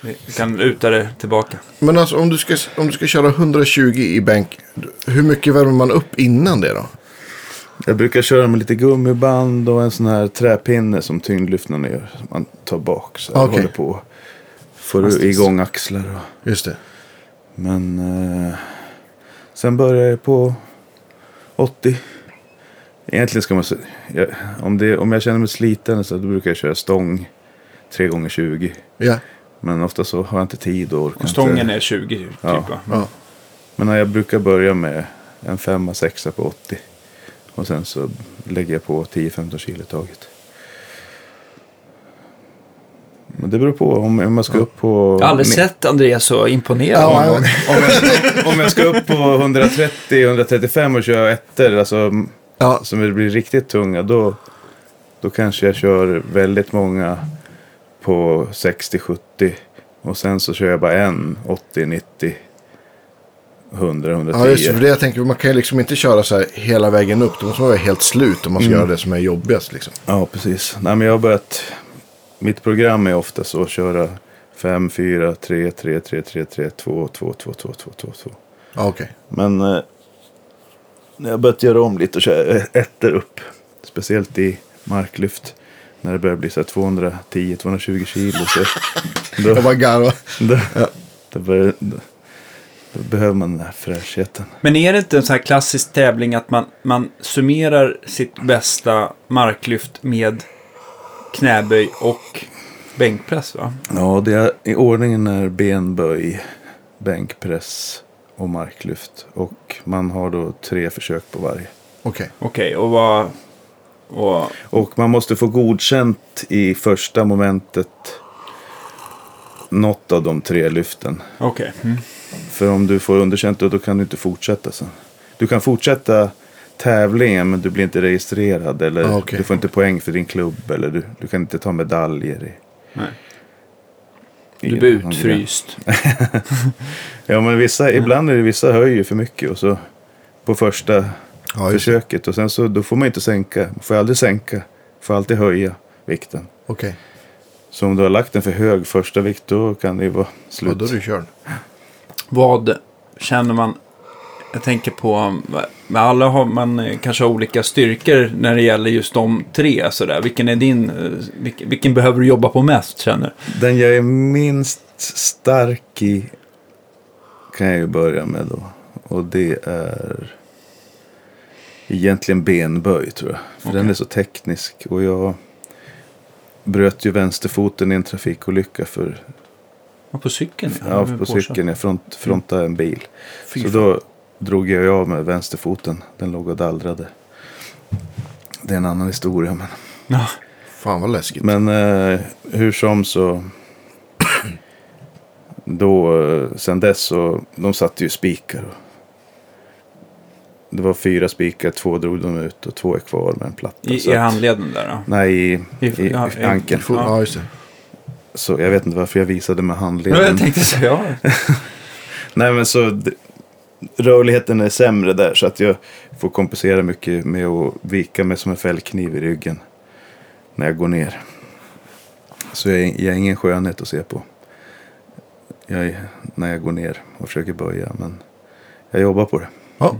Du kan luta det tillbaka. Men alltså om du, ska, om du ska köra 120 i bänk, hur mycket värmer man upp innan det då? Jag brukar köra med lite gummiband och en sån här träpinne som tyngdlyftarna gör. Som man tar bak så här, Okej. håller på. Får du Fantastiskt. igång axlar och... Just det. Men eh, sen börjar jag på 80. Egentligen ska man se, jag, om, det, om jag känner mig sliten så då brukar jag köra stång 3 gånger 20 Ja. Men ofta så har jag inte tid och orkar Och stången inte. är 20 typ Ja. va? ja. Men jag brukar börja med en femma, sexa på 80. Och sen så lägger jag på 10-15 kilo i taget. Men det beror på om, om jag ska upp på... Jag har aldrig sett Andreas så imponerad. Ja, gång. om, jag, om jag ska upp på 130-135 och köra ettor, alltså Ja. som det blir riktigt tunga, då, då kanske jag kör väldigt många på 60-70. Och sen så kör jag bara en 80-90. 100-110. Ja, just. För det jag tänker, man kan ju liksom inte köra så här hela vägen upp. Då måste man vara helt slut om man ska göra det som är jobbigast. Liksom. Ja, precis. Nej, men jag har börjat... Mitt program är ofta så att köra 5, 4, 3, 3, 3, 3, 3, 2, 2, 2, 2, 2, 2, 2. Ja, okej. Men eh, när jag börjat göra om lite och köra ettor upp. Speciellt i marklyft. När det börjar bli så här 210-220 kilo. Så då, Jag bara garvar. då, då, börjar, då, då behöver man den här fräschheten. Men är det inte en sån här klassisk tävling att man, man summerar sitt bästa marklyft med knäböj och bänkpress va? Ja, det är, i ordningen är benböj, bänkpress och marklyft. Och man har då tre försök på varje. Okej. Okej, och vad... Och, Och man måste få godkänt i första momentet något av de tre lyften. Okej. Mm. För om du får underkänt då, då kan du inte fortsätta sen. Du kan fortsätta tävlingen men du blir inte registrerad. Eller Ah, okej. du får inte poäng för din klubb. Eller du, du kan inte ta medaljer. I, Nej. Du blir utfryst. Ja men vissa, ibland är det vissa höjer för mycket. Och så på första Ja, försöket. Och sen så då får man inte sänka. Man får aldrig sänka. får alltid höja vikten. Okej. Så om du har lagt den för hög första vikt då kan det ju vara Ja, slut. då är du körd. Vad känner man? Jag tänker på, med alla har man eh, kanske har olika styrkor när det gäller just de tre. Sådär. Vilken är din, eh, vilken, vilken behöver du jobba på mest känner Den jag är minst stark i kan jag ju börja med då. Och det är egentligen benböj tror jag. För Okej. den är så teknisk. Och jag bröt ju vänsterfoten i en trafikolycka för, Ja, på cykeln? ja, på cykeln. Jag front, frontade en bil. Fy så fan. då drog jag av med vänsterfoten. Den låg och dallrade. Det är en annan historia. Men, Ja. Fan vad läskigt. men eh, hur som så. Då, eh, sen dess så, de satte ju spikar. Och, det var fyra spikar, två drog de ut och två är kvar med en platta. I, så I handleden där då? Nej, i, I- i, ja, i i- ankeln. Ja, det. Så jag vet inte varför jag visade med Ja, handleden. jag tänkte säga ja. Nej men så rörligheten är sämre där så att jag får kompensera mycket med att vika mig som en fällkniv i ryggen när jag går ner. Så jag, är- jag är ingen skönhet att se på. Jag är, när jag går ner och försöker böja men jag jobbar på det. Ja.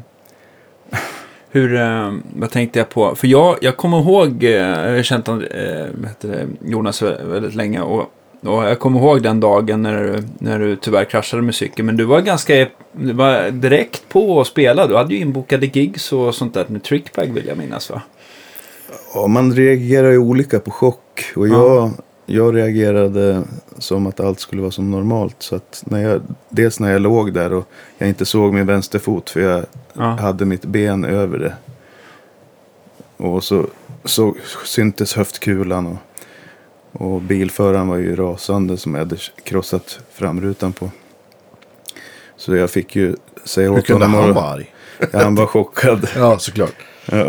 Hur, eh, vad tänkte jag på? För jag, jag kommer ihåg, eh, jag har känt eh, det, Jonas vä- väldigt länge. Och, och jag kommer ihåg den dagen när du, när du tyvärr kraschade med cykeln. Men du var ganska du var direkt på att spela. Du hade ju inbokade gigs och sånt där med trickbag vill jag minnas va? Ja, man reagerar ju olika på chock. Och jag, jag reagerade som att allt skulle vara som normalt. Så att när jag, dels när jag låg där och jag inte såg min vänsterfot för jag Ja. hade mitt ben över det. Och så, så syntes höftkulan och, och bilföraren var ju rasande som jag hade krossat framrutan på. Så jag fick ju säga Hur åt kunde honom. han och- vara arg? Ja, han var chockad. Ja, såklart.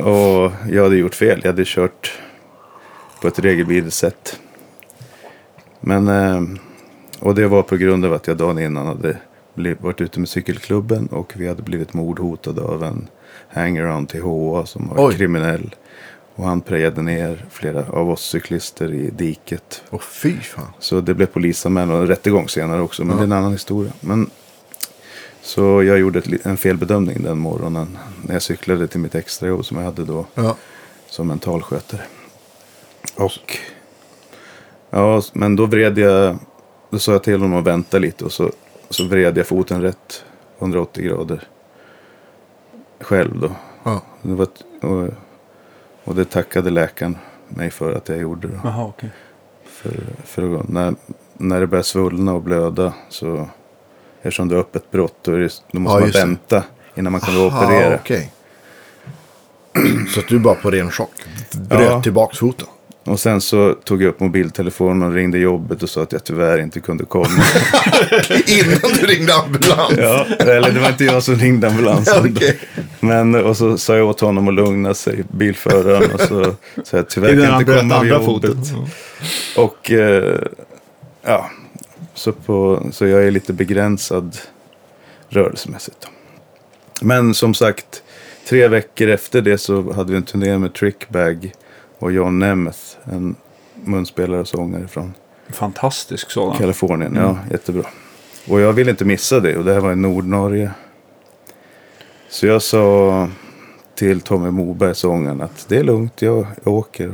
Och jag hade gjort fel. Jag hade kört på ett regelvidrigt sätt. Men, eh, och det var på grund av att jag dagen innan hade varit ute med cykelklubben och vi hade blivit mordhotade av en hangaround till HA som var Oj. kriminell. Och han prejade ner flera av oss cyklister i diket. Åh fy fan. Så det blev polisanmälan och en rättegång senare också. Men Ja. det är en annan historia. Men, så jag gjorde ett, en felbedömning den morgonen. När jag cyklade till mitt extrajobb som jag hade då Ja. som mentalskötare. Och ja, men då vred jag, då sa jag till honom att vänta lite och så, så vred jag foten rätt 180 grader. Själv då. Ja. Det var, och, och det tackade läkaren mig för att jag gjorde. Då. Jaha, okej. För, för när, när det börjar svullna och blöda så eftersom det är öppet brott då, är det, då måste Ja, man just det. vänta innan man kan Aha, operera. okej. Så att du bara på ren chock bröt Ja. tillbaks foten. Och sen så tog jag upp mobiltelefonen och ringde jobbet och sa att jag tyvärr inte kunde komma. Innan du ringde ambulans. ja, eller det var inte jag som ringde ambulansen. Okej. Men och så sa jag åt honom att lugna sig, bilföraren. Och så sa jag tyvärr kan jag inte komma andra jobbet. foten. Och eh, ja, så, på, så jag är lite begränsad rörelsemässigt. Då. Men som sagt, tre veckor efter det så hade vi en turné med Trickbag och John Nemeth, en munspelare och sångare från Fantastisk sådan. Kalifornien. Ja, jättebra. Och jag ville inte missa det och det här var i Nordnorge. Så jag sa till Tommy Moberg, sångaren, att det är lugnt, jag, jag åker.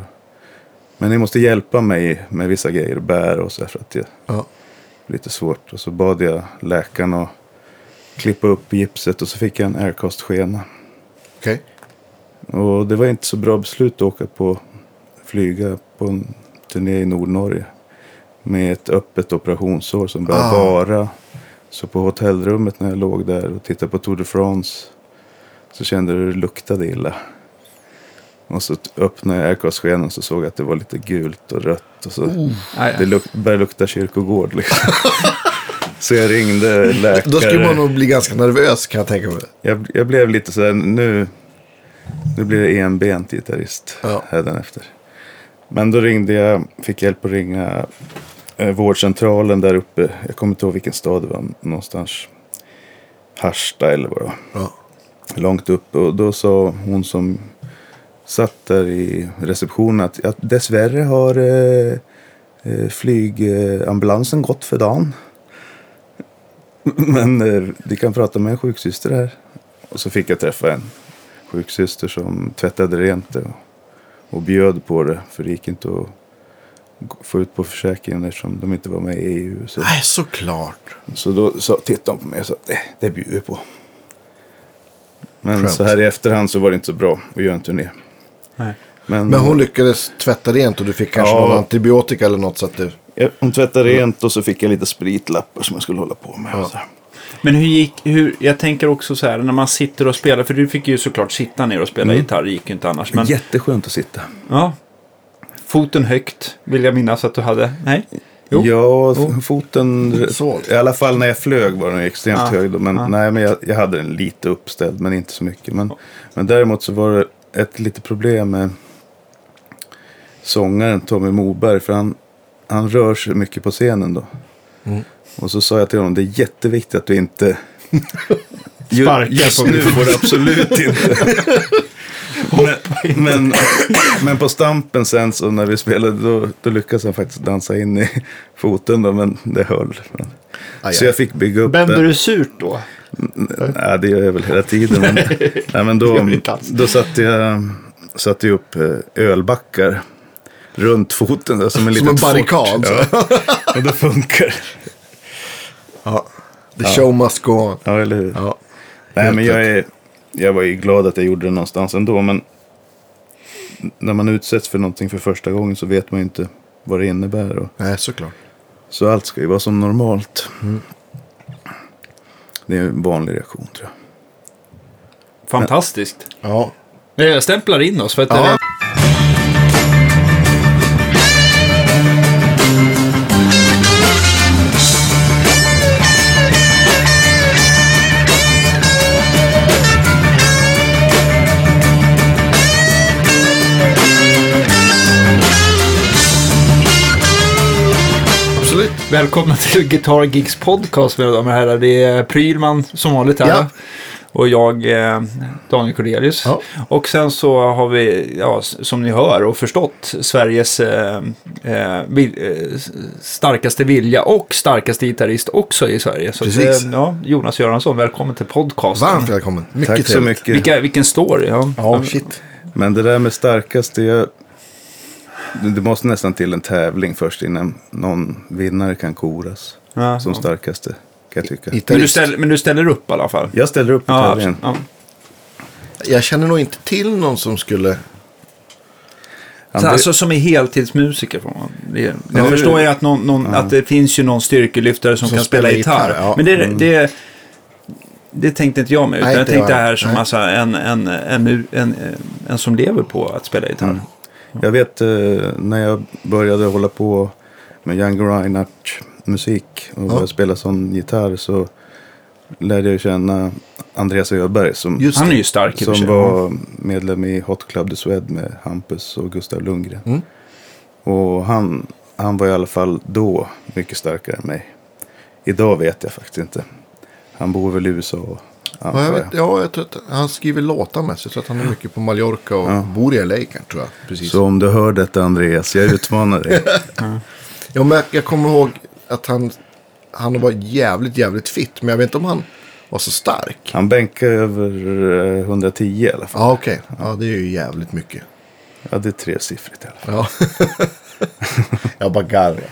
Men ni måste hjälpa mig med vissa grejer, bära och så för att det Ja. är lite svårt. Och så bad jag läkaren att klippa upp gipset och så fick jag en aircast-skena. Okej. Och det var inte så bra beslut att åka på, flyga på en turné i Nordnorge. Med ett öppet operationssår som började Ah. vara. Så på hotellrummet när jag låg där och tittade på Tour de France. Så kände jag hur det luktade illa. Och så öppnade jag aircast-skenan så såg jag att det var lite gult och rött. Och så Nej, Det luk- började lukta kyrkogård liksom. så jag ringde läkare. Då skulle man nog bli ganska nervös kan jag tänka mig. Jag, jag blev lite så här, nu, nu blir det enbent gitarrist Ja. hädanefter. Men då ringde jag, fick hjälp att ringa eh, vårdcentralen där uppe. Jag kommer inte ihåg vilken stad det var, någonstans. Harsta eller vad det var. Ja. Långt upp. Och då sa hon som satt där i receptionen att, att dessvärre har eh, eh, flygambulansen gått för dagen. Men eh, vi kan prata med en sjuksyster här. Och så fick jag träffa en sjuksyster som tvättade rent det och, och bjöd på det. För det gick inte att få ut på försäkringen eftersom de inte var med i EU. Så, Nej, såklart. så då så tittade de på mig och sa att det, det bjuder vi på. Men Skönt. så här i efterhand så var det inte så bra att göra en turné. nej. Men, Men hon lyckades tvätta rent och du fick kanske Ja. någon antibiotika eller något så att du... Hon tvättade rent och så fick jag lite spritlappar som jag skulle hålla på med. Ja. Men hur gick, hur, jag tänker också så här när man sitter och spelar, för du fick ju såklart sitta ner och spela Mm. gitarr, det gick ju inte annars. Men, Jätteskönt att sitta. ja. Foten högt, vill jag minnas att du hade. Nej? Jo. Ja, Jo. foten, Så. i alla fall när jag flög var den extremt Ja. hög. Då, men Ja. nej, men jag, jag hade den lite uppställd, men inte så mycket. Men, men däremot så var det ett litet problem med sångaren Tommy Moberg. För han, han rör sig mycket på scenen då. Mm. Och så sa jag till honom, det är jätteviktigt att du inte... Sparkar Just på nu får du absolut inte. men, men, men på stampen sen så när vi spelade då, då lyckades han faktiskt dansa in i foten då, men det höll. Men, Aj, så jag fick bygga upp Bänder du surt då? Ja, det gör jag väl hela tiden. Men, nej, men då, då satte jag, satte jag upp eh, ölbackar runt foten. Där, som en, Som en barrikad. fort. Ja, och det funkar. Ja. The show must go on. Ja, eller hur? Ja. Nej, men jag, är, jag var ju glad att jag gjorde det någonstans ändå. Men när man utsätts för någonting för första gången så vet man ju inte vad det innebär. Och, Nej, såklart. så allt ska ju vara som normalt. Det är en vanlig reaktion tror jag. Fantastiskt. Ja. Jag stämplar in oss för att Ja. det Absolut. Välkomna till Guitar Gigs podcast mina damer och herrar. Det är Prylman som vanligt här. Ja. Och jag, eh, Daniel Cordelius. Ja. Och sen så har vi, ja, som ni hör och förstått, Sveriges eh, eh, vil, eh, starkaste vilja och starkaste gitarrist också i Sverige. Så att, Precis. eh, ja, Jonas Göransson, välkommen till podcasten. Varmt välkommen. Mycket Tack så mycket. Vilka, vilken story. Ja. Ja, shit. Men det där med starkaste, jag, det det måste nästan till en tävling först innan någon vinnare kan koras. Ja, Som ja. starkaste, kan jag tycka. Men, du ställer, men du ställer upp i alla fall? Jag ställer upp på Ja, tävlingen. ja. Jag känner nog inte till någon som skulle... Så, alltså som är heltidsmusiker. Får man. Det, jag Ja, förstår det- ju att, någon, någon, att det finns ju någon styrkelyftare som, Som kan spela gitarr. gitarr, ja. Men det, Mm. det, det tänkte inte jag med. Utan Nej, jag tänkte jag. här som alltså en, en, en, en, en, en som lever på att spela gitarr. Jag vet eh, när jag började hålla på med Young Reinhardt musik och började spela sån gitarr så lärde jag känna Andreas Öberg som, Just Han är ju stark som sig. var medlem i Hot Club de Swed med Hampus och Gustav Lundgren. Mm. Och han, han var i alla fall då mycket starkare än mig. Idag vet jag faktiskt inte. Han bor väl i USA. Ja, jag vet, ja, jag tror att han skriver låtar med sig. Så att han är mycket på Mallorca och Ja. bor i LA tror jag. Precis. Så om du hör detta Andreas, jag utmanar dig. Ja, men jag, jag kommer ihåg att han, han var jävligt, jävligt fit. Men jag vet inte om han var så stark. Han bänkar över eh, 110 i alla fall. Ja, okej. Ja, det är ju jävligt mycket. Ja, det är tresiffrigt i alla fall. Ja. jag bara garvar.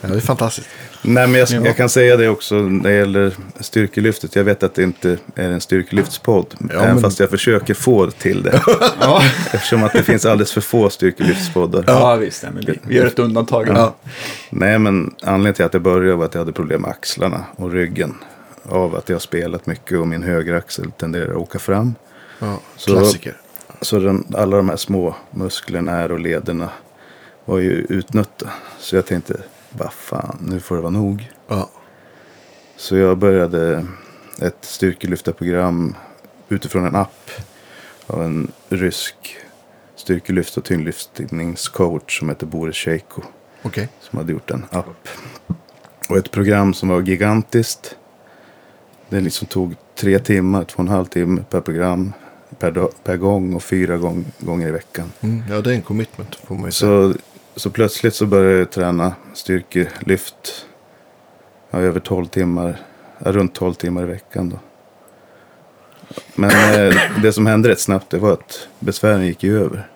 Ja, det är fantastiskt. Nej, men jag, Ja. jag kan säga det också när det gäller styrkelyftet. Jag vet att det inte är en styrkelyftspodd. Ja, även men- fast jag försöker få till det. Ja, eftersom att det finns alldeles för få styrkelyftspoddar. ja visst. nej, Men vi, vi gör ett undantag. Ja. Nej, men anledningen till att det började var att jag hade problem med axlarna och ryggen. Av att jag har spelat mycket och min högeraxel tenderar att åka fram. Ja, Så- klassiker. Så den, alla de här små musklerna här och lederna var ju utnötta. Så jag tänkte, vad fan, nu får det vara nog. Ja. Så jag började ett styrkelyftarprogram utifrån en app av en rysk styrkelyft och tyngdlyftningscoach som heter Boris Sheiko. Okej. Som hade gjort en app. Och ett program som var gigantiskt. Det liksom tog tre timmar, två och en halv timme per program. Per, dag, per gång och fyra gång, gånger i veckan. Mm, ja, det är en commitment får man ju säga. Så, så plötsligt så började jag träna styrkelyft. Ja, över 12 timmar, ja, runt 12 timmar i veckan då. Men eh, det som hände rätt snabbt det var att besvären gick ju över.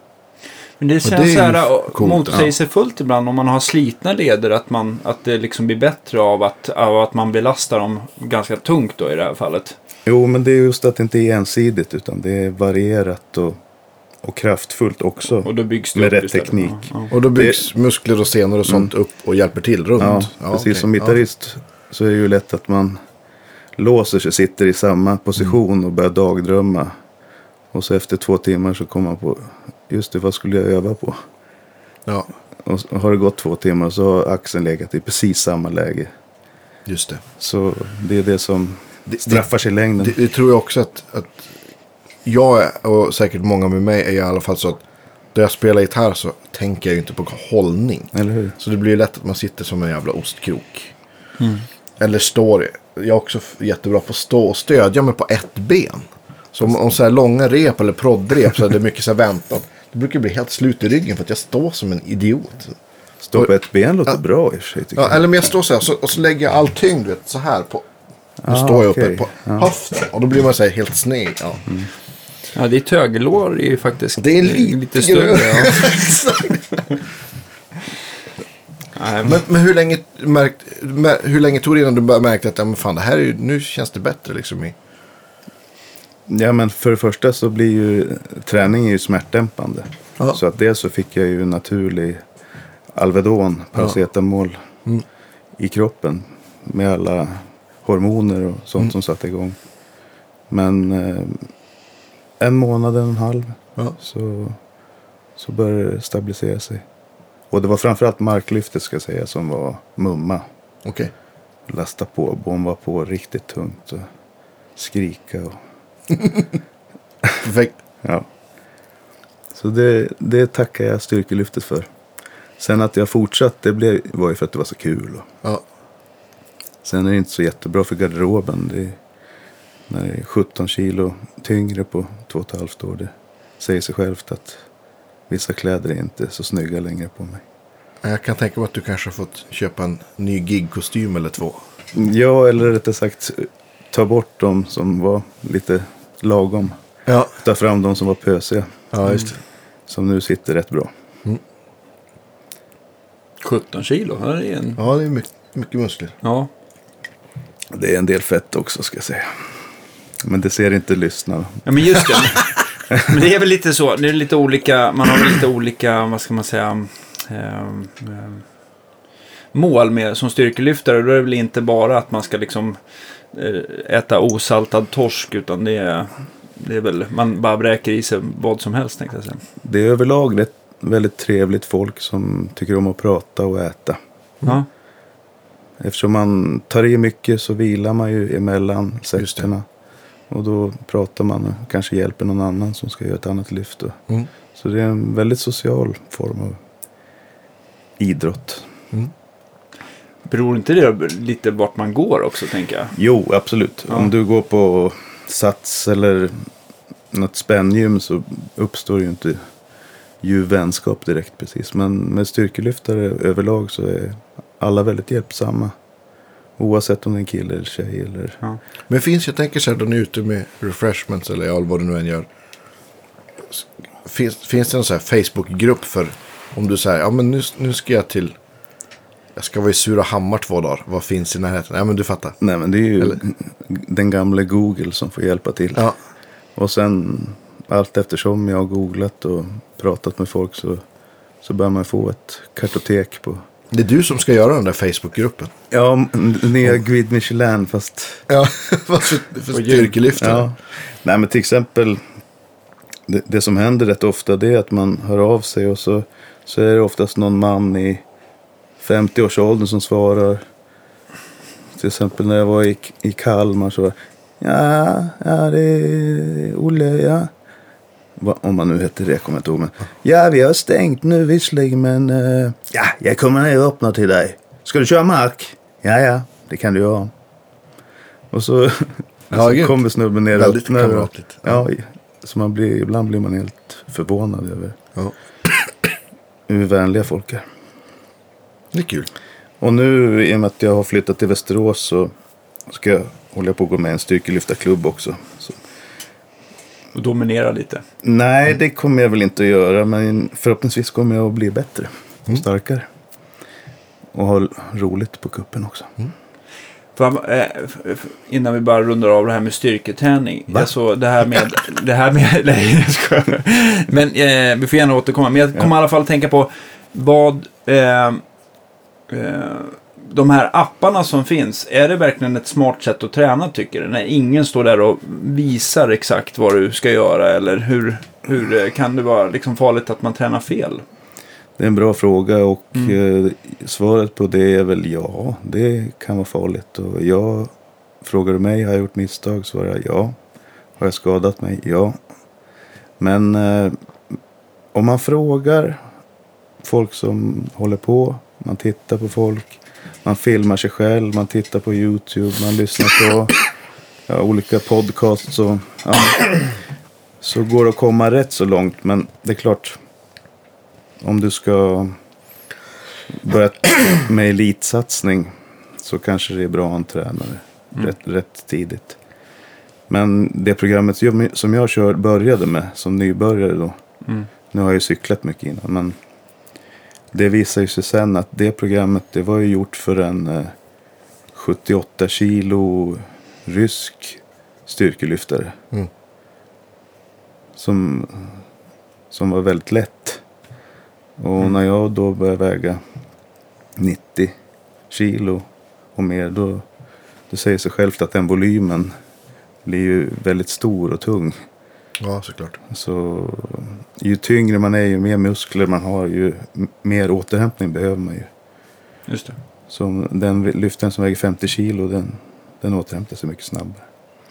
Men det känns så här motsägelsefullt ibland om man har slitna leder att, man, att det liksom blir bättre av att, av att man belastar dem ganska tungt då i det här fallet. Jo, men det är just att det inte är ensidigt utan det är varierat och, och kraftfullt också. Och då byggs det Med rätt istället. teknik. Ja, Och då byggs muskler och senor och sånt upp och hjälper till runt. Ja, precis okej. som gitarrist så är det ju lätt att man låser sig, sitter i samma position och börjar dagdrömma. Och så efter två timmar så kommer man på, just det, vad skulle jag öva på? Ja, Och har det gått två timmar så har axeln legat i precis samma läge. just det. Så det är det som Det- straffar sig i längden. Det, det tror jag också att, att jag är, och säkert många med mig är i alla fall så att då jag spelar gitarr så tänker jag ju inte på hållning. Eller hur? Så det blir ju lätt att man sitter som en jävla ostkrok. Eller står. Jag är också jättebra på att stå och stödja mig på ett ben. Så om, om så här långa rep eller proddrep så är det mycket så här väntan. Det brukar bli helt slut i ryggen för att jag står som en idiot. Stå på ett ben låter bra i och för sig. Ja, eller men jag står så här så, och så lägger jag all tyngd vet, så här på. Då Ah, står jag okej. uppe på Ja. höften. Och då blir man så här helt sned. Ja. Ja ditt högerlår är ju faktiskt Det är lite, lite större. Ja. Nej, men, men hur, länge märkt, mär, hur länge tog det innan du började märka att ja, men fan, det här är ju, nu känns det bättre liksom? I, Ja, men för det första så blir ju träning är ju smärtdämpande. Ja. Så att dels så fick jag ju naturlig Alvedon, paracetamol Mm. i kroppen. Med alla hormoner och sånt Mm. som satte igång. Men eh, en månad, en och en halv ja. så, så började det stabilisera sig. Och det var framförallt marklyftet ska jag säga som var mumma. Okej. Lasta på, bomba på riktigt tungt. Och skrika och Perfekt. Ja. Så det, det tackar jag styrkelyftet för. Sen att jag fortsatt, det blev, var ju för att det var så kul. Och Ja. sen är det inte så jättebra för garderoben. Det, när det är 17 kilo tyngre på två och ett halvt år. Det säger sig självt att vissa kläder är inte så snygga längre på mig. Jag kan tänka mig att du kanske har fått köpa en ny gigkostym eller två. Ja, eller rättare sagt ta bort de som var lite lagom. Ja, Ta fram de som var pösiga. ja just det. Som nu sitter rätt bra. 17 kilo, det är en... Ja, det är mycket, mycket muskler. Ja. Det är en del fett också ska jag säga. Men det ser inte lyssnarna. ja, men just det. men det är väl lite så, det är lite olika, man har lite olika, vad ska man säga, ehm, mål med som styrkelyftare. Då är det väl inte bara att man ska liksom eh, äta osaltad torsk, utan det är, det är väl, man bara bräker i sig vad som helst tänkte jag säga. Det är överlag rätt, väldigt trevligt folk som tycker om att prata och äta. Ja. Eftersom man tar i mycket så vilar man ju emellan sätterna. Och då pratar man och kanske hjälper någon annan som ska göra ett annat lyft. Mm. Så det är en väldigt social form av idrott. Beror inte det lite vart man går också, tänker jag? Jo, absolut. Ja. Om du går på Sats eller något spänngym så uppstår ju inte ju vänskap direkt precis. Men med styrkelyftare överlag så är alla väldigt hjälpsamma. Oavsett om det är en kille eller tjej eller... Ja. Men finns, jag tänker så här, då ni är ute med refreshments eller vad du nu än gör. Finns, finns det någon så här Facebook-grupp för om du säger, ja men nu, nu ska jag till, jag ska vara i Surahammar två dagar, vad finns i närheten? Ja men du fattar. Nej men det är ju Eller- den gamla Google som får hjälpa till. Ja, Och sen allt eftersom jag har googlat och pratat med folk så, så börjar man få ett kartotek på... det är du som ska göra den där Facebook-gruppen. Ja, nya Guide Michelin fast... Ja, fast för, för styrkelyftare. Ja. Nej men till exempel det, det som händer rätt ofta det är att man hör av sig och så, så är det oftast någon man i 50-årsåldern som svarar. Till exempel när jag var i, i Kalmar så var Ja, ja det är Olle, ja. Om man nu heter det, kommer jag inte ihåg. Men, ja, vi har stängt nu visserligen, men eh, ja, jag kommer ner och öppnar till dig. Ska du köra mark? Ja, ja, det kan du göra. Och så, Ja, så kommer snubben ner och Väldigt öppnar. kamratligt. Ja, så man blir, ibland blir man helt förvånad över Ja, hur vänliga folk är. det är kul. Och nu i och med att jag har flyttat till Västerås så ska jag hålla på att gå med i en styrkelyftarklubb också. Så. Och dominera lite. Nej, det kommer jag väl inte att göra. Men förhoppningsvis kommer jag att bli bättre och starkare. Och ha roligt på kuppen också. För, eh, innan vi bara rundar av det här med styrketräning. Va? Alltså det här med... det här med nej, jag. Men eh, vi får gärna återkomma. Men jag kommer i alla fall att tänka på vad... Eh, eh, de här apparna som finns, är det verkligen ett smart sätt att träna tycker du? När ingen står där och visar exakt vad du ska göra eller hur, hur kan det vara liksom farligt att man tränar fel? Det är en bra fråga och eh, svaret på det är väl ja. Det kan vara farligt. Och jag, frågar du mig, har jag gjort misstag? Svarar jag ja. Har jag skadat mig? Ja. Men eh, om man frågar folk som håller på, man tittar på folk, man filmar sig själv, man tittar på YouTube, man lyssnar på ja, olika podcasts och ja, så går det att komma rätt så långt. Men det är klart, om du ska börja med elitsatsning så kanske det är bra att ha en tränare rätt, rätt tidigt. Men det programmet som jag kör, började med som nybörjare då. Mm. Nu har jag ju cyklat mycket innan. Men det visar ju sig sen att det programmet det var ju gjort för en eh, 78 kilo rysk styrkelyftare. Mm. Som, som var väldigt lätt. Och när jag då började väga 90 kilo och mer då det säger sig självt att den volymen blir ju väldigt stor och tung. Ja, såklart. Så ju tyngre man är, ju mer muskler man har, ju mer återhämtning behöver man ju. Just det. Så den lyftaren som väger 50 kilo, den, den återhämtar sig mycket snabbare.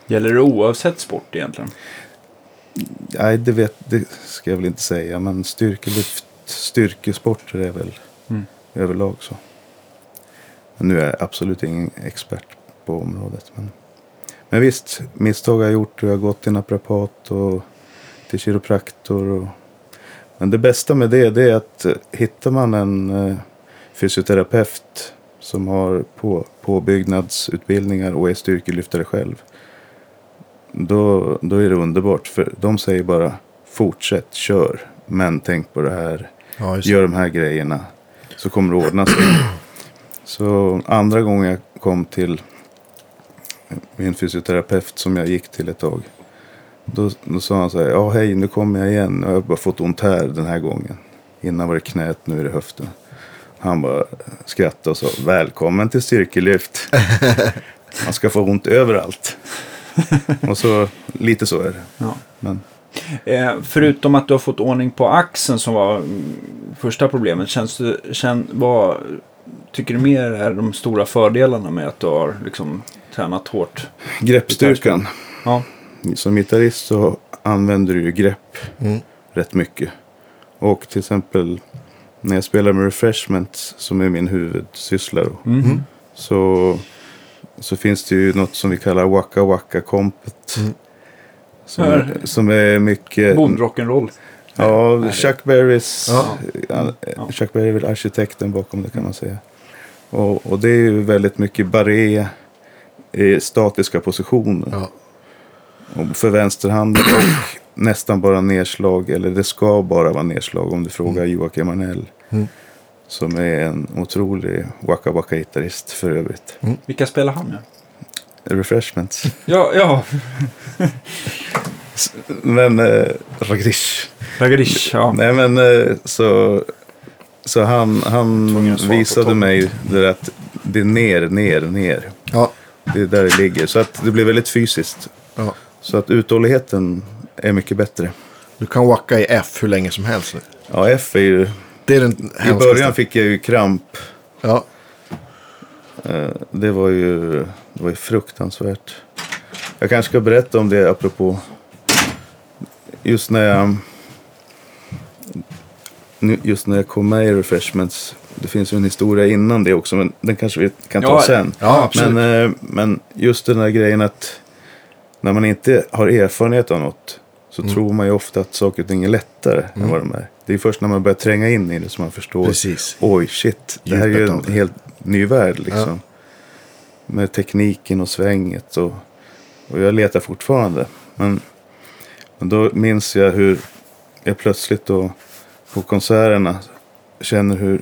Gäller det oavsett sport egentligen? Nej, det, vet, det ska jag väl inte säga, men styrkelyft, styrkesporter är väl Mm. överlag så. Men nu är jag absolut ingen expert på området. Men, Men visst, misstag har jag gjort och jag har gått till naprapat och till kiropraktor. Och... Men det bästa med det, det är att eh, hittar man en eh, fysioterapeut som har på, påbyggnadsutbildningar och är styrkelyftare själv. Då, då är det underbart. För de säger bara fortsätt, kör. Men tänk på det här. Ja, Gör de här grejerna. Så kommer det ordna sig. Så andra gången jag kom till min fysioterapeut som jag gick till ett tag. Då, då sa han så här. Ja hej nu kommer jag igen. Jag har bara fått ont här den här gången. Innan var det knät, nu är det höften. Han bara skrattade och sa välkommen till styrkelyft. Man ska få ont överallt. och så lite så är det. Ja. Men Eh, förutom att du har fått ordning på axeln som var mm, första problemet. Känns det, känn, vad tycker du mer är de stora fördelarna med att du har liksom, tränat hårt? greppstyrkan. Ja, Som gitarrist så använder du ju grepp Mm. rätt mycket. Och till exempel när jag spelar med refreshments som är min huvudsyssla då, Mhm. så, så finns det ju något som vi kallar Waka Waka Kompet. Mm. Som, är, som är mycket... bondrock'n'roll. Ja. Chuck Berrys... Ja. Ja. Ja. Chuck Berry är väl arkitekten bakom det kan man säga. Och, och det är ju väldigt mycket barré i statiska positioner. Ja. Och för vänsterhanden och nästan bara nedslag. Eller det ska bara vara nedslag om du frågar Joakim Arnell. Mm. Som är en otrolig waka waka gitarrist för övrigt. Vilka spelar han nu? Refreshments. Ja, ja. Men, eh, Ragrish. Ragarish. Ja. Nej men eh, så, så han, han visade mig det att det är ner, ner, ner. Ja. Det är där det ligger. Så att det blir väldigt fysiskt. ja. Så att uthålligheten är mycket bättre. Du kan wacka i F hur länge som helst nu. Ja, F är ju... Det är den I början fick jag ju kramp. Ja. Eh, Det var ju, det var ju fruktansvärt. Jag kanske ska berätta om det apropå just när jag nu- just när jag kom med i Refreshments. Det finns ju en historia innan det också men den kanske vi kan ta Ja, sen. Ja. Men, eh, men just den där grejen att när man inte har erfarenhet av något så Mm. tror man ju ofta att saker och ting är lättare än vad de är. Det är först när man börjar tränga in i det som man förstår. Precis. Oj, shit. Det här är ju en helt ny värld liksom. Med tekniken och svänget. Och, och jag letar fortfarande. Men, men då minns jag hur jag plötsligt då på konserterna känner hur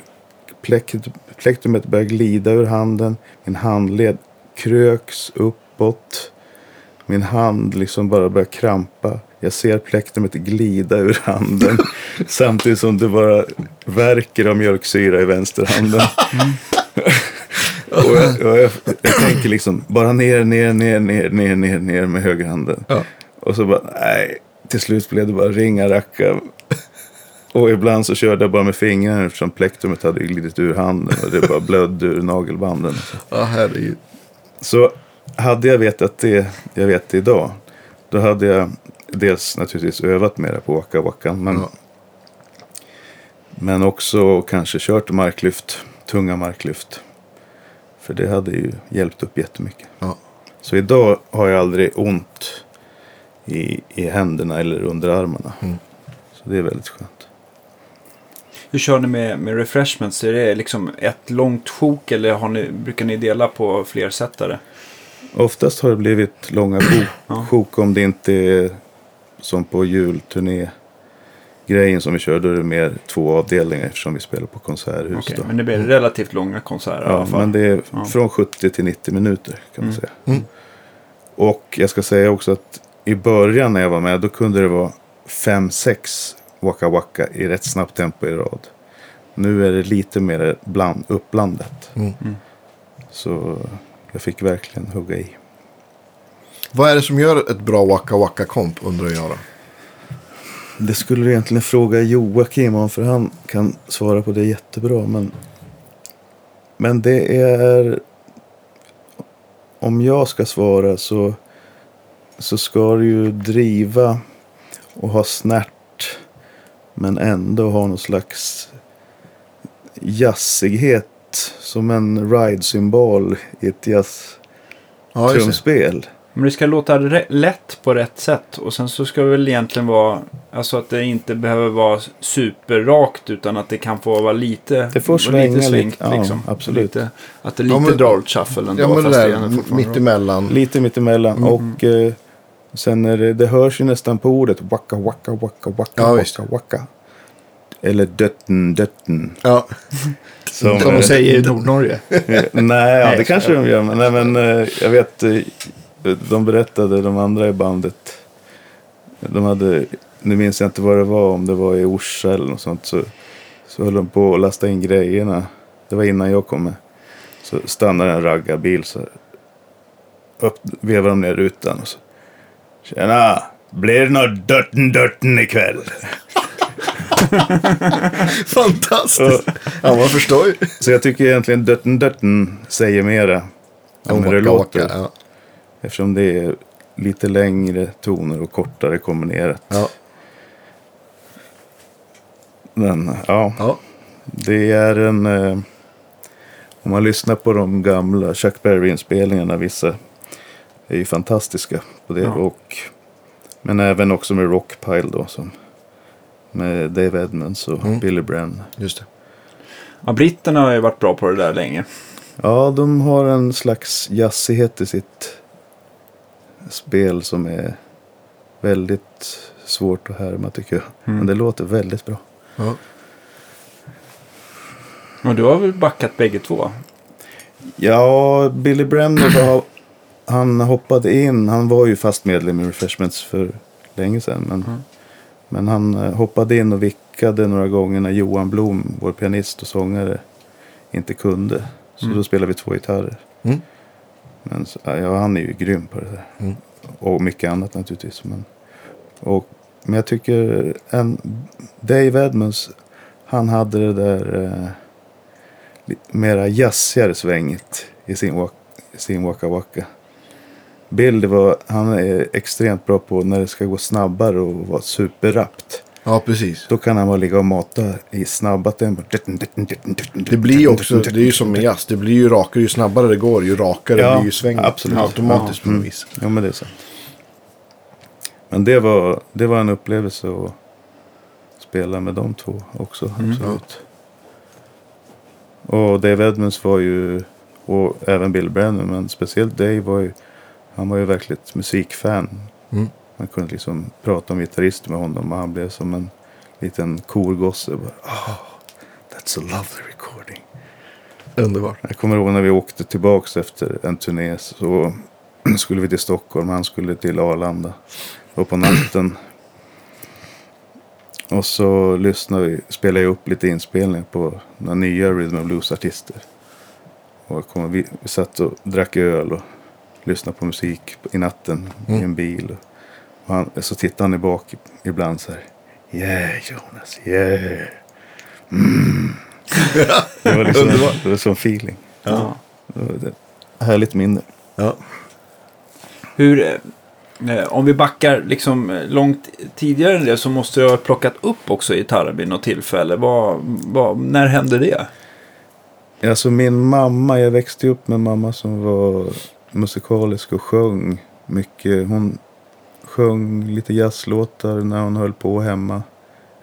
plektrumet börjar glida ur handen. Min handled kröks uppåt. Min hand liksom bara börjar krampa. Jag ser plektrumet glida ur handen. samtidigt som det bara verkar av mjölksyra i vänsterhanden. och jag, och jag, jag tänker liksom bara ner, ner, ner, ner, ner, ner, ner med högerhanden. Ja. Och så bara, nej, till slut blev det bara ringa racka. Och ibland så körde jag bara med fingrarna eftersom plektrumet hade glidit ur handen och det bara blödde ur nagelbanden. Ja, herregud. Så hade jag vetat det jag vet idag, då hade jag dels naturligtvis övat mera på Waka Waka, men, Ja. men också kanske kört marklyft, tunga marklyft. För det hade ju hjälpt upp jättemycket. Ja. Så idag har jag aldrig ont i, i händerna eller under armarna. Mm. Så det är väldigt skönt. Hur kör ni med, med refreshments? Är det liksom ett långt sjok eller har ni, brukar ni dela på fler sättare? Oftast har det blivit långa sjok, om det inte är som på julturné. Grejen som vi kör, då är det mer två avdelningar eftersom vi spelar på konserthus. Då. men det blir relativt långa konserter i Ja, alla fall. men det är Ja. från 70 till 90 minuter kan man Mm. säga. Mm. Och jag ska säga också att i början när jag var med då kunde det vara 5-6 Waka Waka i rätt snabbt tempo i rad. Nu är det lite mer bland, uppblandat. Mm. Så jag fick verkligen hugga i. Vad är det som gör ett bra waka waka komp undrar jag då? Det skulle du egentligen fråga Joakim om för han kan svara på det jättebra. Men, men det är... Om jag ska svara så, så ska du ju driva och ha snärt. Men ändå ha någon slags jazzighet. Som en ride-symbol i ett Ja, jazz-trumspel. Men det ska låta lätt på rätt sätt. Och sen så ska det väl egentligen vara, alltså att det inte behöver vara superrakt utan att det kan få vara lite, Det får svänga lite, svängt. ja, liksom. absolut. Lite, att det är Ja, lite men- drar åt shuffle ändå. Ja, men det fast där är fortfarande mitt emellan. Lite mittemellan. Mm. Och eh, sen är det, det hörs ju nästan på ordet wacka, wacka, wacka, wacka, Ja, visst. wacka, wacka. Eller dötten, dötten. Ja, Som, de säger i Nordnorge. nej, ja, det kanske de gör. Men, nej, men eh, jag vet, eh, de berättade, de andra i bandet. De hade, nu minns jag inte vad det var, om det var i Orsa eller något sånt. Så, så höll de på att lasta in grejerna. Det var innan jag kom med. Så stannade en raggarbil så upp, vevade de ner rutan och så. Tjena! Blir det något dörten dörten ikväll? fantastiskt. Ja, man förstår ju. Så jag tycker egentligen dörten dörten säger mera. Än hur det låter. Ja. Eftersom det är lite längre toner och kortare kombinerat. Ja. Men ja, Ja. det är en... Eh, om man lyssnar på de gamla Chuck Berry-inspelningarna, vissa är ju fantastiska på det. Ja. Och, men även också med Rockpile då. Som, med Dave Edmunds och Mm. Billy Brenn. Just det. Ja, britterna har ju varit bra på det där länge. Ja, de har en slags jazzighet i sitt spel som är väldigt svårt att härma tycker jag. Mm. Men det låter väldigt bra. Ja. Och du har väl backat bägge två? Ja, Billy Bremner var, han hoppade in. Han var ju fast medlem i Refreshments för länge sedan. Men, Mm. men han eh, hoppade in och vickade några gånger när Johan Blom, vår pianist och sångare, inte kunde. Så Mm. då spelade vi två gitarrer. Mm. Men ja, han är ju grym på det där. Mm. Och mycket annat naturligtvis. Men, och, men jag tycker en, Dave Edmunds, han hade det där eh, mera jazzigare svänget i sin, wak, i sin Waka Waka. Bill, det var, han är extremt bra på när det ska gå snabbare och vara superrappt. ja, precis. Då kan han bara ligga och mata i snabba tempo. Det blir också, det är ju som med jazz. Det blir ju rakare, ju snabbare det går, ju rakare Ja, blir ju svängen. absolut. Automatiskt på Mm. något vis. Ja, men det är sant. Men det var, det var en upplevelse att spela med de två också. Mm. Absolut. Och Dave Edmunds var ju, och även Bill Brennan, men speciellt Dave var ju, han var ju verkligen ett musikfan. Mm. Man kunde liksom prata om gitarrister med honom och han blev som en liten korgosse. Bara, oh, that's a lovely recording. Underbart. Jag kommer ihåg när vi åkte tillbaks efter en turné så skulle vi till Stockholm. Han skulle till Arlanda. Och på natten. Och så lyssnade vi, spelade jag upp lite inspelningar på några nya Rhythm and Blues-artister. Och kommer, vi, vi satt och drack öl och lyssnade på musik i natten i Mm. en bil. Och han, så tittade han i bak ibland så här. Yeah Jonas, yeah. Mm. Det var liksom Underbart. det var som feeling. Ja. Det var härligt minne. Ja. Hur, eh, om vi backar liksom eh, långt tidigare än det så måste du ha plockat upp också gitarren vid något tillfälle. Vad, vad, när hände det? Alltså min mamma, jag växte upp med en mamma som var musikalisk och sjöng mycket. Hon sjöng lite jazzlåtar när hon höll på hemma.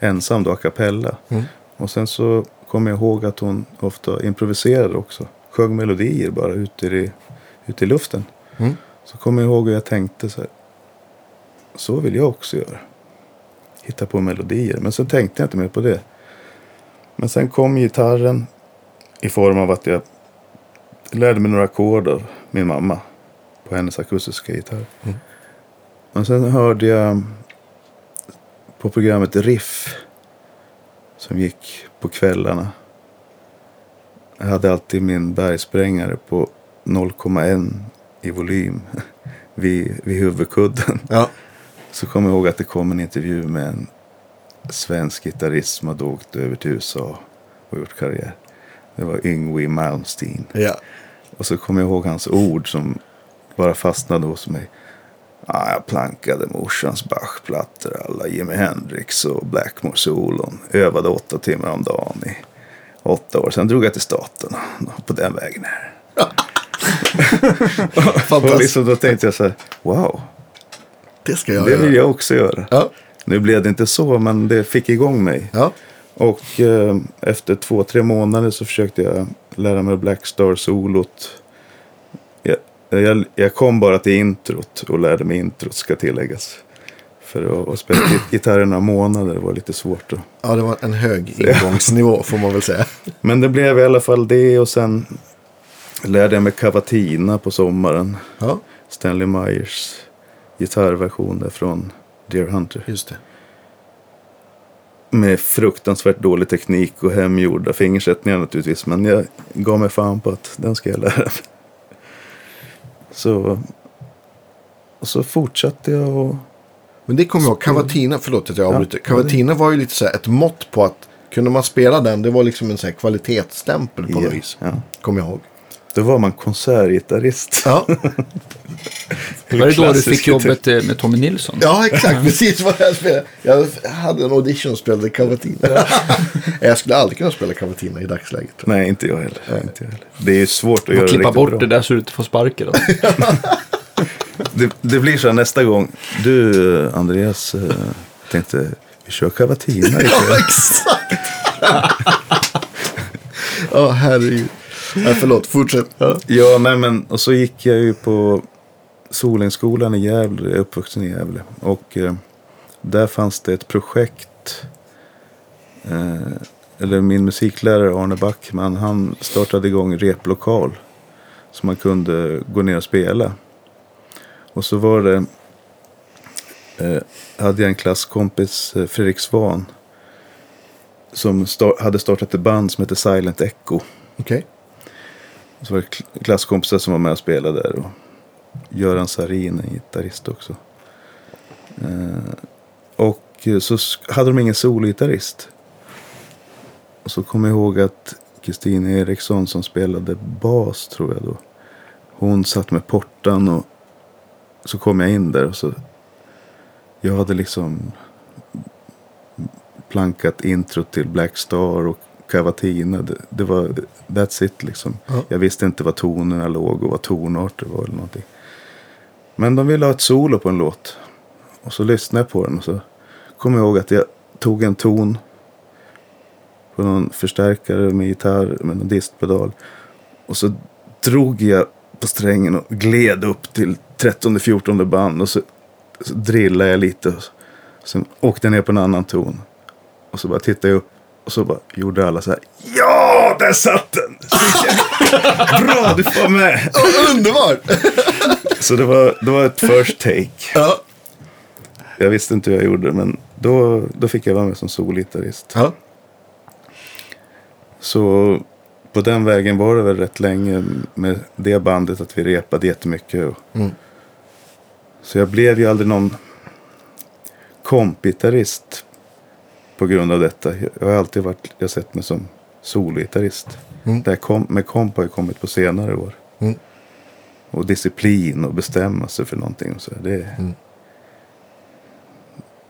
Ensam då, a cappella. Mm. Och sen så kommer jag ihåg att hon ofta improviserade också. Sjöng melodier bara ute i, ute i luften. Mm. Så kommer jag ihåg hur jag tänkte så här. Så vill jag också göra. Hitta på melodier. Men sen tänkte jag inte mer på det. Men sen kom gitarren i form av att jag lärde mig några ackord av min mamma. På hennes akustiska gitarr. Mm. Men sen hörde jag på programmet Riff. Som gick på kvällarna. Jag hade alltid min bergsprängare på 0,1 i volym. Vid, vid huvudkudden. Ja. Så kommer jag ihåg att det kom en intervju med en svensk gitarrist som hade åkt över till USA och gjort karriär. Det var Yngwie Malmsteen. Ja. Och så kommer jag ihåg hans ord som bara fastnade hos mig. Ah, jag plankade morsans Bach-plattor, alla Jimi Hendrix och Blackmore-solon. Övade åtta timmar om dagen i åtta år. Sen drog jag till staten på den vägen här. Och liksom, då tänkte jag så här, wow, Det ska jag det vill göra. jag också göra. Ja. Nu blev det inte så, men det fick igång mig. Ja. Och eh, efter två, tre månader så försökte jag lära mig Blackstar-solot. Jag, jag, jag kom bara till introt och lärde mig introt, ska tilläggas. För att, att spela git- gitarr i några månader var lite svårt. Då. ja, det var en hög ingångsnivå får man väl säga. Men det blev i alla fall det och sen lärde jag mig Cavatina på sommaren. Ja, Stanley Myers gitarrversion där från Deer Hunter. just det. Med fruktansvärt dålig teknik och hemgjorda fingersättningar naturligtvis. Men jag gav mig fan på att den ska jag lära mig. Så, och så fortsatte jag och... Men det kommer jag ihåg, Cavatina, förlåt att jag avbryter. Cavatina var ju lite så här ett mått på att kunde man spela den, det var liksom en så här kvalitetsstämpel på något vis. Ja. Kommer jag ihåg. Då var man konsertgitarrist. Ja, Var det då du fick jobbet eh, med Tommy Nilsson? ja exakt. Precis vad jag spelade. Jag hade en audition och spelade Cavatina. jag skulle aldrig kunna spela Cavatina i dagsläget. Nej, inte jag heller. Inte jag heller. Det är ju svårt att göra det klippa riktigt bort bra. det där så du inte får sparken. Det, det blir så nästa gång. Du, Andreas, eh, tänkte vi kör Cavatina ikväll. Ja, exakt. Ja, herregud. Ja, förlåt, fortsätt. Ja. Ja, nej men och så gick jag ju på Solensskolan i Gävle, jag är uppvuxen i Gävle. Och eh, där fanns det ett projekt. Eh, eller min musiklärare Arne Backman, han startade igång replokal. Så man kunde gå ner och spela. Och så var det, eh, hade jag en klasskompis, eh, Fredrik Svan. Som sta- hade startat ett band som heter Silent Echo. Och Så var det klasskompisar som var med och spelade där. Och Göran Sarin, en gitarrist också. Eh, och så hade de ingen sologitarrist. Och så kom jag ihåg att Kristin Eriksson som spelade bas tror jag då. Hon satt med portan och så kom jag in där och så. Jag hade liksom plankat intro till Black Star och Cavatina. Det, det var, that's it liksom. Ja. Jag visste inte vad tonerna låg och vad tonarter var eller någonting. Men de ville ha ett solo på en låt. Och så lyssnade jag på den och så kom jag ihåg att jag tog en ton på någon förstärkare med gitarr med någon distpedal. Och så drog jag på strängen och gled upp till 13-14 band och så, så drillade jag lite. Och så, sen åkte jag ner på en annan ton. Och så bara tittade jag upp och så bara gjorde alla så här. Ja, där satt den! Bra, du får med! Oh, underbart! Så det var, det var ett first take. ja. Jag visste inte hur jag gjorde men då, då fick jag vara med som solgitarrist. Ja. Så på den vägen var det väl rätt länge med det bandet att vi repade jättemycket. Och, Mm. Så jag blev ju aldrig någon kompgitarrist på grund av detta. Jag har alltid varit, jag sett mig som sologitarrist. Mm. Det här kom, med komp har ju kommit på senare år. Mm. Och disciplin och bestämma sig för någonting. Och så. Det, Mm.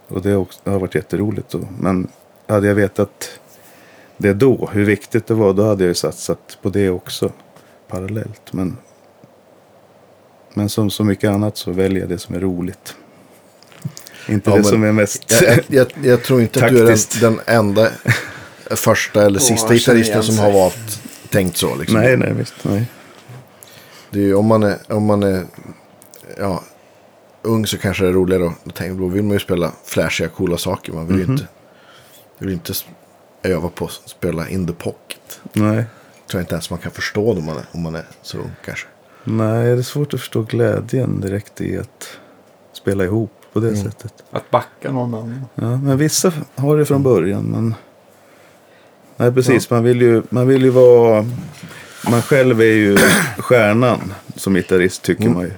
och det har, också, det har varit jätteroligt. Då. Men hade jag vetat det då, hur viktigt det var, då hade jag ju satsat på det också parallellt. Men, men som så mycket annat så väljer jag det som är roligt. Inte Ja, det som är mest... Jag, jag, jag, tror inte att du är den, den enda första eller sista känner gitarristen som har valt tänkt så. Liksom. nej, nej, visst. Nej. Det är ju, om man är, om man är ja, ung så kanske det är roligare. Då, då, tänker, då vill man ju spela flashiga, coola saker. Man vill Mhm. ju inte, vill inte s- öva på att spela in the pocket. nej. tror jag inte ens man kan förstå om man är, om man är så ung kanske. Nej, det är svårt att förstå glädjen direkt i att spela ihop på det sättet. Att backa någon annan. Ja, men vissa har det från början. Men... Nej, precis. Man, vill ju, man vill ju vara... Man själv är ju stjärnan som gitarrist tycker man ju.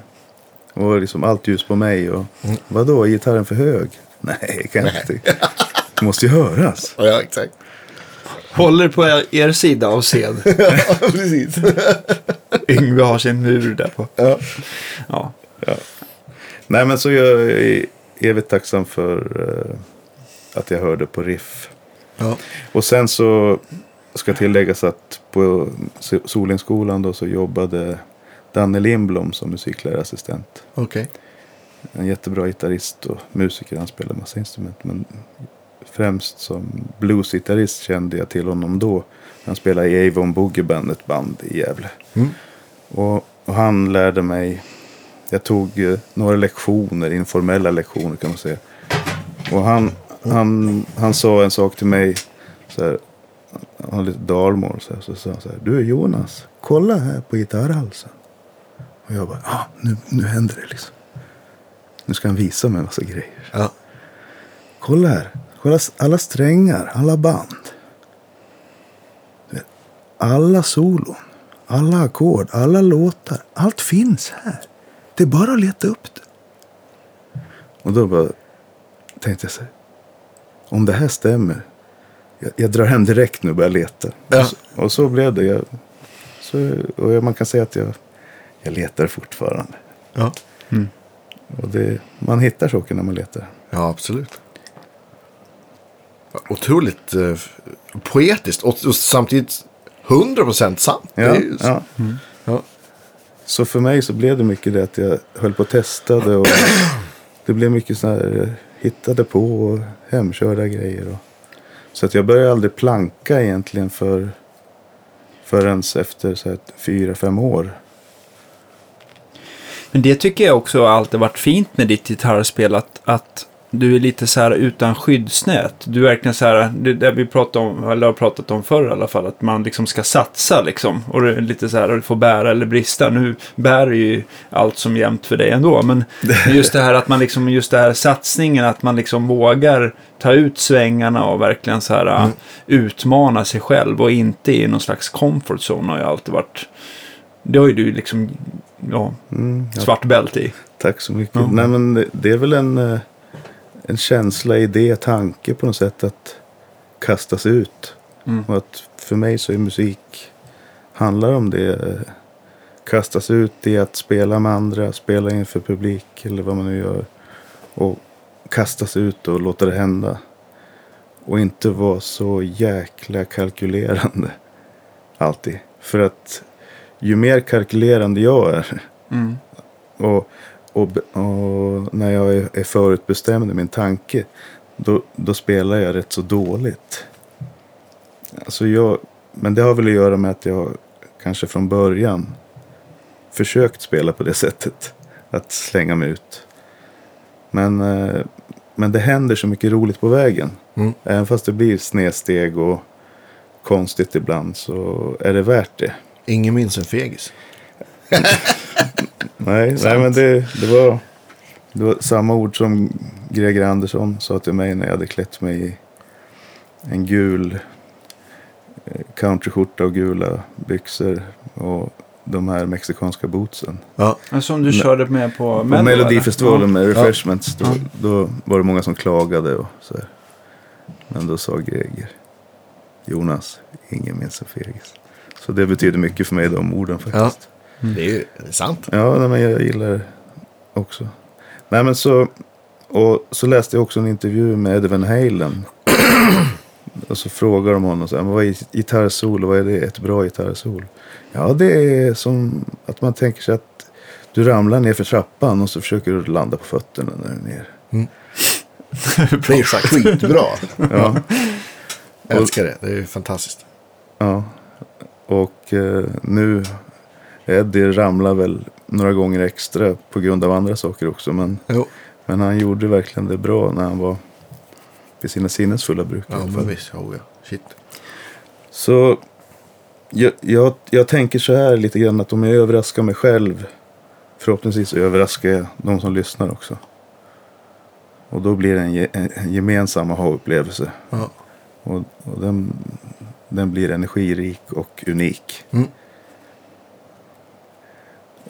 Och liksom allt ljus på mig. Och, Vadå, är gitarren för hög? Nej, kan jag inte. Det måste ju höras. Ja, exakt. Håller på er, er sida av sed. ja, precis. Yngve har sin mur där på. ja. Ja. Nej, men så jag är evigt tacksam för eh, att jag hörde på Riff. Ja. Och sen så ska tilläggas att på Solenskolan då så jobbade Danne Lindblom som musiklärarassistent. Okej. En jättebra gitarrist och musiker. Han spelar massa instrument. Men främst som bluesgitarrist kände jag till honom då. Han spelade i Avon Boogie Band, ett band i Gävle. Mm. Och, och han lärde mig. Jag tog eh, några lektioner, informella lektioner kan man säga. Och han, han, han sa en sak till mig. Så här, han har lite dalmål. Så, här, så sa han så här. Du Jonas, kolla här på gitarrhalsen. Och jag bara, ja nu, nu händer det liksom. Nu ska han visa mig en massa grejer. Ja. Kolla här. Kolla alla strängar, alla band. Alla solon, alla ackord, alla låtar. Allt finns här. Det är bara att leta upp det. Och då bara tänkte jag så här. Om det här stämmer. Jag, jag drar hem direkt nu och börjar leta. Ja. Och, så, och så blev det. Jag, så, och jag- man kan säga att jag, jag letar fortfarande. Ja. Och det, man hittar saker när man letar. ja, absolut. Otroligt eh, poetiskt och, och samtidigt 100% sant. Det Ja, är ju så- ja. Ja. Så för mig så blev det mycket det att jag höll på och testade. Och det blev mycket så här, eh, hittade på och hemkörda grejer. Och, så att jag började aldrig planka egentligen för, förrän efter så här, fyra, fem år. Men det tycker jag också alltid varit fint med ditt gitarrspel. Att, att du är lite så här utan skyddsnät. Du är verkligen så här, det där vi pratade om, eller har pratat om förr i alla fall, att man liksom ska satsa liksom. Och det är lite så här, du får bära eller brista. Nu bär ju allt som jämnt för dig ändå. Men just det här att man liksom, just det här satsningen, att man liksom vågar ta ut svängarna och verkligen så här utmana sig själv och inte i någon slags comfort zone har ju alltid varit. Det har ju du liksom, ja, Mm, ja, svart bälte i. tack så mycket. Ja. Nej, men det, det är väl en, eh, en känsla, idé, tanke på något sätt att kastas ut. Mm. Och att för mig så är musik handlar om det. Kastas ut i att spela med andra, spela inför publik eller vad man nu gör. Och kastas ut och låta det hända. Och inte vara så jäkla kalkylerande. Alltid. För att ju mer kalkylerande jag är Mm. och, och, och när jag är, förutbestämd i min tanke. Då, då spelar jag rätt så dåligt. Alltså jag, men det har väl att göra med att jag kanske från början försökt spela på det sättet. Att slänga mig ut. Men, eh, men det händer så mycket roligt på vägen. Mm. Även fast det blir snedsteg och konstigt ibland så är det värt det. Ingen minns en fegis. Nej, nej men det, det, var, det var samma ord som Greger Andersson sa till mig när jag hade klätt mig i en gul eh, countryskjorta och gula byxor och de här mexikanska bootsen. Ja. Som du körde med på På Mello, Melodifestivalen med Refreshments, då, Ja. då var det många som klagade och så här. Men då sa Greger, Jonas, ingen minns en fegis. Så det betyder mycket för mig de orden faktiskt. Det är ju sant. Ja, men jag gillar det också. Nej, men så, och så läste jag också en intervju med Eddie Van Halen. och så frågar de honom så här, "Men vad är gitarrsolo, vad är det? Ett bra gitarrsolo? Ja, det är som att man tänker sig att du ramlar ner för trappan och så försöker du landa på fötterna när du är ner. Det är skitbra. Ja, Jag älskar det. Det är fantastiskt. ja. Och eh, nu, Eddie ramlar väl några gånger extra på grund av andra saker också. Men Jo. Men han gjorde verkligen det bra när han var vid sina sinnesfulla bruk. Ja, men visst. Oh, ja. Shit. Så jag, jag, jag tänker så här lite grann att om jag överraskar mig själv. Förhoppningsvis överraskar jag de som lyssnar också. Och då blir det en, ge, en gemensam aha-upplevelse. Ja. Och, och den, den blir energirik och unik. Mm.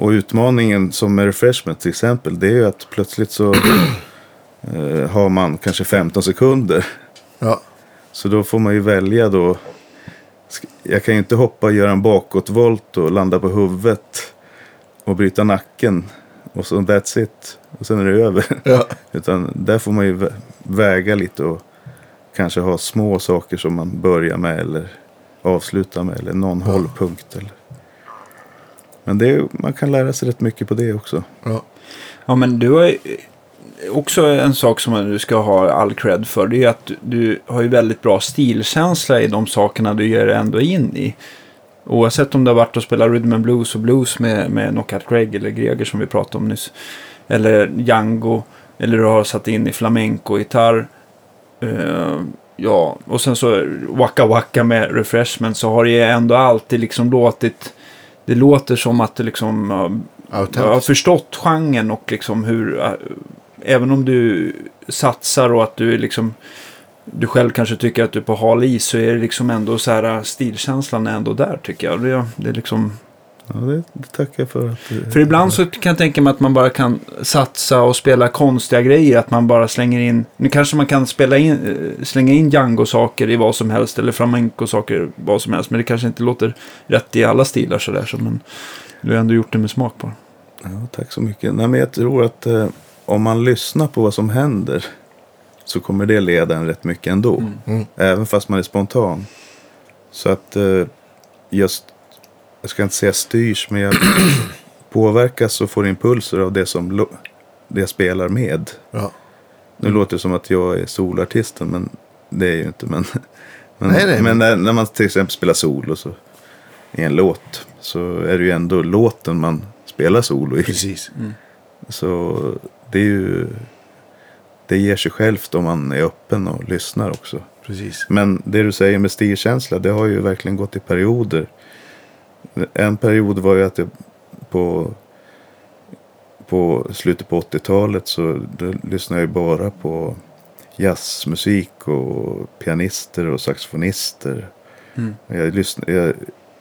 Och utmaningen som med refreshment till exempel. Det är ju att plötsligt så eh, har man kanske 15 sekunder. Ja. Så då får man ju välja då. Jag kan ju inte hoppa och göra en bakåtvolt och landa på huvudet. Och bryta nacken. Och så that's it. Och sen är det över. Ja. Utan där får man ju vä- väga lite och kanske ha små saker som man börjar med eller avslutar med. Eller någon hållpunkt. Eller. Men det man kan lära sig rätt mycket på det också. Ja. Ja, men du har ju också en sak som du ska ha all cred för. Det är att du, har ju väldigt bra stilkänsla i de sakerna du ger ändå in i. Oavsett om det har varit att spela rhythm and blues och blues med, med Knockout Greg eller Greger som vi pratade om nyss. Eller Django. Eller du har satt in i flamenco-gitarr. Eh, ja, och sen så Waka Waka med Refreshment så har det ju ändå alltid liksom låtit... Det låter som att det liksom... jag har förstått genren och liksom hur, även om du satsar och att du är liksom, du själv kanske tycker att du är på hal is så är det liksom ändå så här, stilkänslan är ändå där tycker jag. Det, det är liksom, Ja, det, det tackar jag för. Att, för ibland så kan jag tänka mig att man bara kan satsa och spela konstiga grejer. Att man bara slänger in, nu kanske man kan spela in, äh, slänga in Django-saker i vad som helst eller flamenco-saker i vad som helst. Men det kanske inte låter rätt i alla stilar sådär. Så, men du har ändå gjort det med smak på. Ja, tack så mycket. Nej, men jag tror att eh, om man lyssnar på vad som händer så kommer det leda en rätt mycket ändå. Mm. Även fast man är spontan. Så att eh, just, jag ska inte säga styrs, men jag påverkas och får impulser av det som det jag spelar med. Ja. Nu låter det som att jag är solartisten, men det är ju inte. Men, men, Nej, nej. men när, när man till exempel spelar solo så, i en låt så är det ju ändå låten man spelar solo i. Precis. Så det är ju... Det ger sig självt om man är öppen och lyssnar också. Precis. Men det du säger med stilkänsla, det har ju verkligen gått i perioder. En period var ju att jag på, på slutet på 80-talet så lyssnade jag bara på jazzmusik och pianister och saxofonister. Mm. Jag, lyssnade, jag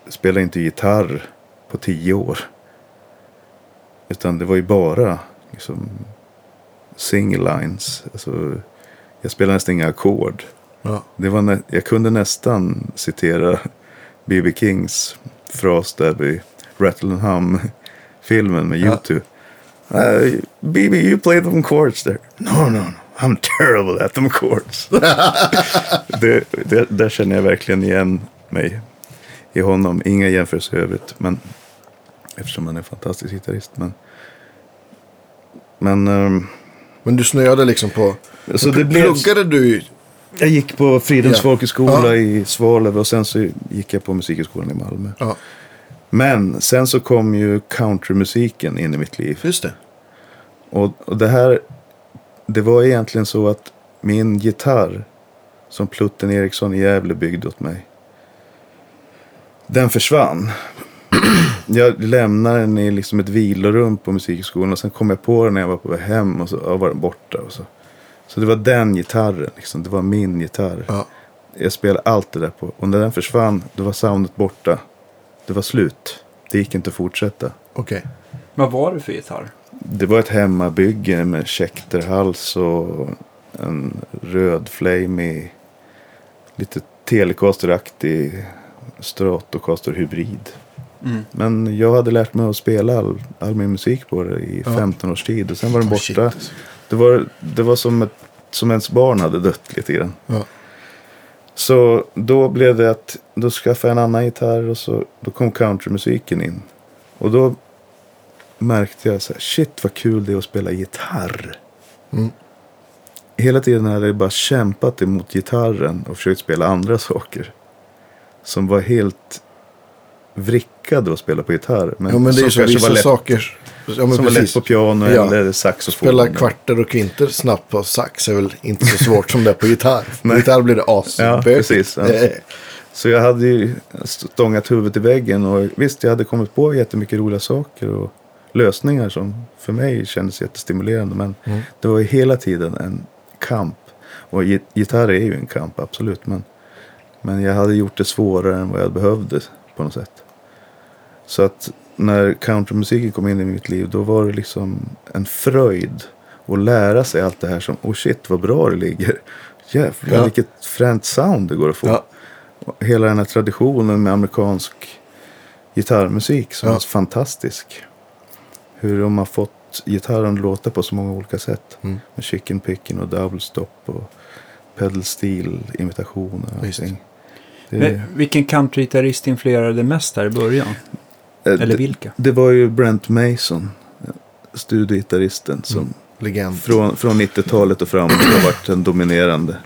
spelade inte gitarr på tio år. Utan det var ju bara liksom, single lines. Alltså, jag spelade nästan inga ackord. Ja. Det var jag kunde nästan citera B.B. Kings fras där and Hum-filmen med Ja. YouTube. Uh, B.B. you play them chords there. No, no, no. I'm terrible at them chords. det, det, där känner jag verkligen igen mig i honom. Inga jämförelser i övrigt. Men, eftersom han är en fantastisk gitarrist. Men, men ehm, Men du snöade liksom på... så det blev, Pluggade du? Jag gick på Fridhems Ja. folkhögskola Ja. i Svalöv och sen så gick jag på musikhögskolan i Malmö. Ja, Men sen så kom ju countrymusiken in i mitt liv. just det. Och, och det här, det var egentligen så att min gitarr som Plutten Eriksson i Gävle byggde åt mig. Den försvann. Jag lämnade den i liksom ett vilorum på musikhögskolan och sen kom jag på den när jag var på väg hem och så var den borta. Och så. Så det var den gitarren, liksom. det var min gitarr. Ja. Jag spelade allt det där på. Och när den försvann, då var soundet borta. Det var slut. Det gick inte att fortsätta. Okej. Vad var det för gitarr? Det var ett hemmabygge med Schecterhals och en röd flamey. Lite Telecaster-aktig Stratocaster-hybrid. Mm. Men jag hade lärt mig att spela all, all min musik på det i Ja. 15 års tid. Och sen var den Oh, borta. shit, alltså. Det var, det var som, ett, som ens barn hade dött lite grann. Ja. Så då blev det att då skaffade jag en annan gitarr och så då kom countrymusiken in. Och då märkte jag så här, shit vad kul det är att spela gitarr. Mm. Hela tiden hade jag bara kämpat emot gitarren och försökt spela andra saker. Som var helt vrickade att spela på gitarr. Men, Ja, men det är ju som vissa lätt, saker. Ja, som var lätt precis. på piano Ja. eller saxofon. Spela kvarter och kvinter snabbt på sax är väl inte så svårt som det är på gitarr. På gitarr blir det as. Ja, precis. Ja. Så jag hade ju stångat huvudet i väggen och visst, jag hade kommit på jättemycket roliga saker och lösningar som för mig kändes jättestimulerande. Men Mm. det var ju hela tiden en kamp. Och gi- gitarr är ju en kamp, absolut. Men, men jag hade gjort det svårare än vad jag behövde på något sätt. Så att när countrymusiken kom in i mitt liv, då var det liksom en fröjd att lära sig allt det här som, oh shit vad bra det ligger. Jävlar Ja. vilket fränt sound det går att få. Ja. Hela den här traditionen med amerikansk gitarrmusik som Ja. är fantastisk. Hur de har fått gitarren att låta på så många olika sätt. Mm. Med chicken picking och double stop och pedal steel imitationer och allting. Men Det, Vilken countrygitarrist influerade mest där i början? Eh, Eller det, vilka? det var ju Brent Mason, studiogitarristen, som Legend. från, från 90-talet och framåt har varit den dominerande.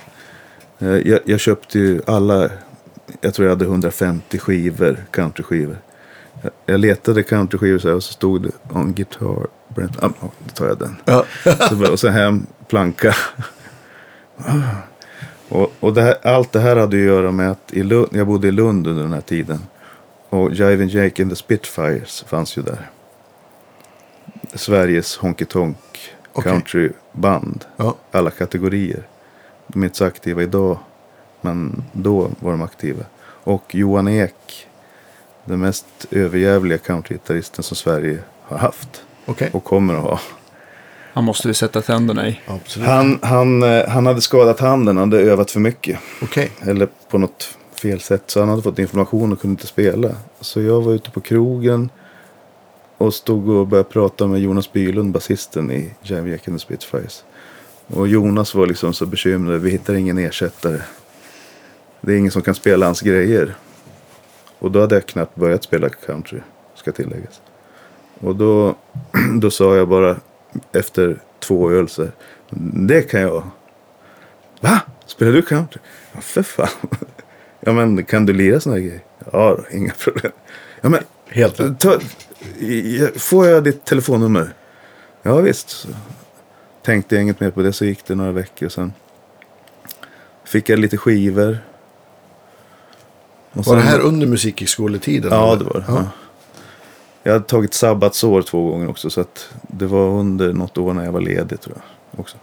Eh, Jag, jag köpte ju alla, jag tror jag hade 150 skivor, countryskivor. Jag, jag letade countryskivor så här och så stod det on guitar. Brent, ah, då tar jag den. Ja. Så, och så hem, planka. Och, och det här, allt det här hade ju att göra med att i Lund, jag bodde i Lund under den här tiden. Och Jive and Jake and the Spitfires fanns ju där. Sveriges honky tonk Okej. countryband. Ja. Alla kategorier. De är inte så aktiva idag. Men då var de aktiva. Och Johan Ek. Den mest överjävliga countrygitarristen som Sverige har haft. Okej. Och kommer att ha. Han måste vi sätta tänderna i. Absolut. Han, han, eh, han hade skadat handen, han hade övat för mycket. Okej. Eller på något fel sätt. Så han hade fått information och kunde inte spela. Så jag var ute på krogen. Och stod och började prata med Jonas Bylund, basisten i Jive Jack and the Spitfires. Och Jonas var liksom så bekymrad. Vi hittar ingen ersättare. Det är ingen som kan spela hans grejer. Och då hade jag knappt börjat spela country, ska tilläggas. Och då, då sa jag bara efter två öl så här, Det kan jag. Va? Spelar du country? Ja, för fan. Ja, men kan du lira såna här grejer? Ja, då, inga problem. Ja, men Helt ta, får jag ditt telefonnummer? Ja, visst. Så tänkte jag inget mer på det, så gick det några veckor. Sen fick jag lite skivor. Och Var det sen- här under musikskoletiden? Ja, eller? det var det. Ja. Ja. Jag hade tagit sabbatsår två gånger också. Så att det var under något år när jag var ledig tror jag. Också.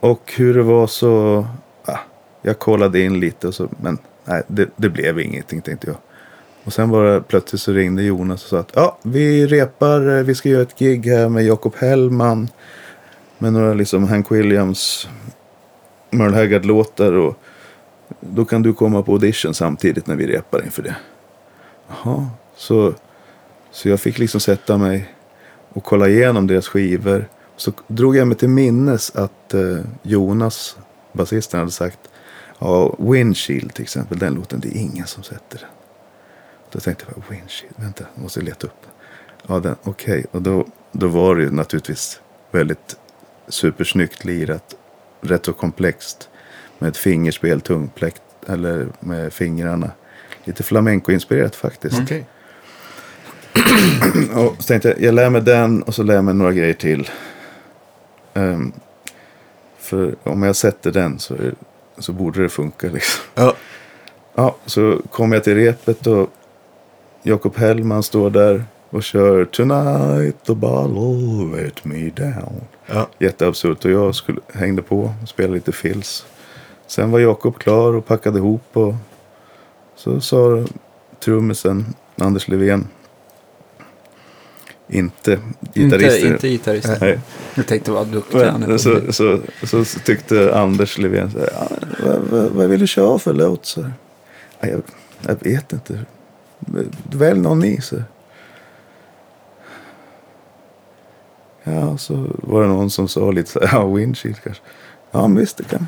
Och hur det var så... Jag kollade in lite och så... Men nej, det, det blev ingenting tänkte jag. Och sen var det plötsligt så ringde Jonas och sa att ja, vi repar, eh, vi ska göra ett gig här med Jakob Hellman. Med några liksom Hank Williams, Merle Haggard-låtar och då kan du komma på audition samtidigt när vi repar inför det. Jaha, så, så jag fick liksom sätta mig och kolla igenom deras skivor. Så drog jag mig till minnes att eh, Jonas, basisten, hade sagt ja, Windshield till exempel, den låten, det är ingen som sätter den. Då tänkte jag, Windshield, vänta, jag måste leta upp den. Ja, den, okej, och då, då var det ju naturligtvis väldigt supersnyggt lirat, rätt så komplext med ett fingerspel, tungpläkt eller med fingrarna. Lite flamenco-inspirerat faktiskt. Okej. Och så tänkte jag, jag lär mig den och så lär jag mig några grejer till. Ehm, för om jag sätter den så, är, så borde det funka liksom. Ja. Ja, så kom jag till repet och Jakob Hellman står där och kör Tonight the bottle let me down. Ja. Jätteabsurt och jag skulle, hängde på och spelade lite fills. Sen var Jakob klar och packade ihop och så sa trummisen Anders Levén. Inte Inte, gitarristen. inte gitarristen. Nej. Jag tänkte vad duktig han är. Så, så, så, så tyckte Anders Levén så här, ja, vad, vad, vad vill du köra för låt? Så "Ja, jag, jag vet inte. Välj någon ni. Så. Ja, så var det någon som sa lite så här, ja, windshield kanske. Ja, men visst det kan vi.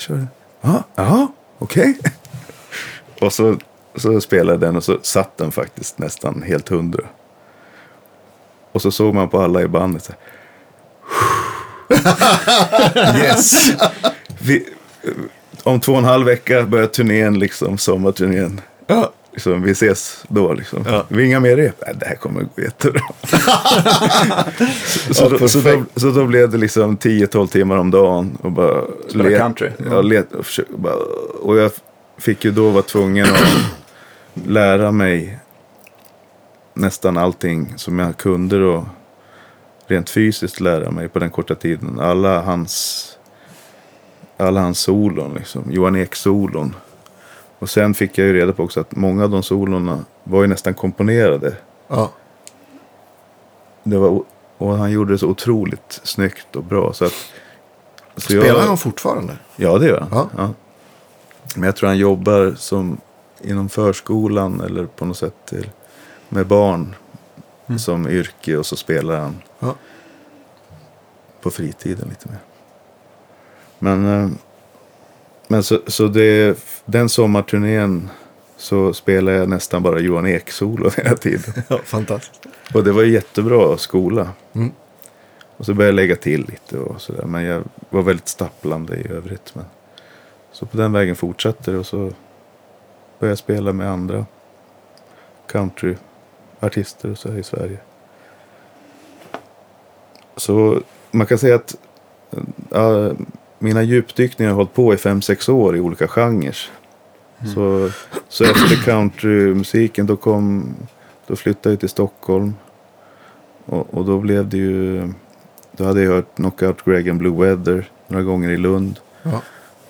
Kör. Ja, ja okej. och så, så spelade den och så satt den faktiskt nästan helt hundra. Och så såg man på alla i bandet så här, Yes! Vi, om två och en halv vecka börjar turnén, liksom, sommarturnén. Ja. Liksom, vi ses då liksom. Ja. Vi inga mer rep. Nej, det här kommer gå jättebra. så, så, Ja, då, så, då, så då blev det liksom 10-12 timmar om dagen. Och bara Spela let- country. Ja, let, och, försöka, bara, och jag fick ju då vara tvungen att lära mig nästan allting som jag kunde då. Rent fysiskt lära mig på den korta tiden. Alla hans, alla hans solon liksom. Johan Ek-solon. Och sen fick jag ju reda på också att många av de solorna var ju nästan komponerade. Ja. Det var, och han gjorde det så otroligt snyggt och bra. Så att, så Spelar han fortfarande? Ja, det gör han. Ja. Ja. Men jag tror han jobbar som inom förskolan eller på något sätt till, med barn som yrke och så spelar han Ja. på fritiden lite mer. Men, eh, men så, så det, den sommarturnén så spelade jag nästan bara Johan Ek-solo hela tiden. Ja, fantastiskt. Och det var jättebra skola. Mm. Och så började jag lägga till lite och sådär. Men jag var väldigt stapplande i övrigt. Men... Så på den vägen fortsatte det och så började jag spela med andra countryartister och så här i Sverige. Så man kan säga att ja, mina djupdykningar har hållit på i fem sex år i olika genrer. Så, så efter countrymusiken då kom, då flyttade jag till Stockholm. Och, och då blev det ju, då hade jag hört Knockout Greg and Blue Weather några gånger i Lund. Ja.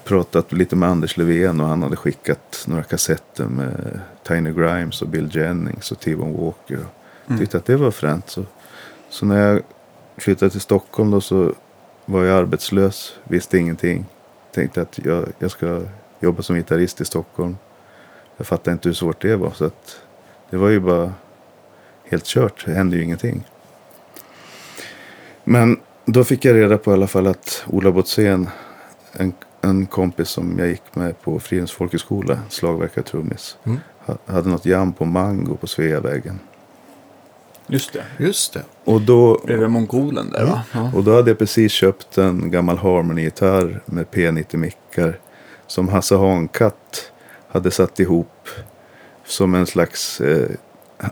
Pratat lite med Anders Levén och han hade skickat några kassetter med Tiny Grimes och Bill Jennings och T-Bone Walker. Och tyckte att det var fränt. Så, så när jag flyttade till Stockholm då så var jag arbetslös, visste ingenting. Tänkte att jag, jag ska jobba som gitarrist i Stockholm. Jag fattade inte hur svårt det var. Så att det var ju bara helt kört. Det hände ju ingenting. Men då fick jag reda på i alla fall att Ola Botzén, en, en kompis som jag gick med på Fridhems folkhögskola, slagverkartrummis, Mm. ha- hade något jam på Mango på Sveavägen. Just det. Just det. Och då, Bredvid mongolen där va? Ja. och då hade jag precis köpt en gammal Harmony-gitarr med P90-mickar som Hasse Hankatt hade satt ihop som en slags eh,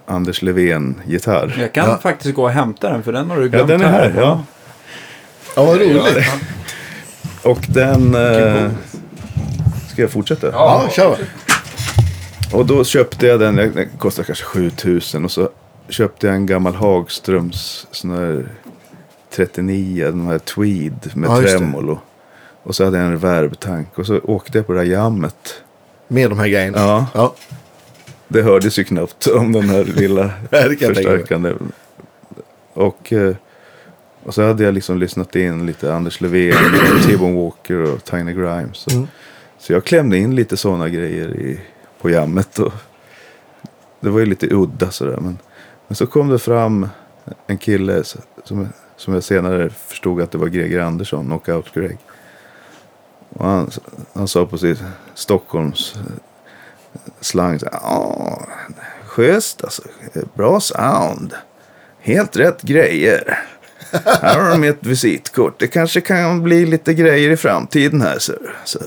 Anders Levén-gitarr. Jag kan Ja. faktiskt gå och hämta den för den har du Ja, glömt den är här. Ja. Ja, vad roligt. Och den... Eh, ska jag fortsätta? Ja, kör. Och då köpte jag den, den kostade kanske 7000 och så köpte jag en gammal Hagströms sån här 39, den här tweed med Ja, just det. tremolo. Och så hade jag en reverbtank och så åkte jag på det här jammet. Med de här grejerna. Ja, Ja. det hördes ju knappt om den här lilla det kan jag tänka mig. förstärkande. Och, eh, och så hade jag liksom lyssnat in lite Anders Levén, T-Bone Walker och Tiny Grimes. Mm. Så jag klämde in lite sådana grejer i, på jammet. Och det var ju lite udda sådär. Men, men så kom det fram en kille som, som jag senare förstod att det var Greger Andersson, Knockout Greg. Och han, han sa på sitt Stockholms eh, slang. Ja, schysst alltså. Bra sound. Helt rätt grejer. Här har de ett visitkort. Det kanske kan bli lite grejer i framtiden här. Så, så.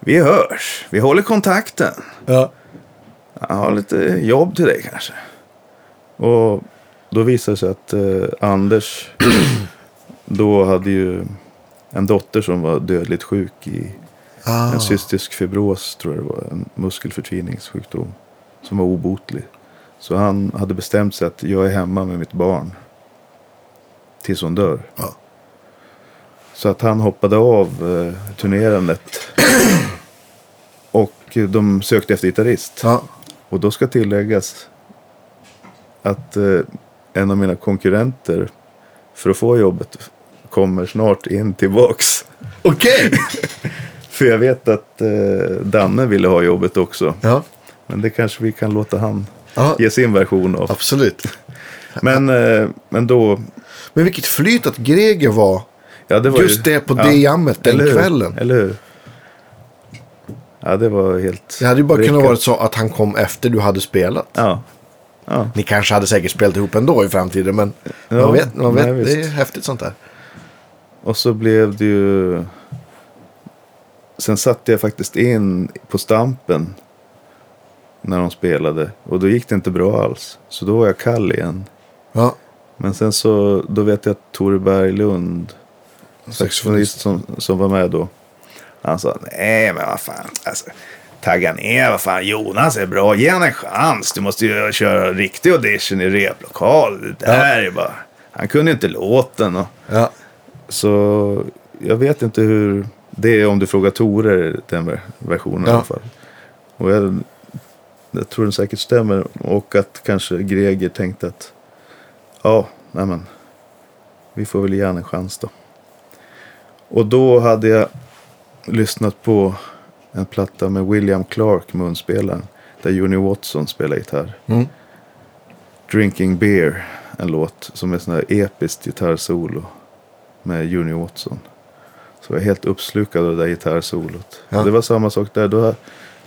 Vi hörs. Vi håller kontakten. Ja. Jag har lite jobb till dig kanske. Och då visade det sig att eh, Anders då hade ju en dotter som var dödligt sjuk i Ah. en cystisk fibros, tror jag det var. En muskelförtviningssjukdom som var obotlig. Så han hade bestämt sig att jag är hemma med mitt barn tills hon dör. Ja. Så att han hoppade av eh, turnerandet. och de sökte efter gitarrist. Ja. Och då ska tilläggas att eh, en av mina konkurrenter för att få jobbet kommer snart in tillbaks. Okej. För jag vet att eh, Danne ville ha jobbet också. Ja. Men det kanske vi kan låta han ja. ge sin version av. Absolut. Men, eh, men då... Men vilket flyt att Greger var Ja, det var just ju, det på ja, det jammet den kvällen. Eller hur? Ja, det var helt... Det hade ju bara kunnat vara så att han kom efter du hade spelat. Ja. ja. Ni kanske hade säkert spelat ihop ändå i framtiden, men Ja, man vet, man vet nej, det är häftigt sånt där. Och så blev det ju... Sen satte jag faktiskt in på Stampen. När de spelade. Och då gick det inte bra alls. Så då var jag kall igen. Ja, Men sen så, då vet jag att Tore Berglund, saxofonist som, som var med då. Han sa, nej men vad fan, alltså, tagga ner, vad fan, Jonas är bra, ge honom en chans. Du måste ju köra riktig audition i replokal. Det där är bara, han kunde inte låten. Och, ja. så jag vet inte hur, det är om du frågar Tore, den ver- versionen i Ja. alla fall. Och jag, jag tror den säkert stämmer. Och att kanske Greger tänkte att ja, nej men, vi får väl ge en chans då. Och då hade jag lyssnat på en platta med William Clark, munspelaren. Där Johnny Watson spelar gitarr. Mm. Drinking Beer, en låt som är sån här episkt gitarrsolo med Johnny Watson. Så jag är helt uppslukad av det där gitarrsolot. Ja. Det var samma sak där. Då,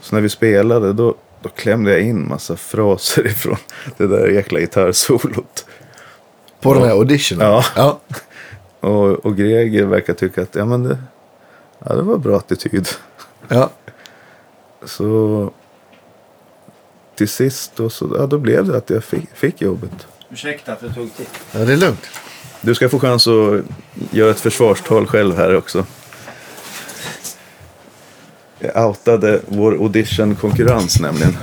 så när vi spelade då, då klämde jag in massa fraser ifrån det där jäkla gitarrsolot. På den här auditionen? Ja. ja. Och, och Greger verkar tycka att ja, men det, ja, det var bra attityd. Ja. Så till sist då, så, ja, då blev det att jag fick, fick jobbet. Ursäkta att det tog tid. ja, det är lugnt. Du ska få chans att göra ett försvarstal själv här också. Jag outade vår audition-konkurrens nämligen.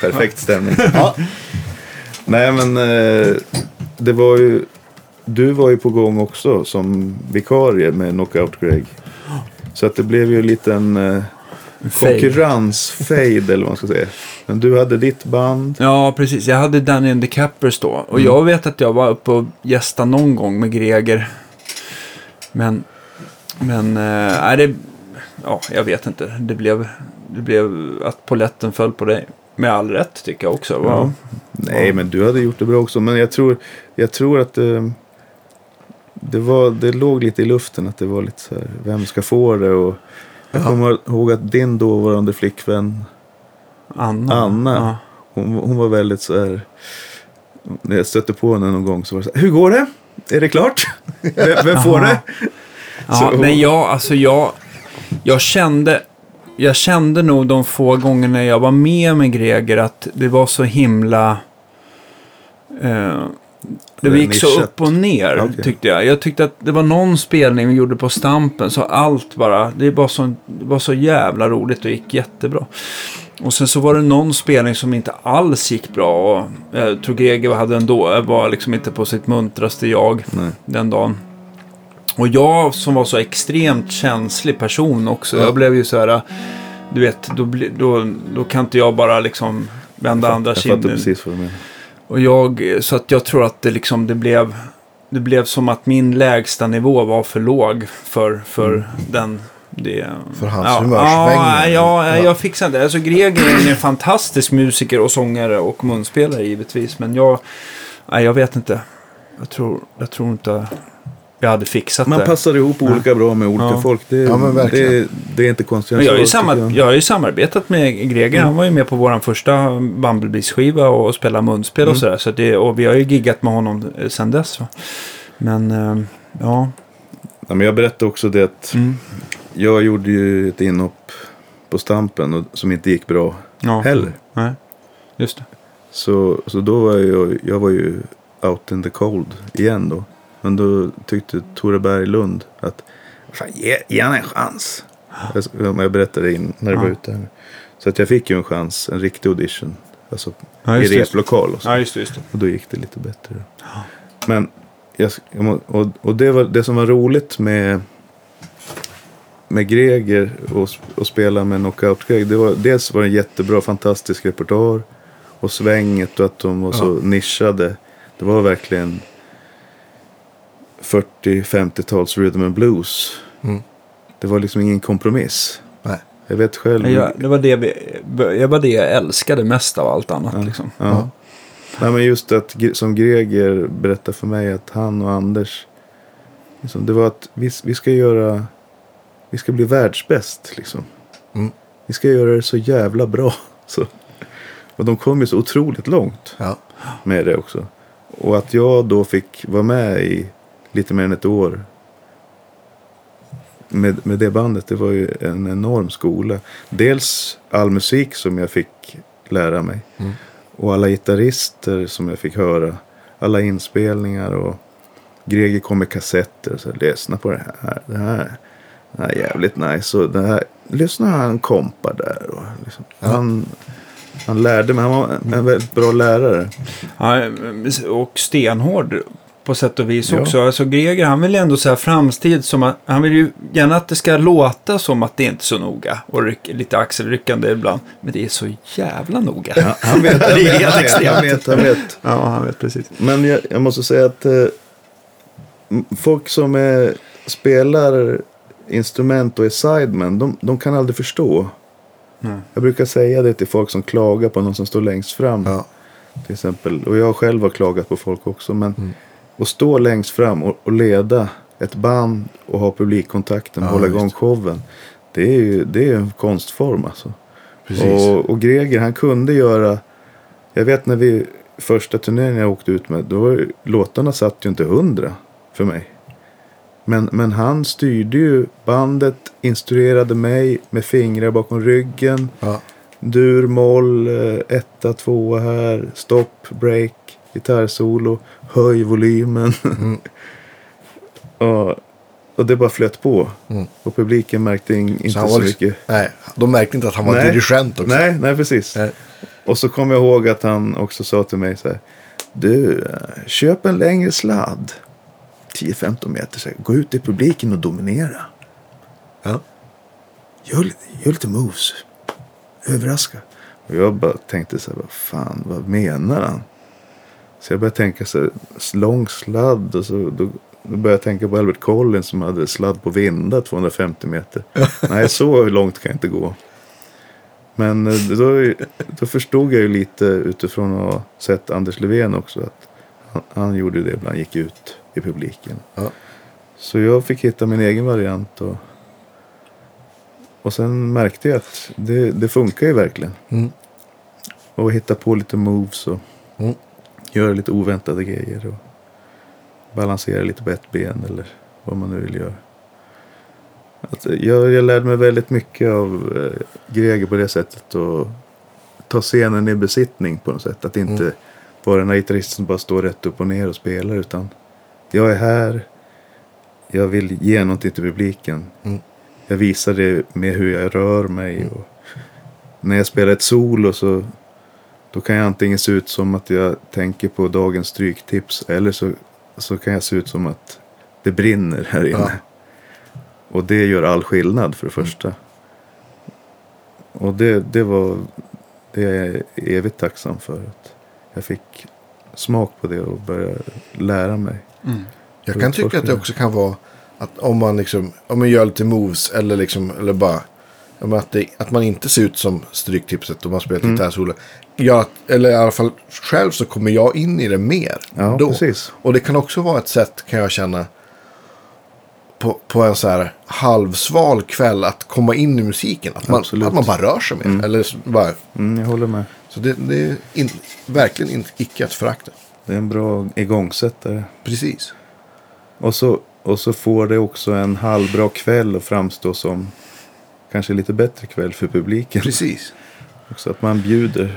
Perfekt stämning. Ja. Nej men eh, det var ju, du var ju på gång också som vikarie med Knockout Greg. Så att det blev ju en liten eh, konkurrensfade eller vad man ska säga. Men du hade ditt band. Ja, precis. Jag hade Danny and the Cappers då. Och jag vet att jag var uppe och gästade någon gång med Greger. Men, men, eh, nej det, ja, jag vet inte. Det blev, det blev att poletten föll på dig. Med all rätt tycker jag också. Ja. Nej, men du hade gjort det bra också. Men jag tror, jag tror att det, det, var, det låg lite i luften. Att det var lite så här, vem ska få det? Och jag kommer ihåg att din dåvarande flickvän, Anna. Anna. Ja. hon, hon var väldigt så här. När jag stötte på henne någon gång så var det så här, hur går det? Är det klart? Vem, vem får det? Ja, Så- nej, jag, alltså jag, jag kände, jag kände nog de få gångerna jag var med med Greger att det var så himla, eh, det Det gick så nischat. upp och ner Okej. tyckte jag. Jag tyckte att det var någon spelning vi gjorde på Stampen så allt bara, det var så, det var så jävla roligt och gick jättebra. Och sen så var det någon spelning som inte alls gick bra. Och jag tror Greger hade ändå, var liksom inte på sitt muntraste jag Nej. den dagen. Och jag som var så extremt känslig person också. Ja. Jag blev ju så här, du vet, då, då, då kan inte jag bara liksom vända andra Jag fattar kinden. precis vad du menar. Och jag, så att jag tror att det liksom, det blev, det blev som att min lägsta nivå var för låg för, för den. Det, För hans ja, humörsvängningar. Ja, ja, Ja. jag fixar inte. Alltså Greger är en fantastisk musiker och sångare och munspelare givetvis. Men jag, nej, jag vet inte. Jag tror, jag tror inte jag hade fixat Man det. passar ihop olika bra med olika Ja. folk. Det, Ja, det, det är inte konstigt. Men jag, har ju jag. jag har ju samarbetat med Greger. Han var ju med på vår första Bumblebees-skiva och spelade munspel och Mm. sådär. Så det, och vi har ju giggat med honom eh, sedan dess. Va? Men, eh, ja. Ja, men jag berättade också det att Mm. jag gjorde ju ett inhopp på Stampen och, som inte gick bra ja. heller. Nej, just det. Så, så då var jag, jag var ju out in the cold igen då. Men då tyckte Tore Berglund att Fan, ge, ge han en chans. Jag, jag berättade in, när det Ja. var ute. Här. Så att jag fick ju en chans, en riktig audition. Alltså Ja, i replokal och så. Ja, just det. Just det. Och då gick det lite bättre. Men jag, och, och det, var, det som var roligt med, med Greger och, och spela med Knockout Greg. Det var, dels var det en jättebra, fantastisk repertoar. Och svänget och att de var så nischade. Det var verkligen 40-50-tals rhythm and blues. Mm. Det var liksom ingen kompromiss. Nej. Jag vet själv. Jag, det, var det, det var det jag älskade mest av allt annat. Liksom. Ja. Ja. Nej, men just att som Greger berättade för mig att han och Anders. Liksom, det var att vi, vi ska göra. Vi ska bli världsbäst liksom. Mm. Vi ska göra det så jävla bra. Så. Och de kom ju så otroligt långt Ja. med det också. Och att jag då fick vara med i lite mer än ett år. Med, med det bandet, det var ju en enorm skola. Dels all musik som jag fick lära mig. Mm. Och alla gitarrister som jag fick höra. Alla inspelningar och Greger kom med kassetter så lyssna på det här. Det här, det här är jävligt nice. Och det här, lyssna han kompar där. Och liksom, han, han lärde mig, han var en, en väldigt bra lärare. Ja, och stenhård på sätt och vis Ja. också. Alltså Greger han vill ju ändå säga framstid som att han vill ju gärna att det ska låta som att det inte är så noga. Och ryck, lite axelryckande ibland. Men det är så jävla noga. Ja, Han vet, han är vet, han vet, han vet, han vet. han vet precis. Men jag, jag måste säga att eh, folk som är, spelar instrument och är sidemen, de, de kan aldrig förstå. Nej. Jag brukar säga det till folk som klagar på någon som står längst fram. Ja. Till exempel. Och jag själv har klagat på folk också. Men att stå längst fram och, och leda ett band och ha publikkontakten och Ja, hålla igång showen. Det är ju det är en konstform alltså. Precis. Och, och Greger han kunde göra, jag vet när vi första turneringen jag åkte ut med, då låtarna satt ju inte hundra för mig. Men, men han styrde ju bandet, instruerade mig med fingrar bakom ryggen. Ja. Dur, moll, eh, etta, tvåa här, stopp, break, gitarrsolo, höj volymen. Mm. och, och det bara flöt på. Mm. Och publiken märkte in, inte Så så, liksom, mycket. nej, de märkte inte att han var Nej. dirigent också. Nej, nej precis. Nej. Och så kom jag ihåg att han också sa till mig så här. Du, köp en längre sladd. 10-15 meter. Så här, gå ut i publiken och dominera. Ja. Gör, lite- gör lite moves. Överraska. Och jag bara tänkte så här, vad fan, vad menar han? Så jag började tänka så lång sladd. Och så, då, då började jag tänka på Albert Collins som hade sladd på Vinda 250 meter. Nej, så långt kan jag inte gå. Men eh, då, då förstod jag ju lite utifrån att ha sett Anders Levén också. Att han, han gjorde det ibland, gick ut i publiken. Ja. Så jag fick hitta min egen variant. Och, och sen märkte jag att det, det funkar ju verkligen. Mm. Och hitta på lite moves och Mm. Göra lite oväntade grejer. Och balansera lite på ett ben eller vad man nu vill göra. Att jag, jag lärde mig väldigt mycket av eh, Greger på det sättet. Och ta scenen i besittning på något sätt. Att inte Mm. vara den här gitarristen som bara står rätt upp och ner och spelar. Utan jag är här. Jag vill ge någonting till publiken. Mm. Jag visar det med hur jag rör mig. Och när jag spelar ett solo så då kan jag antingen se ut som att jag tänker på dagens stryktips. Eller så, så kan jag se ut som att det brinner här inne. Ja. Och det gör all skillnad för det första. Och det, det var det jag är evigt tacksam för. Att jag fick smak på det och började lära mig. Jag kan tycka att det också kan vara att om man liksom, om man gör lite moves eller liksom, eller bara, att, det, att man inte ser ut som Stryktipset om man spelar Mm. gitarrsolo. Ja, eller i alla fall själv så kommer jag in i det mer. Ja, då. precis. Och det kan också vara ett sätt, kan jag känna, på, på en så här halvsval kväll att komma in i musiken. Att man, Absolut. att man bara rör sig mer. Eller så bara, Mm, jag håller med. så det, det är in, verkligen in, icke att förakta. Det är en bra igångsättare. Precis. Och så, och så får det också en halvbra kväll att framstå som kanske lite bättre kväll för publiken. Precis. Också att man bjuder.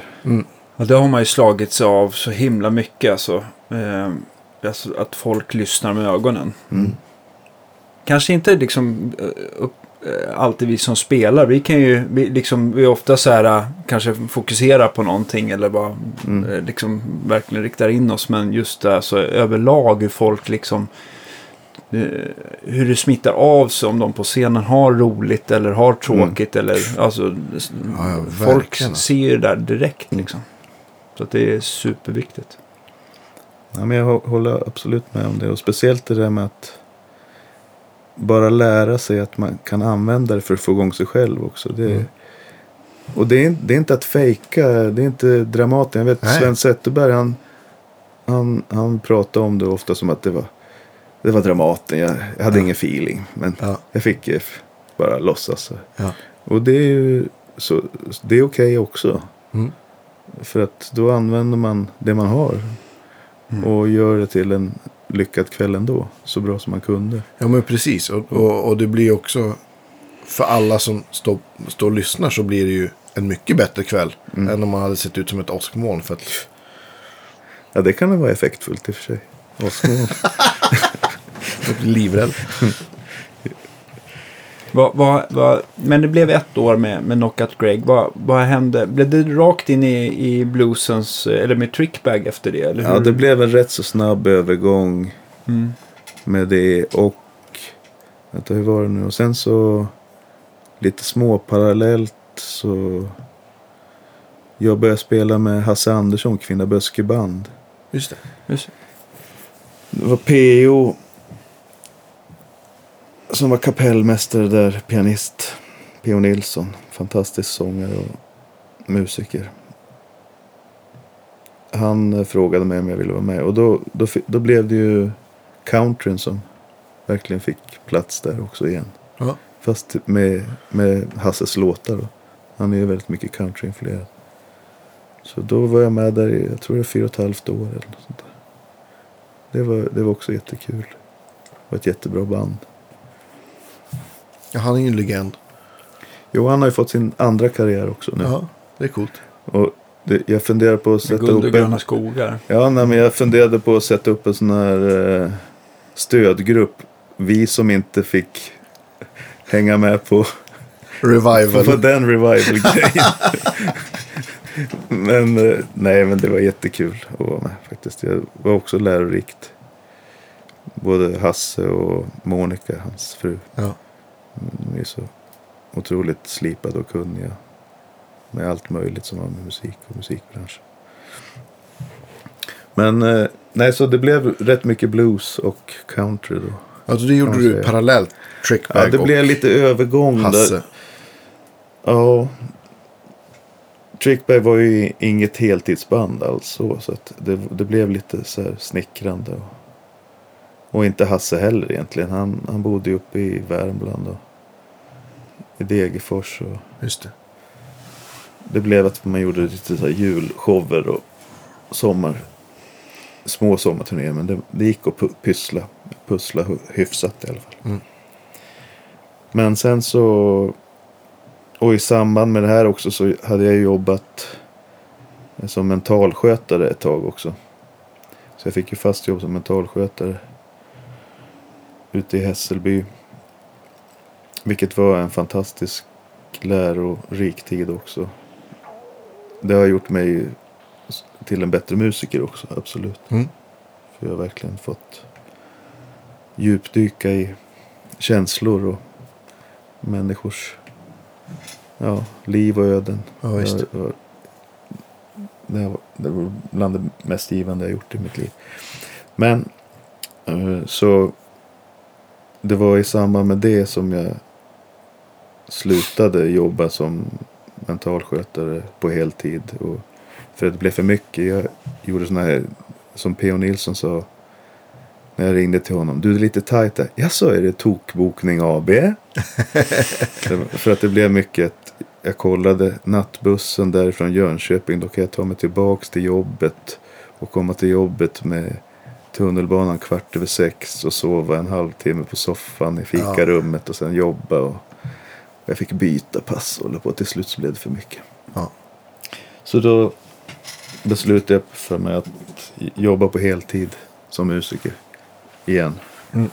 Ja, det har man ju slagit sig av så himla mycket. Alltså. Eh, alltså att folk lyssnar med ögonen. Mm. Kanske inte liksom eh, upp, eh, alltid vi som spelar. Vi kan ju vi, liksom, vi ofta så här, eh, kanske fokusera på någonting eller bara Mm. liksom verkligen riktar in oss. Men just det, alltså, överlag hur folk liksom hur det smittar av sig om de på scenen har roligt eller har tråkigt. Eller, alltså, Ja, ja, folk ser det där direkt. Liksom. Så det är superviktigt. Ja, men jag hå- håller absolut med om det. Och speciellt det där med att bara lära sig att man kan använda det för att få igång sig själv också. Det, Mm. Och det är, det är inte att fejka, det är inte dramatiskt. Jag vet Nej. Sven Zetterberg, han, han, han pratar om det ofta som att det var, det var Dramaten. Jag, jag hade Ja. ingen feeling. Men Ja. jag fick bara låtsas. Ja. Och det är ju så, det är okej också. Mm. För att då använder man det man har. Mm. Och gör det till en lyckad kväll ändå. Så bra som man kunde. Ja men precis. Och, och, och det blir också för alla som står, står och lyssnar så blir det ju en mycket bättre kväll. Mm. Än om man hade sett ut som ett åskmoln. För att, Ja, det kan väl vara effektfullt i och för sig. Åskmoln. livrädd. Vad, vad, vad, men det blev ett år med, med Knockout Greg. Vad, vad hände? Blev det rakt in i, i bluesens, eller med trickbag efter det? Eller ja, hur? det blev en rätt så snabb övergång Mm. med det. Och vänta, hur var det nu? Och sen så lite små parallellt så jag började spela med Hasse Andersson, Kvinna Böske band. Just det. Just. Det var P.O. som var kapellmästare där, pianist. P.O. Nilsson, fantastisk sångare och musiker. Han eh, frågade mig om jag ville vara med och då, då, då blev det ju countryn som verkligen fick plats där också igen. Ja. Fast med, med Hasses låtar då. Han är ju väldigt mycket countryinfluerad. Så då var jag med där i, jag tror det är fyra och ett halvt år eller något sånt där. Det var, det var också jättekul. Det var ett jättebra band. Ja, han är ju en legend. Jo, han har ju fått sin andra karriär också nu. Ja, det är coolt. Och det, jag funderar på att sätta Guld och upp gröna en... skogar. Ja, nej, men jag funderade på att sätta upp en sån här eh, stödgrupp. Vi som inte fick hänga med på, Revival. på den revival-grejen. men eh, nej, men det var jättekul att vara med faktiskt. Det var också lärorikt. Både Hasse och Monica, hans fru. Ja. De är så otroligt slipade och kunniga. Med allt möjligt som har med musik och musikbransch. Men eh, nej, så det blev rätt mycket blues och country då. Alltså det gjorde du parallellt. Trickbag Ja, det och blev lite övergång Hasse. där. Ja. Trickbag var ju inget heltidsband alltså. Så att det, det blev lite så här snickrande. Och, och inte Hasse heller egentligen. Han, han bodde ju uppe i Värmland och i Degerfors. Och Just det. det blev att man gjorde lite så här julshower och sommar. Små sommarturnéer. Men det, det gick att pyssla. Pussla hyfsat i alla fall. Mm. Men sen så. Och i samband med det här också så hade jag jobbat som mentalskötare ett tag också. Så jag fick ju fast jobb som mentalskötare. Ute i Hässelby. Vilket var en fantastisk lärorik tid också. Det har gjort mig till en bättre musiker också, absolut. Mm. För jag har verkligen fått djupdyka i känslor och människors ja, liv och öden. Ja, visst. Jag- jag- Det var, det var bland det mest givande jag gjort i mitt liv. Men eh, så det var i samband med det som jag slutade jobba som mentalskötare på heltid. Och för att det blev för mycket. Jag gjorde sådana här, som P.O. Nilsson sa. När jag ringde till honom. Du är lite tajt där. Ja, så är det Tokbokning AB. För att det blev mycket. Jag kollade nattbussen därifrån Jönköping. Då kan jag ta mig tillbaks till jobbet. Och komma till jobbet med tunnelbanan kvart över sex. Och sova en halvtimme på soffan i fikarummet. Och sen jobba. Och jag fick byta pass och hålla på. Till slut så blev det för mycket. Ja. Så då beslutade jag för mig att jobba på heltid som musiker. Igen. Mm.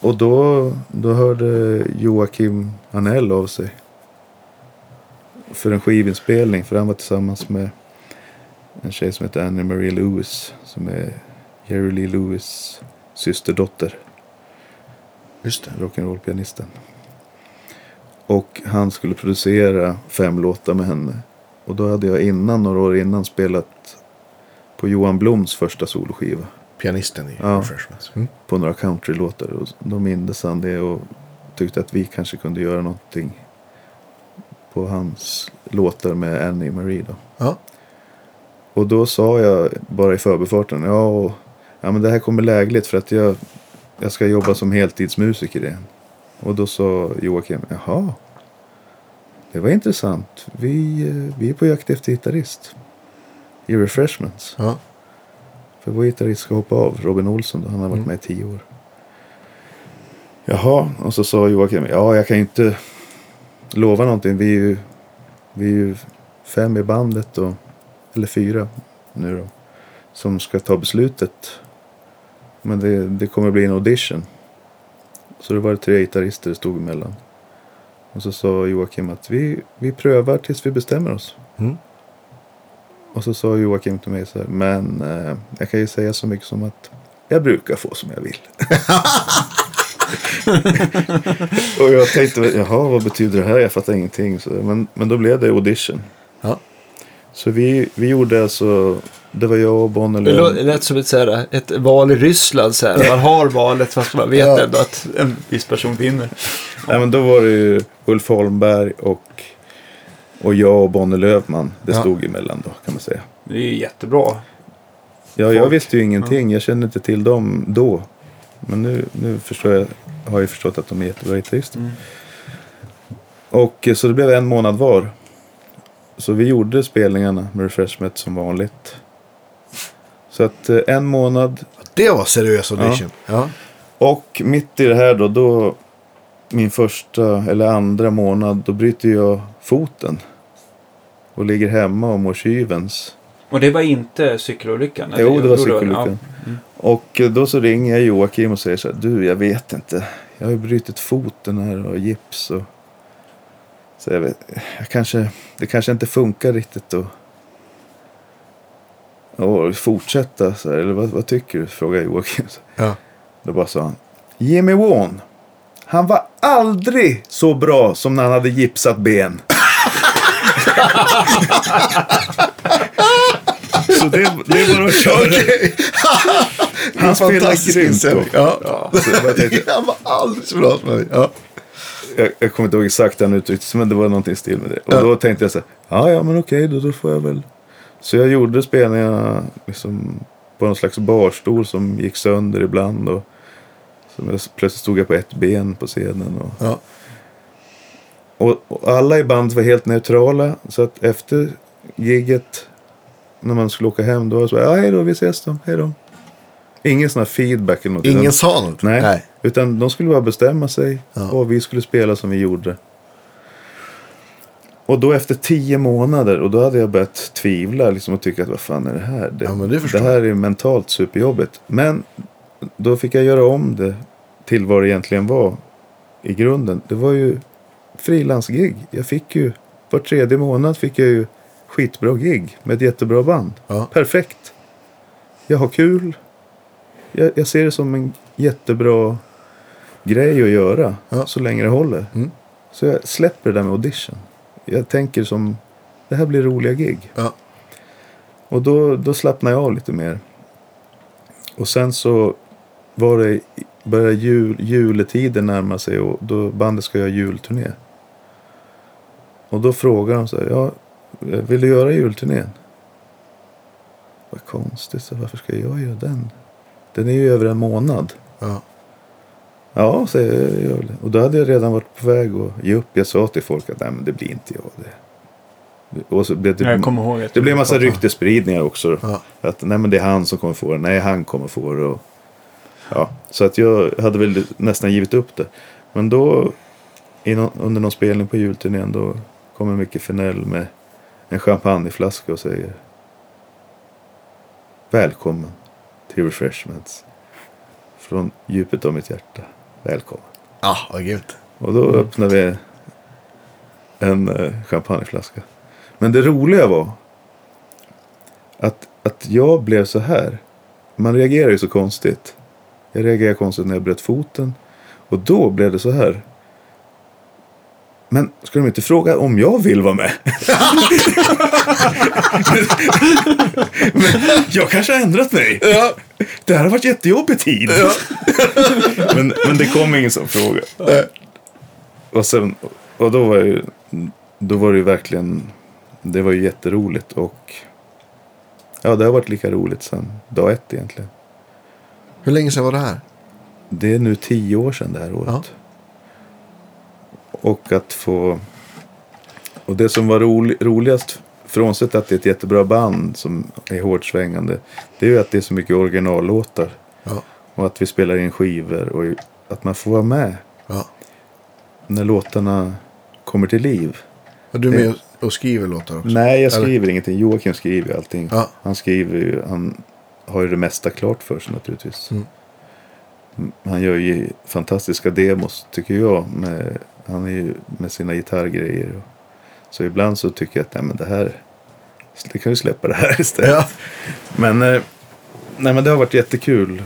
Och då, då hörde Joakim Anell av sig. För en skivinspelning. För han var tillsammans med en tjej som heter Annie Marie Lewis. Som är Jerry Lee Lewis systerdotter. Just det. Rock'n'roll-pianisten. Och han skulle producera fem låtar med henne. Och då hade jag innan, några år innan, spelat på Johan Bloms första soloskiva. Pianisten i Ja. Refreshments. Mm. På några countrylåtar. Och då mindes han det och tyckte att vi kanske kunde göra någonting på hans låtar med Annie Marie då. Ja. Och då sa jag bara i förbifarten, ja, och, ja men det här kommer lägligt för att jag, jag ska jobba som heltidsmusiker igen. Och då sa Joakim, jaha, det var intressant. Vi, eh, vi är på jakt efter gitarrist. I Refreshments. Ja. För vår gitarrist ska hoppa av, Robin Olsson då, han har varit Mm. med i tio år. Jaha, och så sa Joakim, ja jag kan ju inte lova någonting. Vi är ju, vi är ju fem i bandet, och, eller fyra nu då, som ska ta beslutet. Men det, det kommer bli en audition. Så det var tre gitarrister det stod emellan. Och så sa Joakim att vi, vi prövar tills vi bestämmer oss. Mm. Och så sa Joakim till mig så här, men eh, jag kan ju säga så mycket som att jag brukar få som jag vill. och jag tänkte, jaha vad betyder det här? Jag fattar ingenting. Så, men, men då blev det audition. Ja. Så vi, vi gjorde alltså, det var jag och Bonnelöv. lå- det lät som ett, så här, ett val i Ryssland. Så här. Man har valet fast man vet Ja. ändå att en viss person vinner. Nej, men då var det ju Ulf Holmberg och, och jag och Bonnie Lövman. Det Ja. stod emellan då kan man säga. Det är ju jättebra. Ja, jag Folk. visste ju ingenting. Jag kände inte till dem då. Men nu, nu förstår jag, har jag förstått att de är jättebra gitarrister. Mm. Och eh, så det blev en månad var. Så vi gjorde spelningarna med Refreshment som vanligt. Så att eh, en månad Det var seriös audition. Ja. och mitt i det här då, då min första eller andra månad, då bryter jag foten. Och ligger hemma och mår kyvens. Och det var inte cykelolyckan? eller? Jo, det var cykelolyckan. Ja. Och eh, då så ringer jag Joakim och säger så här, du jag vet inte. Jag har ju brutit foten här och gips och... Så jag vet, jag kanske, det kanske inte funkar riktigt att... Och fortsätta så här, eller vad, vad tycker du? Frågade Joakim. Ja. Då bara sa han, Jimmy Wan. Han var aldrig så bra som när han hade gipsat ben. så det, det bara att köra. Han spelar grymt. då. Ja. Så tänkte, Han var alldeles för bra för mig. Ja. Jag, jag kommer inte ihåg exakt hur han uttryckte sig, men det var någonting i stil med det. Och Ja. då tänkte jag så här, ja ja men okej då, då får jag väl. Så jag gjorde spelningarna liksom på någon slags barstol som gick sönder ibland. Och, så jag, plötsligt stod jag på ett ben på scenen. Och, Ja. och, och alla i bandet var helt neutrala. Så att efter gigget, när man skulle åka hem, då var det så ja hej då, vi ses då, hej då. Ingen sån här feedback eller något. Ingen sa något? Nej, utan de skulle bara bestämma sig Ja. och vi skulle spela som vi gjorde. Och då efter tio månader, och då hade jag börjat tvivla liksom, och tycka att vad fan är det här? Det, Ja, det det här är mentalt superjobbigt. Men då fick jag göra om det till vad det egentligen var i grunden. Det var ju frilansgig. Jag fick ju, var tredje månad fick jag ju skitbra gig med ett jättebra band. Ja. Perfekt. Jag har kul. Jag, jag ser det som en jättebra grej att göra. Ja. Så länge det håller. Mm. Så jag släpper det där med audition. Jag tänker som, det här blir roliga gig. Ja. Och då, då slappnar jag av lite mer. Och sen så var det, började jul, juletiden närma sig och då bandet ska göra julturné. Och då frågar de så här, ja, vill du göra julturnén? Vad konstigt, så varför ska jag göra den? Den är ju över en månad. Ja. Ja, säger jag, det. Och då hade jag redan varit på väg att ge upp. Jag sa till folk att nej, men det blir inte jag det. Och så blev det, Jag kommer ihåg att det blev en massa ryktespridningar också. Ja. Att nej, men det är han som kommer få det. Nej, han kommer få det. Och, ja, så att jag hade väl nästan givit upp det. Men då, någon, under någon spelning på julturnén, då kommer Micke Finell med en champagneflaska och säger Välkommen till Refreshments. Från djupet av mitt hjärta. Välkommen. Ja, vad grymt. Och då öppnade vi en eh, champagneflaska. Men det roliga var att, att jag blev så här. Man reagerar ju så konstigt. Jag reagerade konstigt när jag bröt foten. Och då blev det så här. Men ska de inte fråga om jag vill vara med? men jag kanske har ändrat mig. Ja. Det här har varit jättejobbig tid. men, men det kom ingen sån fråga. Och, sen, och då var, ju, då var det ju verkligen, det var ju jätteroligt och ja, det har varit lika roligt sedan dag ett egentligen. Hur länge sedan var det här? Det är nu tio år sedan det här året. Ja. Och att få, och det som var rolig, roligast, frånsett att det är ett jättebra band som är hårt svängande, det är ju att det är så mycket originallåtar. Ja. Och att vi spelar in skivor och att man får vara med Ja. när låtarna kommer till liv. Och du är med och skriver låtar också? Nej, jag Eller? skriver ingenting. Joakim skriver allting. Ja. Han skriver ju, han har ju det mesta klart för sig naturligtvis. Mm, Han gör ju fantastiska demos tycker jag. Med, han är ju med sina gitarrgrejer. Och, så ibland så tycker jag att nej, men det här, det kan vi släppa det här istället. Ja. Men, eh, nej, men det har varit jättekul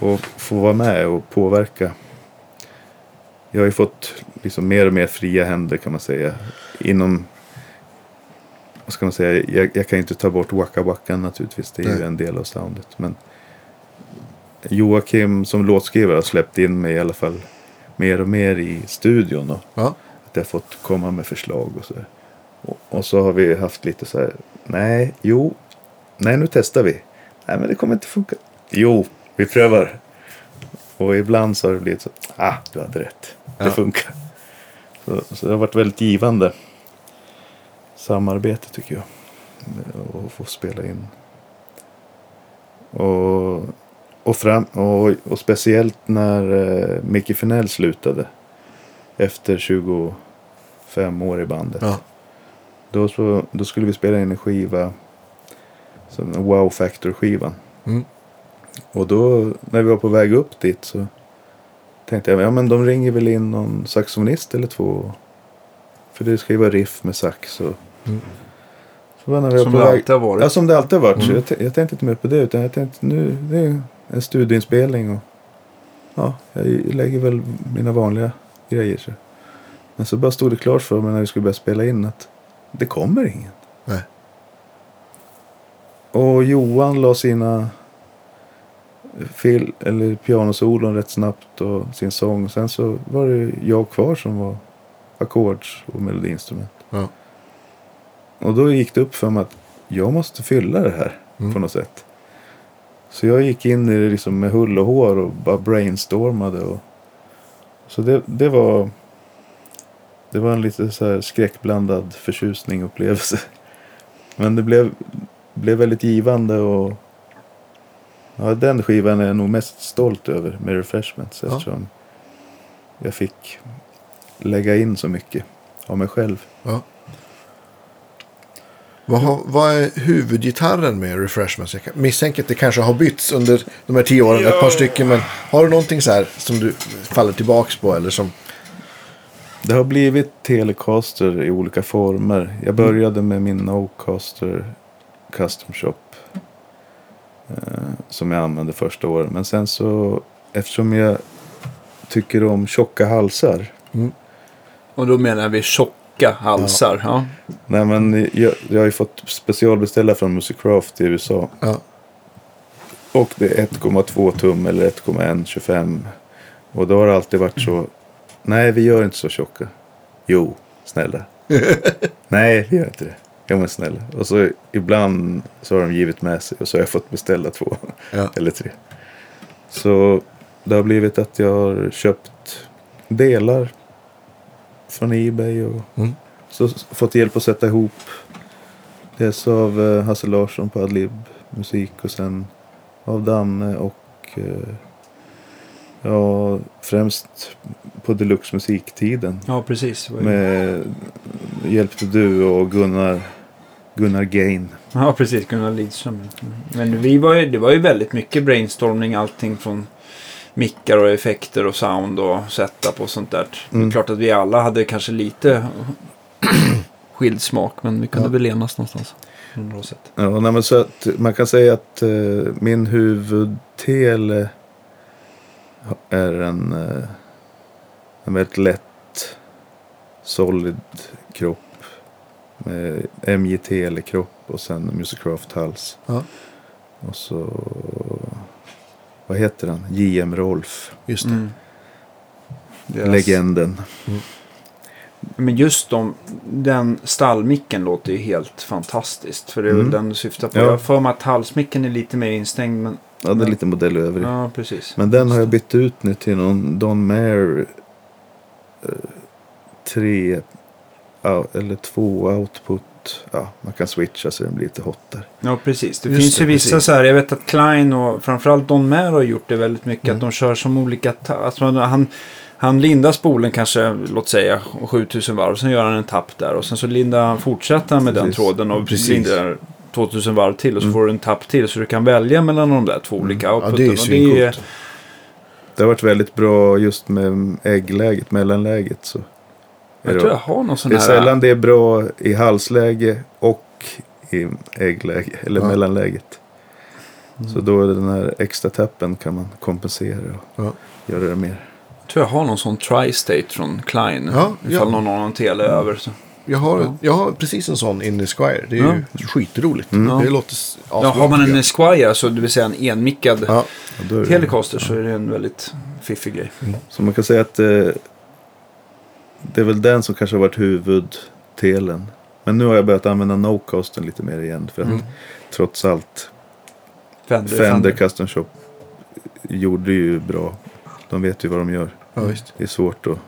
att få vara med och påverka. Jag har ju fått liksom mer och mer fria händer kan man säga. Inom, vad ska man säga, jag, jag kan ju inte ta bort Waka Waka naturligtvis. Det är ju Nej. en del av soundet. Men Joakim som låtskrivare har släppt in mig i alla fall mer och mer i studion. Och Ja. att jag fått komma med förslag och så. Och, och så har vi haft lite så här, nej, jo, nej nu testar vi. Nej men det kommer inte funka. Jo, vi prövar. Och ibland så har det blivit så, ah, du hade rätt. Det Ja. funkar. Så, så det har varit väldigt givande samarbete tycker jag. Att få spela in. Och, och, fram, och, och speciellt när uh, Mickey Finell slutade. Efter 25 år i bandet. Ja. Då, så, då skulle vi spela in en skiva. Som en Wow Factor-skivan. Mm. Och då när vi var på väg upp dit så tänkte jag ja men de ringer väl in någon saxofonist eller två. För det ska ju vara riff med sax och Mm. så när vi var Som på det väg. alltid har varit. Ja som det alltid har varit. Så Mm. jag, t- jag tänkte inte mer på det utan jag tänkte nu det är en studieinspelning och ja jag lägger väl mina vanliga grejer. Så. Men så bara stod det klart för mig när vi skulle börja spela in att det kommer ingen. Nej. Och Johan la sina fil, eller pianosolon rätt snabbt och sin sång. Sen så var det jag kvar som var ackords och melodiinstrument. Ja. Och då gick det upp för mig att jag måste fylla det här Mm. på något sätt. Så jag gick in i det liksom med hull och hår och bara brainstormade. Och... Så det, det var det var en lite så här skräckblandad förtjusning upplevelse. Men det blev, blev väldigt givande och ja, den skivan är jag nog mest stolt över med Refreshments Ja. eftersom jag fick lägga in så mycket av mig själv. Ja. Vad, har, vad är huvudgitarren med Refreshments? Jag misstänker att det kanske har bytts under de här tio åren, ett par stycken. Men har du någonting så här som du faller tillbaks på? Eller som, Det har blivit Telecaster i olika former. Jag började med min Nocaster Custom Shop. Eh, som jag använde första året. Men sen så eftersom jag tycker om tjocka halsar. Och då menar vi tjocka halsar. Ja. Nej men jag, jag har ju fått specialbeställa från Musicraft i USA. ja, Och det är 1,2 tum eller 1,125. Och då har det alltid varit så. Nej, vi gör inte så tjocka. Jo, snälla. Nej, vi gör inte det. Ja, men snälla. Och så ibland så har de givit med sig och så har jag fått beställa två ja. eller tre. Så det har blivit att jag har köpt delar från Ebay och Mm. så fått hjälp att sätta ihop. Dels av eh, Hasse Larsson på Adlib musik och sen av Danne och eh, ja, främst på Deluxe musiktiden. ja, precis. Med hjälpte du och Gunnar, Gunnar Gain. Ja, precis. Gunnar Lidström. Men vi var ju, det var ju väldigt mycket brainstorming. Allting från mickar och effekter och sound och setup och sånt där. Det Mm. är klart att vi alla hade kanske lite skild smak. Men vi kunde Ja. väl enas någonstans. På något sätt. Ja, nej, men så att man kan säga att eh, min huvudtele är en, eh, en väldigt lätt solid kropp. Med MJ-telekropp och sen Musicraft hals. Ja. Och så, vad heter han? JM Rolf. Just det. Mm. Deras- Legenden. Men just de, den stallmicken låter ju helt fantastiskt. För det är Mm. väl den du syftar på. Ja. Jag har för mig att halsmicken är lite mer instängd. Men, Ja, det är lite modell över. ja, precis. Men den har jag bytt ut nu till någon Don Mayer eh, tre ja, eller två output. Ja, man kan switcha så den blir lite hot där. Ja, precis. Det Just finns det, ju vissa precis. så här. Jag vet att Klein och framförallt Don Mer har gjort det väldigt mycket. Mm. Att de kör som olika... Alltså han, han lindar spolen kanske, låt säga, 7000 varv. Sen gör han en tapp där. Och sen så lindar han, fortsätter han med den Precis. tråden. Och Precis. lindar 2000 varv till. Och så Mm. får du en tapp till. Så du kan välja mellan de där två olika Ja, outputen. det är ju svincoolt. Det har varit väldigt bra just med äggläget, mellanläget. Så Jag det, tror jag har någon sån det är här... sällan det är bra i halsläge och i äggläge, eller Ja. mellanläget. Mm. Så då är det den här extra tappen kan man kompensera och Ja. göra det mer. Jag tror jag har någon sån tri-state från Klein. Ja, ifall ja. någon har någon tele över. Så. Jag, har, Ja. jag har precis en sån in i Squire. Det är ju skitroligt. Mm. Det låter Ja, har man en. Esquire, så det vill säga en enmickad Ja, Telecaster, så är det en väldigt fiffig grej. Så man kan säga att eh, det är väl den som kanske har varit huvudtelen. Men nu har jag börjat använda Nocasten lite mer igen. För att Mm. trots allt Fender, Fender Custom Shop gjorde ju bra De vet ju vad de gör. Ja. Det är svårt att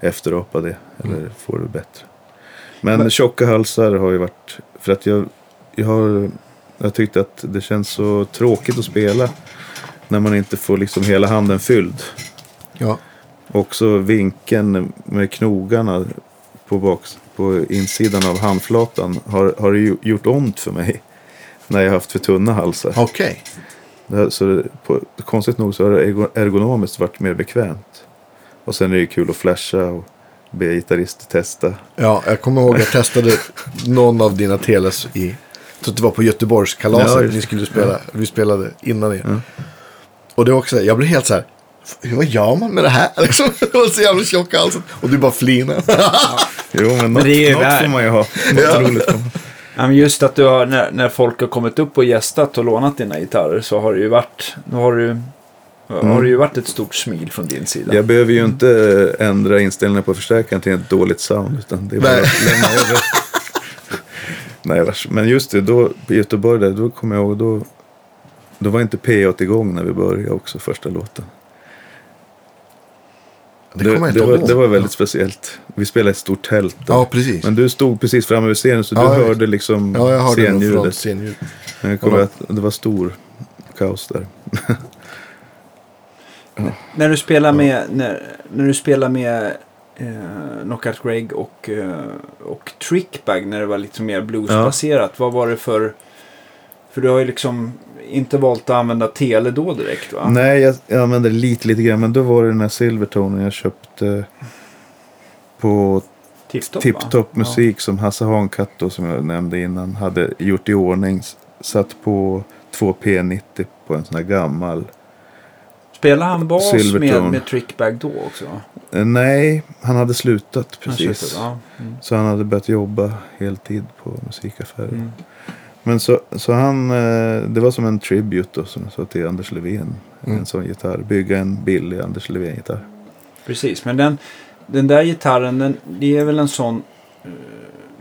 efterapa det eller få det bättre. Men, tjocka halsar har ju varit, för att jag, jag har jag tyckte att det känns så tråkigt att spela när man inte får liksom hela handen fylld. Ja. Också vinkeln med knogarna på, baks, på insidan av handflatan har, har gjort ont för mig. När jag haft för tunna halsar. Okej. Så det, på, konstigt nog så har det ergo- ergonomiskt varit mer bekvämt. Och sen är det ju kul att flasha och be gitarrister testa. Ja, jag kommer ihåg att jag testade någon av dina teles i... Att det var på Göteborgskalaset Ja, ni skulle spela. Vi spelade innan er. Och det var också, jag blev helt så här. "F- Vad gör man med det här? Liksom, det var så jävla tjock halsen. Och du bara flinar. Jo, men något, det är ju något får man ju ha. Något roligt. Ja, men just att du har, när, när folk har kommit upp och gästat och lånat dina gitarrer så har det ju varit, då har du, har det ju varit ett stort smil från din sida. Jag behöver ju inte eh, ändra inställningen på förstärkaren till ett dåligt sound. Utan det är bara Nej. att lämna över. Nej, men just det, då, i Göteborg där, då kommer jag ihåg, då, då var inte P8 igång när vi började också, första låten. Det inte det, var, det var väldigt speciellt. Vi spelade ett stort tält. där. Ja, precis. Men du stod precis framme vid scenen så Ja, du hörde liksom Ja, jag hörde scenljudet. scenljud. Men jag kommer att det var stor kaos där. När du spelar med, när, när du spelar med eh, Knockout Greg och, eh, och Trickbag när det var lite mer bluesbaserat. Vad var det för... För du har ju liksom inte valt att använda tele då direkt va? Nej, jag, jag använde lite, lite grann. Men då var det den här Silvertonen jag köpte på Tipptopp va? Tipptopp musik som Hasse Hankatt då, som jag nämnde innan hade gjort i ordning. Satt på två P90 på en sån här gammal. Spelar han bas med, Silvertone. med Trickbag då också? Eh, nej, han hade slutat Han precis. köpte- Ja. Mm. Så han hade börjat jobba heltid på musikaffärer. Mm. Men så, så han, eh, det var som en tribute då, som sa till Anders Levén. Mm. En sån gitarr. Bygga en billig Anders Levén-gitarr. Precis, men den, den där gitarren, den, det är väl en sån... eh,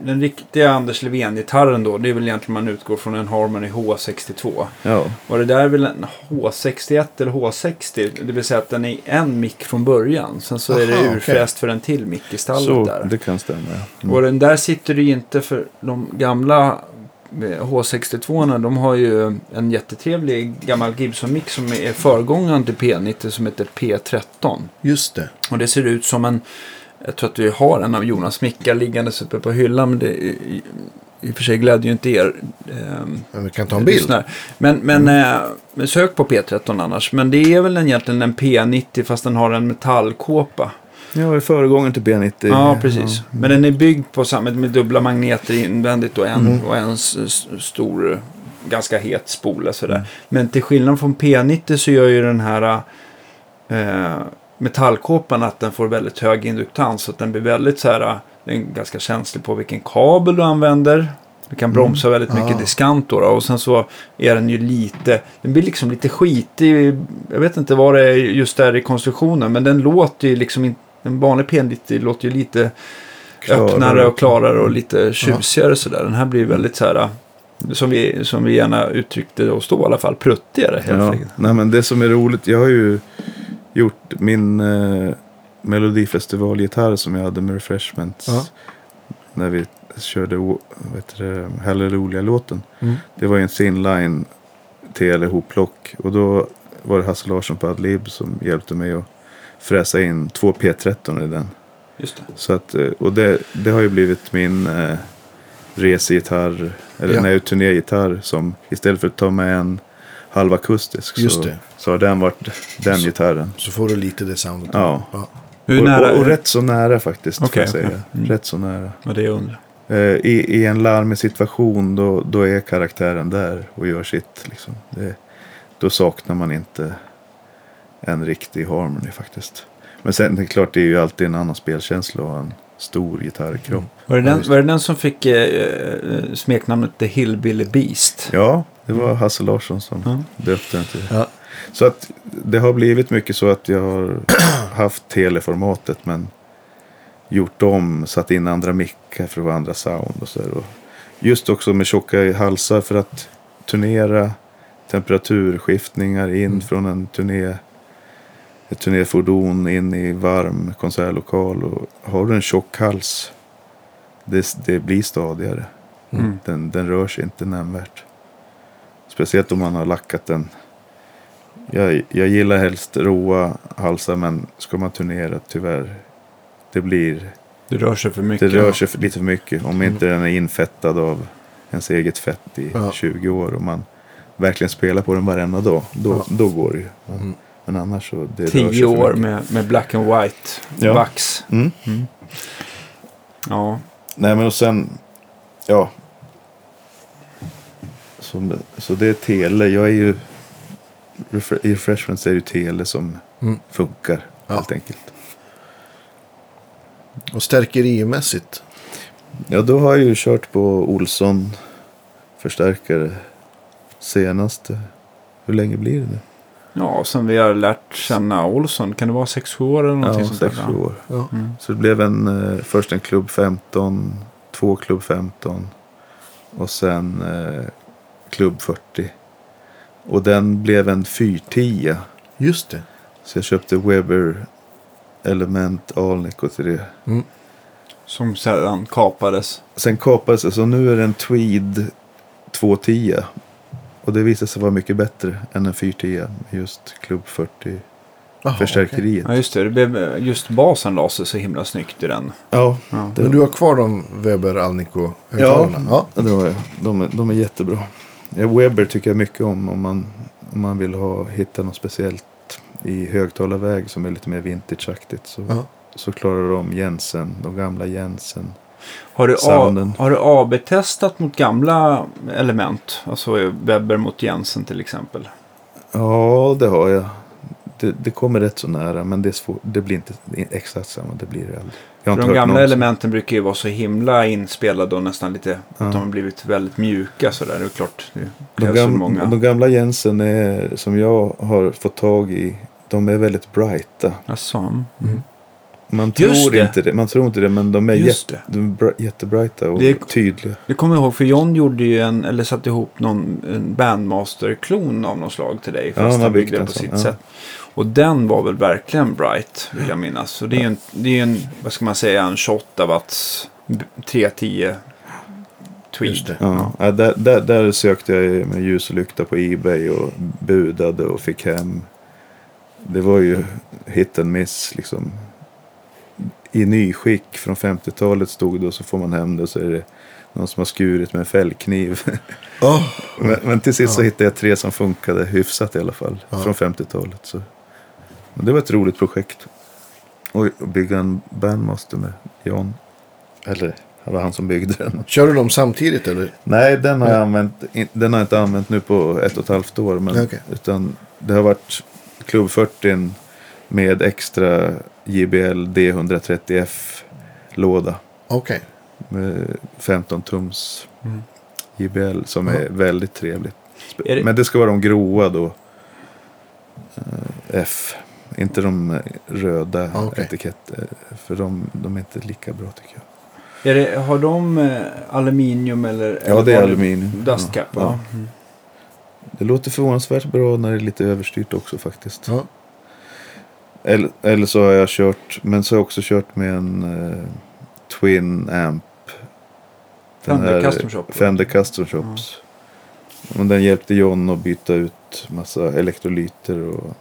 Den riktiga Anders Levén-gitarren då, det är väl egentligen man utgår från en Harmony H62. Ja, Och det där är väl en H61 eller H60, det vill säga att den är en mick från början. Sen så är det Aha, urfräst för en till mick i stallet så där. det kan stämma. ja. Mm. Och den där sitter ju inte för de gamla H62 de har ju en jättetrevlig gammal Gibson-mick som är föregångaren till P90 som heter P13. Just det. Och det ser ut som en, jag tror att vi har en av Jonas mickar liggandes uppe på hyllan. Men det i, i, och för sig glädjer ju inte er. Men vi kan ta en bild. Men, men eh, men sök på P13 annars. Men det är väl egentligen en P90 fast den har en metallkåpa. Ja, i föregången till B90. Ja, precis. Men den är byggd på samma, med dubbla magneter invändigt och en, och en stor, ganska het spola sådär. Men till skillnad från P90 så gör ju den här eh, metallkåpan att den får väldigt hög induktans. Så att den blir väldigt så här, den är ganska känslig på vilken kabel du använder. Du kan bromsa väldigt mycket Ah. diskant då, då. Och sen så är den ju lite, den blir liksom lite skitig. Jag vet inte vad det är just där i konstruktionen. Men den låter ju liksom inte, en vanlig P90 låter ju lite Klarare. öppnare och klarare och lite tjusigare sådär. Den här blir väldigt så här, som vi, som vi gärna uttryckte oss då i alla fall, pruttigare helt Ja, nej men det som är roligt, jag har ju gjort min eh, Melodifestivalgitarr som jag hade med Refreshments. Ja. När vi körde det, Halleluja-låten. Mm. Det var ju en Thinline TL hopplock. Och då var det Hasse Larsson på Adlib som hjälpte mig att fräsa in två P13 i den. Just det. Så att, eh, och det, det har ju blivit min eh, resegitarr, eller Ja. nej, turnégitarr som istället för att ta med en halvakustisk Just så, det. så har den varit den gitarren. Så får du lite det soundet. Ja. ja. Hur och, nära och, och rätt så nära faktiskt, får Okej, jag säga. okej. Mm. Rätt så nära. vad det jag undrar. Eh, i, I en larmig situation då, då är karaktären där och gör sitt. Liksom. Det, då saknar man inte en riktig harmony faktiskt. Men sen det är klart, det är ju alltid en annan spelkänsla och en stor gitarrkropp. Var det, Ja, den, var det den som fick eh, eh, smeknamnet The Hillbilly Beast? Ja, det var Hasse Larsson som Ja. döpte den till. Ja. Så att det har blivit mycket så att jag har haft teleformatet men gjort om, satt in andra mickar för att få andra sound och så där. Och just också med tjocka halsar för att turnera temperaturskiftningar in Mm. från en turné ett turnéfordon in i varm konsertlokal. Och har du en tjock hals, det, det blir stadigare. Mm. Den, den rör sig inte nämnvärt. Speciellt om man har lackat den. Jag, jag gillar helst råa halsar men ska man turnera tyvärr. Det blir, Det rör sig för det mycket. rör sig för, lite för mycket. Om inte den är infettad av ens eget fett i Ja. 20 år. Och man verkligen spelar på den varenda dag. Då, Ja. då går det ju. Mm. Men annars så. Det Tio år med, med black and white Ja. vax. Mm. Ja. Nej men och sen. Ja. Så, så det är tele. Jag är ju. I refreshments är det ju tele som Mm. funkar. Ja. Helt enkelt. Och stärkerimässigt. Ja då har jag ju kört på Olsson förstärkare senast. Hur länge blir det ja, sen vi har lärt känna Olsson. Kan det vara 6-7 år eller någonting Ja, sånt där? 6-7 år. Ja. Mm. Så det blev en, eh, först en klubb 15, två klubb 15 och sen eh, klubb 40. Och den blev en 410. Just det. Så jag köpte Weber Element Alnico till det. Mm. Som sedan kapades. Sen kapades det, så nu är det en Tweed 210. Och det visade sig vara mycket bättre än en 410 med just klubb 40 Jaha, okej. förstärkeriet. Ja, just det. det blev, just basen la sig så himla snyggt i den. Ja, Ja. det, Men du har kvar de Weber Alnico-högtalarna? Ja, det har jag. De, är- de är jättebra. Ja, Weber tycker jag mycket om om man, om man vill ha, hitta något speciellt i högtalarväg som är lite mer vintageaktigt. Så, Ja. så klarar de Jensen, de gamla Jensen. Har du, Sounden. har du AB-testat mot gamla element? Alltså Webber mot Jensen till exempel. Ja, det har jag. Det, det kommer rätt så nära men det, är svårt, det blir inte exakt samma. Det blir det. Jag de gamla elementen brukar ju vara så himla inspelade och nästan lite... Ja. Att de har blivit väldigt mjuka sådär. Det är klart. Det De, krävs väl gam, många. de gamla Jensen är, som jag har fått tag i, de är väldigt brighta. Jaså? Mm. Man tror, det. inte det, man tror inte det, men de är, Just jätte, de är bra- jättebrighta och Det är- tydliga. Det kommer jag ihåg för John gjorde ju en, eller satte ihop någon Bandmaster-klon av något slag till dig. Ja, Fast han har han byggt byggde den en på sitt ja. sätt. Och den var väl verkligen bright, vill jag minnas. Så det är ju en, det är en vad ska man säga, en 28 watts b- 310 tweed. Det. Ja. Ja, där, där, där sökte jag med ljus och lykta på Ebay och budade och fick hem. Det var ju hit and miss liksom. I nyskick från 50-talet stod det och så får man hem det och så är det någon som har skurit med en fällkniv. Ja. men, men till sist så Ja. hittade jag tre som funkade hyfsat i alla fall. Ja. Från 50-talet. Så. Men det var ett roligt projekt. Och bygga en bandmaster med John. Eller det var han som byggde den. Kör du dem samtidigt eller? Nej, den har, Ja. jag använt, den har jag inte använt nu på ett och ett halvt år. Men, Okej. Utan det har varit Club 40 med extra JBL D130F låda. Okej. Med 15 tums Mm. JBL som Ja. är väldigt trevligt. Är det- Men det ska vara de gråa då. Eh, F. Inte de eh, röda Ja, okej. etiketter. För de, de är inte lika bra tycker jag. Är det, har de eh, aluminium eller? Ja, det är aluminium. Dust cap, Ja, ja. ja. Det låter förvånansvärt bra när det är lite överstyrt också faktiskt. Ja. Eller, eller så har jag kört, men så har jag också kört med en eh, Twin Amp. Den Fender här Custom Shop. Fender Custom Shops. Men den hjälpte John att byta ut massa elektrolyter och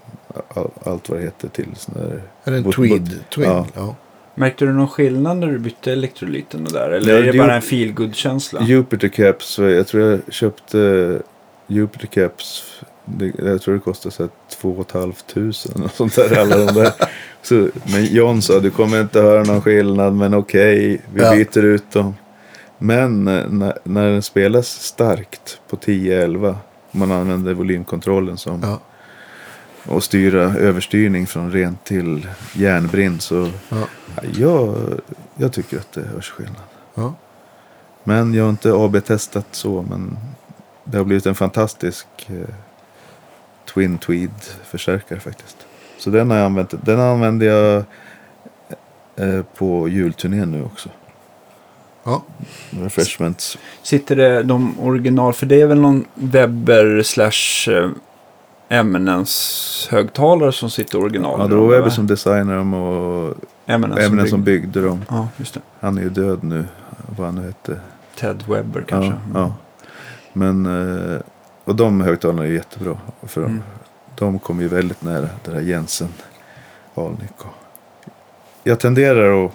all, allt vad det heter till sån där. Är det en Bot- tweed? bot- Twin? ja. Ja. Märkte du någon skillnad när du bytte elektrolyterna där? Eller Ja, är det bara en feel känsla Jupiter Caps, jag tror jag köpte Jupiter Caps. Det, jag tror det kostade så här två och ett halvt tusen och sånt där. Alla de där. Så, men John sa du kommer inte höra någon skillnad men okej, vi Ja. byter ut dem. Men eh, när, när den spelas starkt på 10-11 om man använder volymkontrollen som Ja. och styra överstyrning från rent till järnbrinn så Ja. ja, jag, jag tycker att det hörs skillnad. Ja. Men jag har inte AB-testat så, men det har blivit en fantastisk eh, Twin Tweed-förstärkare faktiskt. Så den har jag använt. Den använder jag eh, på julturnén nu också. Ja. Refreshments. Sitter det de original, för det är väl någon Weber slash eh, Eminence-högtalare som sitter original. Ja, det var Webber som designade dem och Eminence som byggde. byggde dem. Ja, just det. Han är ju död nu, vad han nu hette. Ted Webber kanske. Ja, ja. Men, eh, och de högtalarna är jättebra. För Mm. de kommer ju väldigt nära det där Jensen, Alnico. Jag tenderar att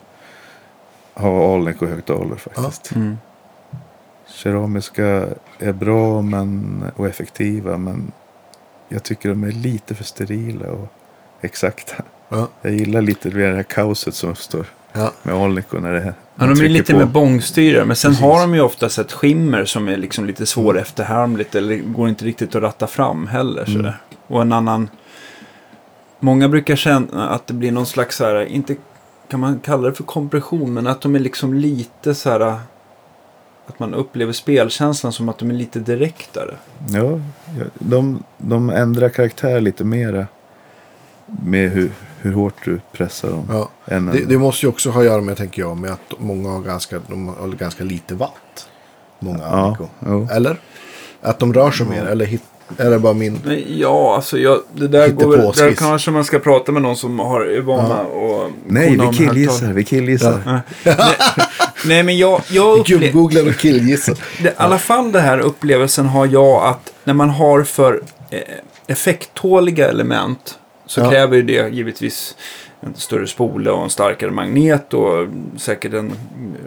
ha Alnico-högtalare faktiskt. Mm. Keramiska är bra men, och effektiva men jag tycker de är lite för sterila och exakta. Ja. Jag gillar lite det här kaoset som uppstår Ja. med Alnico när det Ja, de är lite på. med bångstyrare, men sen Precis. har de ju oftast ett skimmer som är liksom lite svårefterhärmligt eller går inte riktigt att ratta fram heller. Mm. Sådär. Och en annan... Många brukar känna att det blir någon slags så här, inte kan man kalla det för kompression, men att de är liksom lite så här... Att man upplever spelkänslan som att de är lite direktare. Ja, ja, de, de ändrar karaktär lite mera med hur, hur hårt du pressar dem. Ja. Än Det, en- det måste ju också ha att göra med, tänker jag, med att många har ganska, de har ganska lite watt. Många ja. Eller? Att de rör sig mer, eller hit, är det bara min... Men ja, alltså jag, det där går väl, där kanske man ska prata med någon som har vana och Nej, vi killgissar, vi killgissar. Nej, men jag, jag upplever... Gubbgooglar och killgissar. Det, I alla fall den här upplevelsen har jag att när man har för eh, effekttåliga element så Ja. kräver det givetvis en större spole och en starkare magnet och säkert en,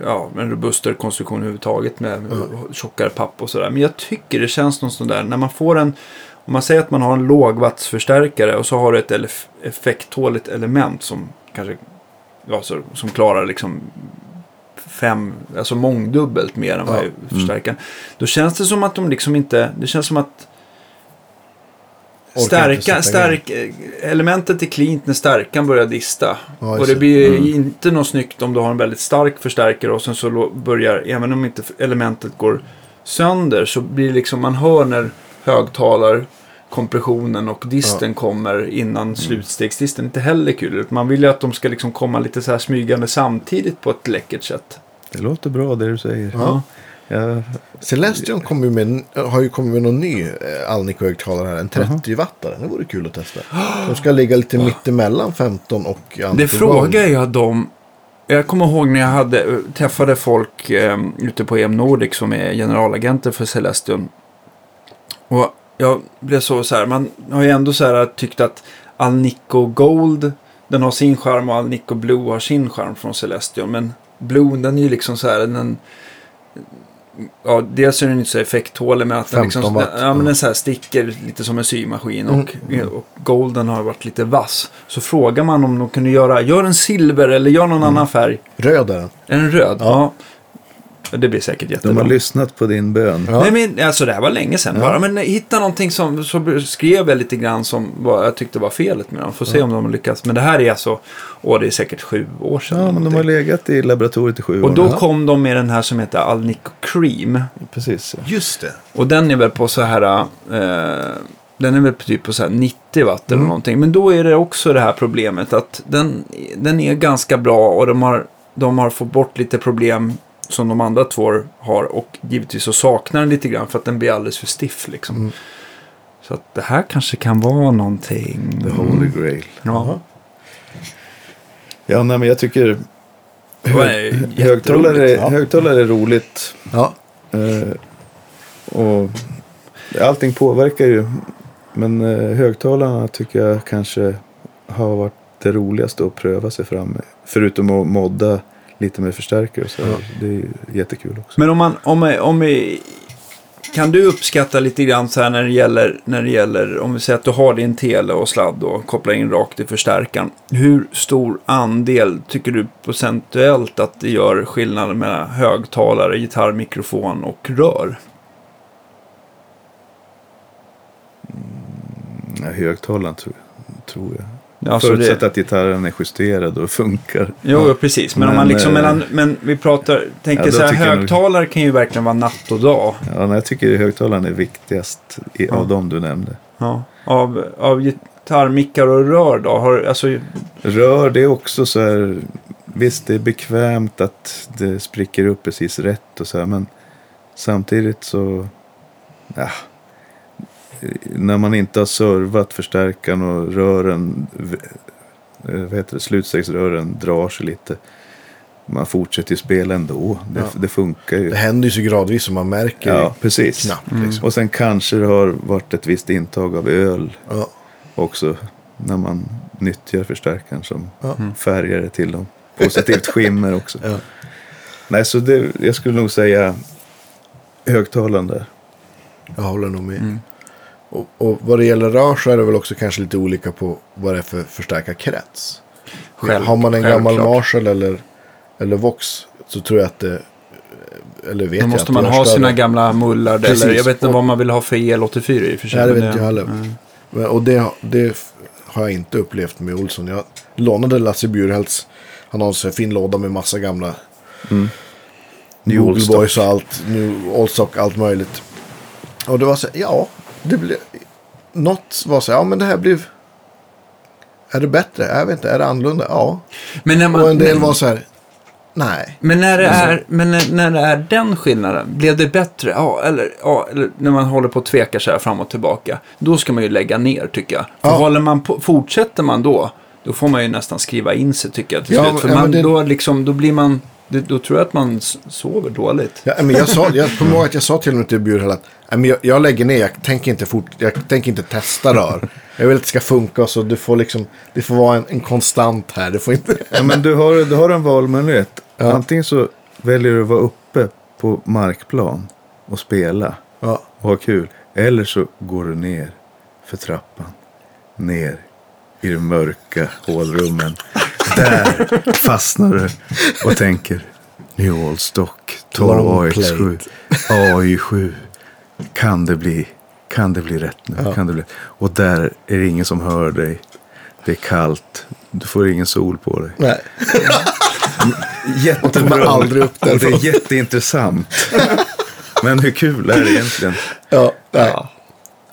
ja, en robustare konstruktion överhuvudtaget med tjockare papp och sådär. Men jag tycker det känns någon sån där, när man får en, om man säger att man har en lågvattsförstärkare och så har du ett effekttåligt element som kanske, ja, så, som klarar liksom fem, alltså mångdubbelt mer än vad Ja. är förstärkaren. Då känns det som att de liksom inte, det känns som att Stärka, stärk, elementet är cleant när stärkan börjar dista. Ja, och det blir Mm. inte något snyggt om du har en väldigt stark förstärkare och sen så börjar, även om inte elementet går sönder, så blir liksom, man hör när högtalar kompressionen och disten kommer innan slutstegsdisten. Inte heller kul. Man vill ju att de ska liksom komma lite så här smygande samtidigt på ett läckert sätt. Det låter bra det du säger. Ja. Celestion kommer ju med, har ju kommit med någon ny eh, Alnico-högtalare här. En 30-wattare. Det vore kul att testa. De ska ligga lite mittemellan 15 och Antigon. Det frågar jag dem. Jag kommer ihåg när jag hade, träffade folk eh, ute på EM Nordic som är generalagenter för Celestion. Och jag blev så, så här, man har ju ändå så här tyckt att Alnico Gold, den har sin charm och Alnico Blue har sin charm från Celestion. Men Blue, den är ju liksom så här, den, ja, dels är den inte så effekttålig men att den 15 liksom, watt. ja, men den så här sticker lite som en symaskin och, och Golden har varit lite vass. Så frågar man om de kunde göra, gör en silver eller gör någon annan färg. Röd är den. Är den röd? Ja. ja. Det blir säkert de jättebra. har lyssnat på din bön. Ja. Nej men alltså det här var länge sedan Ja. bara. Men hitta någonting som, så skrev jag lite grann som vad jag tyckte var felet med dem. Får se om de lyckas. Men det här är alltså, åh det är säkert sju år sedan. Ja, men de har legat i laboratoriet i sju och år. då nu. kom de med den här som heter Alnico Cream. Precis. ja. Just det. Och den är väl på så här, eh, den är väl typ på så här 90 watt eller Mm. någonting. Men då är det också det här problemet att den, den är ganska bra och de har, de har fått bort lite problem som de andra två har. Och givetvis så saknar den lite grann för att den blir alldeles för stiff liksom. Mm. Så att det här kanske kan vara någonting. The Holy Grail. Ja. Ja, nej, men jag tycker ju högtalare, ja. högtalare är roligt. Ja. Eh, och allting påverkar ju. Men eh, högtalarna tycker jag kanske har varit det roligaste att pröva sig fram med. Förutom att modda lite med förstärkare så. Det är jättekul också. Men om man, om, om kan du uppskatta lite grann så här när det gäller, när det gäller, om vi säger att du har din tele och sladd och kopplar in rakt i förstärkaren. Hur stor andel tycker du procentuellt att det gör skillnad mellan högtalare, gitarr, mikrofon och rör? Ja, högtalaren tror, tror jag. Alltså Förutsatt det, att gitarren är justerad och funkar. jo, ja. precis. Men, om man Men, liksom eh, mellan, men vi pratar, tänker ja, så här, jag nog- högtalare kan ju verkligen vara natt och dag. Ja, nej, jag tycker högtalaren är viktigast i, Ja. av de du nämnde. Ja. Av, av gitarrmickar och rör då? Har, alltså, Rör, det är också så här. Visst, det är bekvämt att det spricker upp precis rätt och så här. Men samtidigt så. Ja, när man inte har servat förstärkaren och rören, eh, vad heter det, slutstegsrören drar sig lite. Man fortsätter ju spela ändå. Det, Ja. det funkar ju. Det händer ju så gradvis som man märker Ja, precis. knappt. Mm. Liksom. Och sen kanske det har varit ett visst intag av öl Ja. också. När man nyttjar förstärkaren som Ja. färgare till dem. Positivt skimmer också. Ja. Nej, så det, jag skulle nog säga högtalande. Jag håller nog med. Mm. Och, och vad det gäller rör så är det väl också kanske lite olika på vad det är för förstärkarkrets. Själv- Har man en gammal. Marshall eller, eller Vox så tror jag att det... Eller vet Då måste man ha sina gamla mullar. Precis. Eller jag vet inte Och- vad man vill ha för EL84 i och för sig. Nej, det vet inte jag heller. mm. Men, och det, det har jag inte upplevt med Olsson. Jag lånade Lasse Bjurhelds. Han har en sån fin låda med massa gamla New Google. Boys och allt. Nu Allstock, allt möjligt. Och det var så ja, det blev... Något var så här, ja men det här blev... Är det bättre? Jag vet inte, är det annorlunda? Ja. Men när man, Och en del var så här, nej. Men när det Alltså- är, men när, när det är den skillnaden, blev det bättre? Ja, eller, ja, eller när man håller på och tvekar så här fram och tillbaka. Då ska man ju lägga ner tycker jag. För Ja. håller man på, fortsätter man då, då får man ju nästan skriva in sig tycker jag till Ja, slut. men- För ja, man, men det- då, liksom, då blir man, det, då tror jag att man sover dåligt. Ja, men jag, sa, jag kommer ihåg att jag sa till och med till Bjurhäll att jag, jag lägger ner, jag tänker, inte fort, jag tänker inte testa rör. Jag vill att det ska funka så du får liksom, det får vara en, en konstant här. Det får inte... Ja, men du har, du har en valmöjlighet. Ja. Antingen så väljer du att vara uppe på markplan och spela Ja, och ha kul. Eller så går du ner för trappan. Ner i de mörka hålrummen. Där fastnar du och tänker New Old Stock, ta Long AX7, AI7. Kan det bli, kan det bli rätt nu? Ja. Kan det bli? Och där är det ingen som hör dig. Det är kallt. Du får ingen sol på dig. nej. Jättebra. kommer aldrig upp Och det är jätteintressant. Men hur kul är det egentligen? Ja, nej.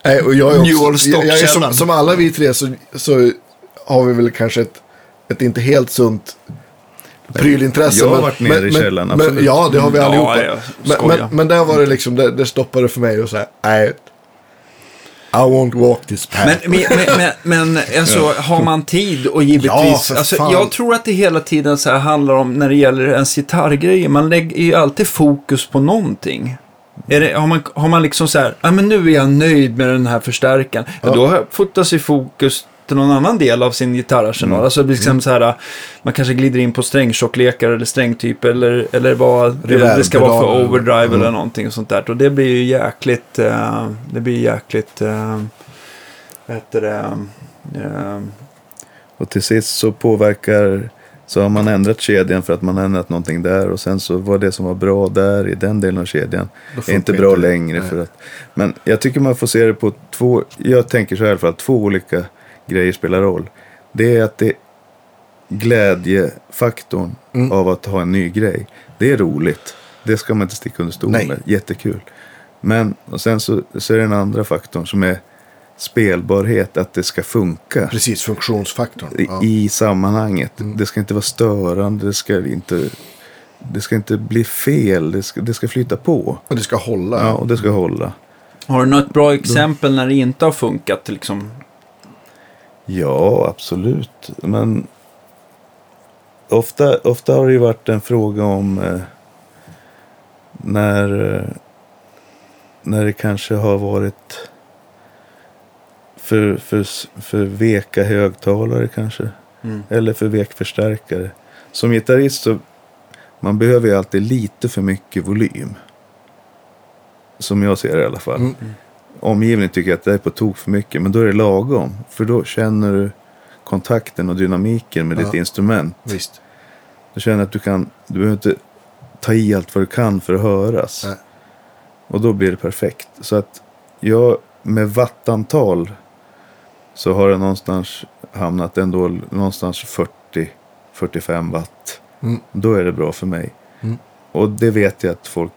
nej och jag är New också, Old jag, jag är som, som alla vi tre så, så har vi väl kanske ett, ett inte helt sunt prylintresse. Jag har men- varit nere men, i källaren, men, absolut. Ja, det har vi Ja, allihopa. jag men, men, men där var det liksom, det, det stoppade för mig och så här, nej. I won't walk this path. Men, men, men, men, men alltså, har man tid och Ja, givetvis. för alltså, jag tror att det hela tiden så här handlar om när det gäller ens gitarrgrejer. Man lägger ju alltid fokus på någonting. Är det, har, man, har man liksom så här, ah, men nu är jag nöjd med den här förstärkaren. Ja. Ja. Då flyttas i fokus till någon annan del av sin gitarrarsenal. Mm. Alltså liksom så här, man kanske glider in på strängtjocklekar eller strängtyp eller, eller vad det, det ska vara för overdrive Mm. eller någonting och sånt där. Och det blir ju jäkligt, eh, det blir jäkligt, eh, vad heter det, eh, Och till sist så påverkar, så har man ändrat kedjan för att man har ändrat någonting där. Och sen så var det som var bra där i den delen av kedjan är inte bra inte längre. Nej. För att, men jag tycker man får se det på två, jag tänker så här i alla fall, två olika grejer spelar roll. Det är att det glädjefaktorn Mm. av att ha en ny grej. Det är roligt. Det ska man inte sticka under stol Nej. med. Jättekul. Men och sen så, så är det den andra faktorn som är spelbarhet, att det ska funka Precis, funktionsfaktorn. i, Ja. i sammanhanget. Mm. Det ska inte vara störande, det ska inte, det ska inte bli fel, det ska, det ska flyta på. Och det ska hålla. Ja, och det ska hålla. Har du något bra exempel när det inte har funkat? Liksom? Ja, absolut. Men ofta, ofta har det ju varit en fråga om eh, när, eh, när det kanske har varit för, för, för veka högtalare kanske. Mm. Eller för vek förstärkare. Som gitarrist så man behöver ju alltid lite för mycket volym. Som jag ser det i alla fall. Mm. Omgivningen tycker att det är på tok för mycket. Men då är det lagom. För då känner du kontakten och dynamiken med Ja. ditt instrument. Visst. Du känner att du kan, du behöver inte ta i allt vad du kan för att höras. Nej. Och då blir det perfekt. Så att jag med wattantal så har det någonstans hamnat ändå någonstans 40-45 watt. Mm. Då är det bra för mig. Mm. Och det vet jag att folk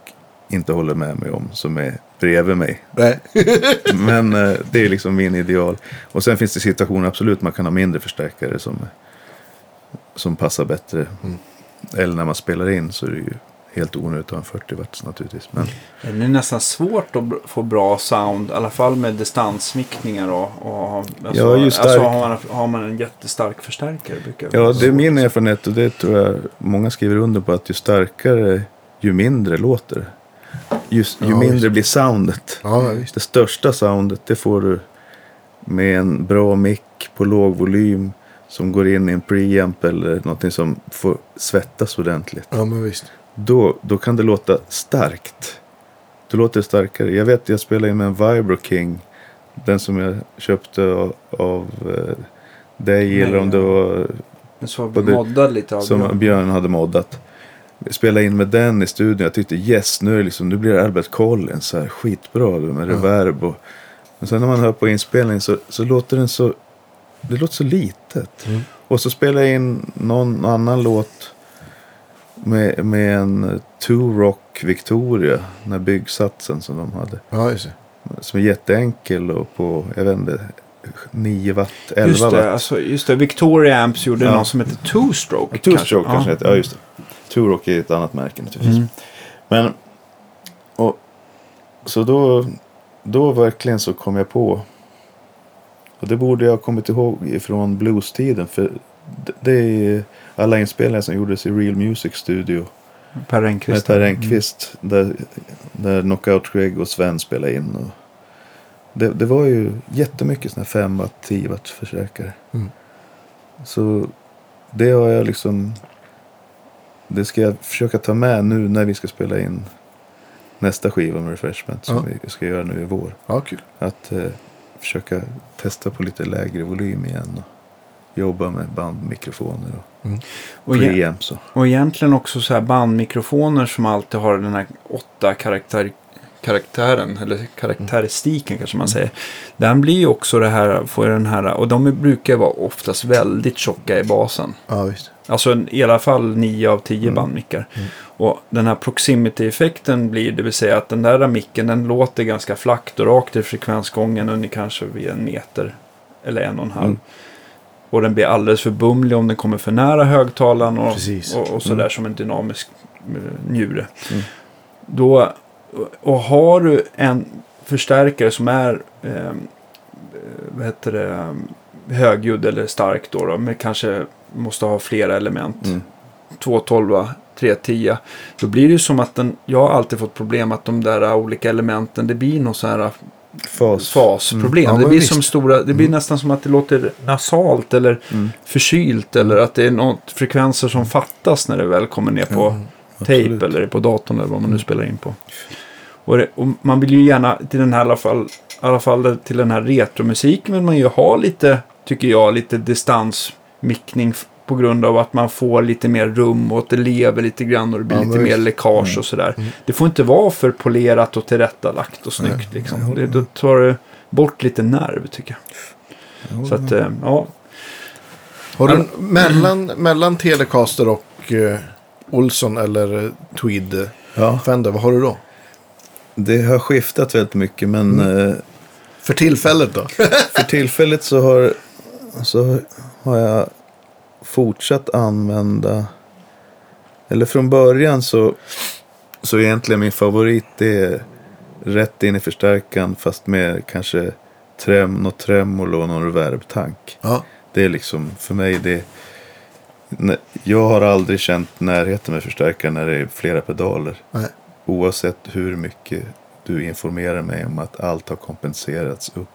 inte håller med mig om som är bredvid mig. Nej. Men eh, det är liksom min ideal. Och sen finns det situationer absolut man kan ha mindre förstärkare som, som passar bättre. Mm. Eller när man spelar in så är det ju helt onödigt att ha en 40 watts naturligtvis. Men Det är nästan svårt att få bra sound, i alla fall med distansmickningar och, och alltså, Ja, just alltså har, man, har man en jättestark förstärkare. Brukar ja, det är min erfarenhet och det tror jag många skriver under på att ju starkare, ju mindre låter. Just, ju Ja, mindre visst. blir soundet. Ja. Det största soundet det får du med en bra mick på låg volym som går in i en preamp eller någonting som får svettas ordentligt. Ja, men visst. Då, då kan det låta starkt. Då låter det starkare. Jag vet jag spelade in med en Vibro King. Den som jag köpte av, av eh, dig eller om det var Men så moddad lite av som Björn. Björn hade moddat. Jag spelade in med den i studion. Jag tyckte yes, nu, är det liksom, nu blir det Albert Collins. Så här, skitbra med reverb. Och, men sen när man hör på inspelningen så, så låter den så... Det låter så litet. Mm. Och så spelade jag in någon annan låt med, med en Two Rock Victoria. Den här byggsatsen som de hade. Ja, just det. Som är jätteenkel och på, jag vet inte, 9 watt, 11 Just watt. det, alltså, just det. Victoria Amps gjorde Ja. någon som heter Two Stroke. Two Stroke kanske Ja. heter. Ja, just det. Two Rock är ett annat märke naturligtvis. Mm. Men, och, så då, då verkligen så kom jag på. Och det borde jag ha kommit ihåg ifrån blues-tiden. För det, är alla inspelningar som gjordes i Real Music Studio. Per Med Renqvist. Per Renqvist. Där, där Knockout Greg och Sven spelade in. Och det, det var ju jättemycket sådana här 5 watt, 10 watt förstärkare. Mm. Så det har jag liksom. Det ska jag försöka ta med nu när vi ska spela in nästa skiva med Refreshment. Som Ja. vi ska göra nu i vår. Ja, kul. Att eh, försöka testa på lite lägre volym igen. Och jobba med bandmikrofoner och Och, e- preamps. och- och egentligen också så här bandmikrofoner som alltid har den här åtta karaktär, karaktären. Eller karaktäristiken kanske man säger. Den blir ju också det här, får den här, och de brukar vara oftast väldigt tjocka i basen. Ja, visst. Alltså i alla fall 9 av 10 Mm. bandmickar. Och den här proximity-effekten blir, det vill säga att den där micken den låter ganska flackt och rakt i frekvensgången under kanske vid en meter eller en och en halv. Mm. Och den blir alldeles för bumlig om den kommer för nära högtalaren och, och, och sådär Mm. som en dynamisk eh, njure. Mm. Då, och har du en förstärkare som är eh, vad heter det, högljudd eller stark då, då men kanske måste ha flera element. Mm. 212, 310. Då blir det ju som att den, jag har alltid fått problem att de där olika elementen, det blir någon sån här Fas. fasproblem. Mm. Ja, det blir visst. som stora, det blir nästan som att det låter nasalt eller Mm. förkylt eller att det är något frekvenser som fattas när det väl kommer ner på tape eller på datorn eller vad man nu spelar in på. Och, det, och man vill ju gärna till den här i alla fall, i alla fall till den här retromusiken vill man ju ha lite, tycker jag, lite distansmickning på grund av att man får lite mer rum och att det lever lite grann och det blir Ja, lite mer läckage och sådär. Det får inte vara för polerat och tillrättalagt och snyggt Nej, jag liksom. Det, då tar det bort lite nerv tycker jag. Så att, eh, ja. Har du mellan, mellan Telecaster och eh, Olsson eller eh, Tweed eh, Ja, Fender, vad har du då? det har skiftat väldigt mycket men eh, För tillfället då? för tillfället så har, så har jag fortsatt använda, eller från början så, så egentligen min favorit det är rätt in i förstärkaren fast med kanske trem, något tremolo och någon reverbtank. ja. Det är liksom för mig det. Jag har aldrig känt närheten med förstärkaren när det är flera pedaler. Nej. Oavsett hur mycket du informerar mig om att allt har kompenserats upp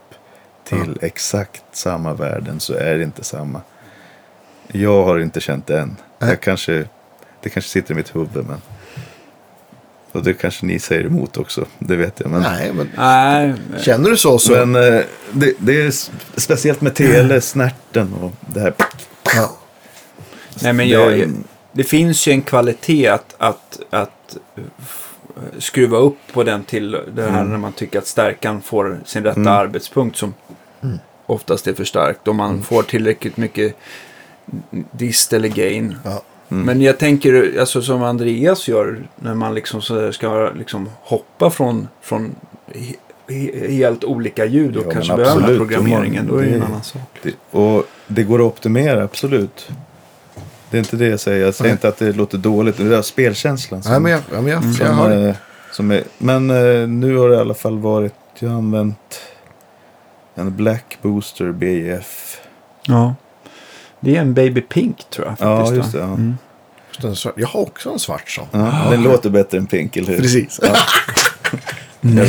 till exakt samma värden så är det inte samma. Jag har inte känt det än. Nej. Jag kanske, det kanske sitter i mitt huvud men. Och det kanske ni säger emot också. Det vet jag. Men, Nej, men Nej, känner du så så? men eh, det, det är speciellt med tele, snärten och det här. ja. Nej men Det- jag, det finns ju en kvalitet att, att, att skruva upp på den till det här Mm. när man tycker att stärkan får sin rätta Mm. arbetspunkt som oftast är förstärkt. Om man får tillräckligt mycket dist eller gain. Ja. Mm. Men jag tänker, alltså som Andreas gör, när man liksom så ska liksom hoppa från, från he, he, helt olika ljud och Ja, kanske behöver den här absolut. programmeringen, då är det en Det- annan sak. Det, och det går att optimera, absolut. Det är inte det jag säger. Jag säger Nej. inte att det låter dåligt. Det är spelkänslan. Som, Nej, men jag, ja, men jag, jag som, hör det. som är, men nu har det i alla fall varit. Jag har använt en Black Booster BF. Ja. Det är en Baby Pink tror jag. Ja, Faktiskt, just det. Ja. Mm. Jag har också en svart sån. Ja, Den låter bättre än Pink, eller hur? Precis. Ja.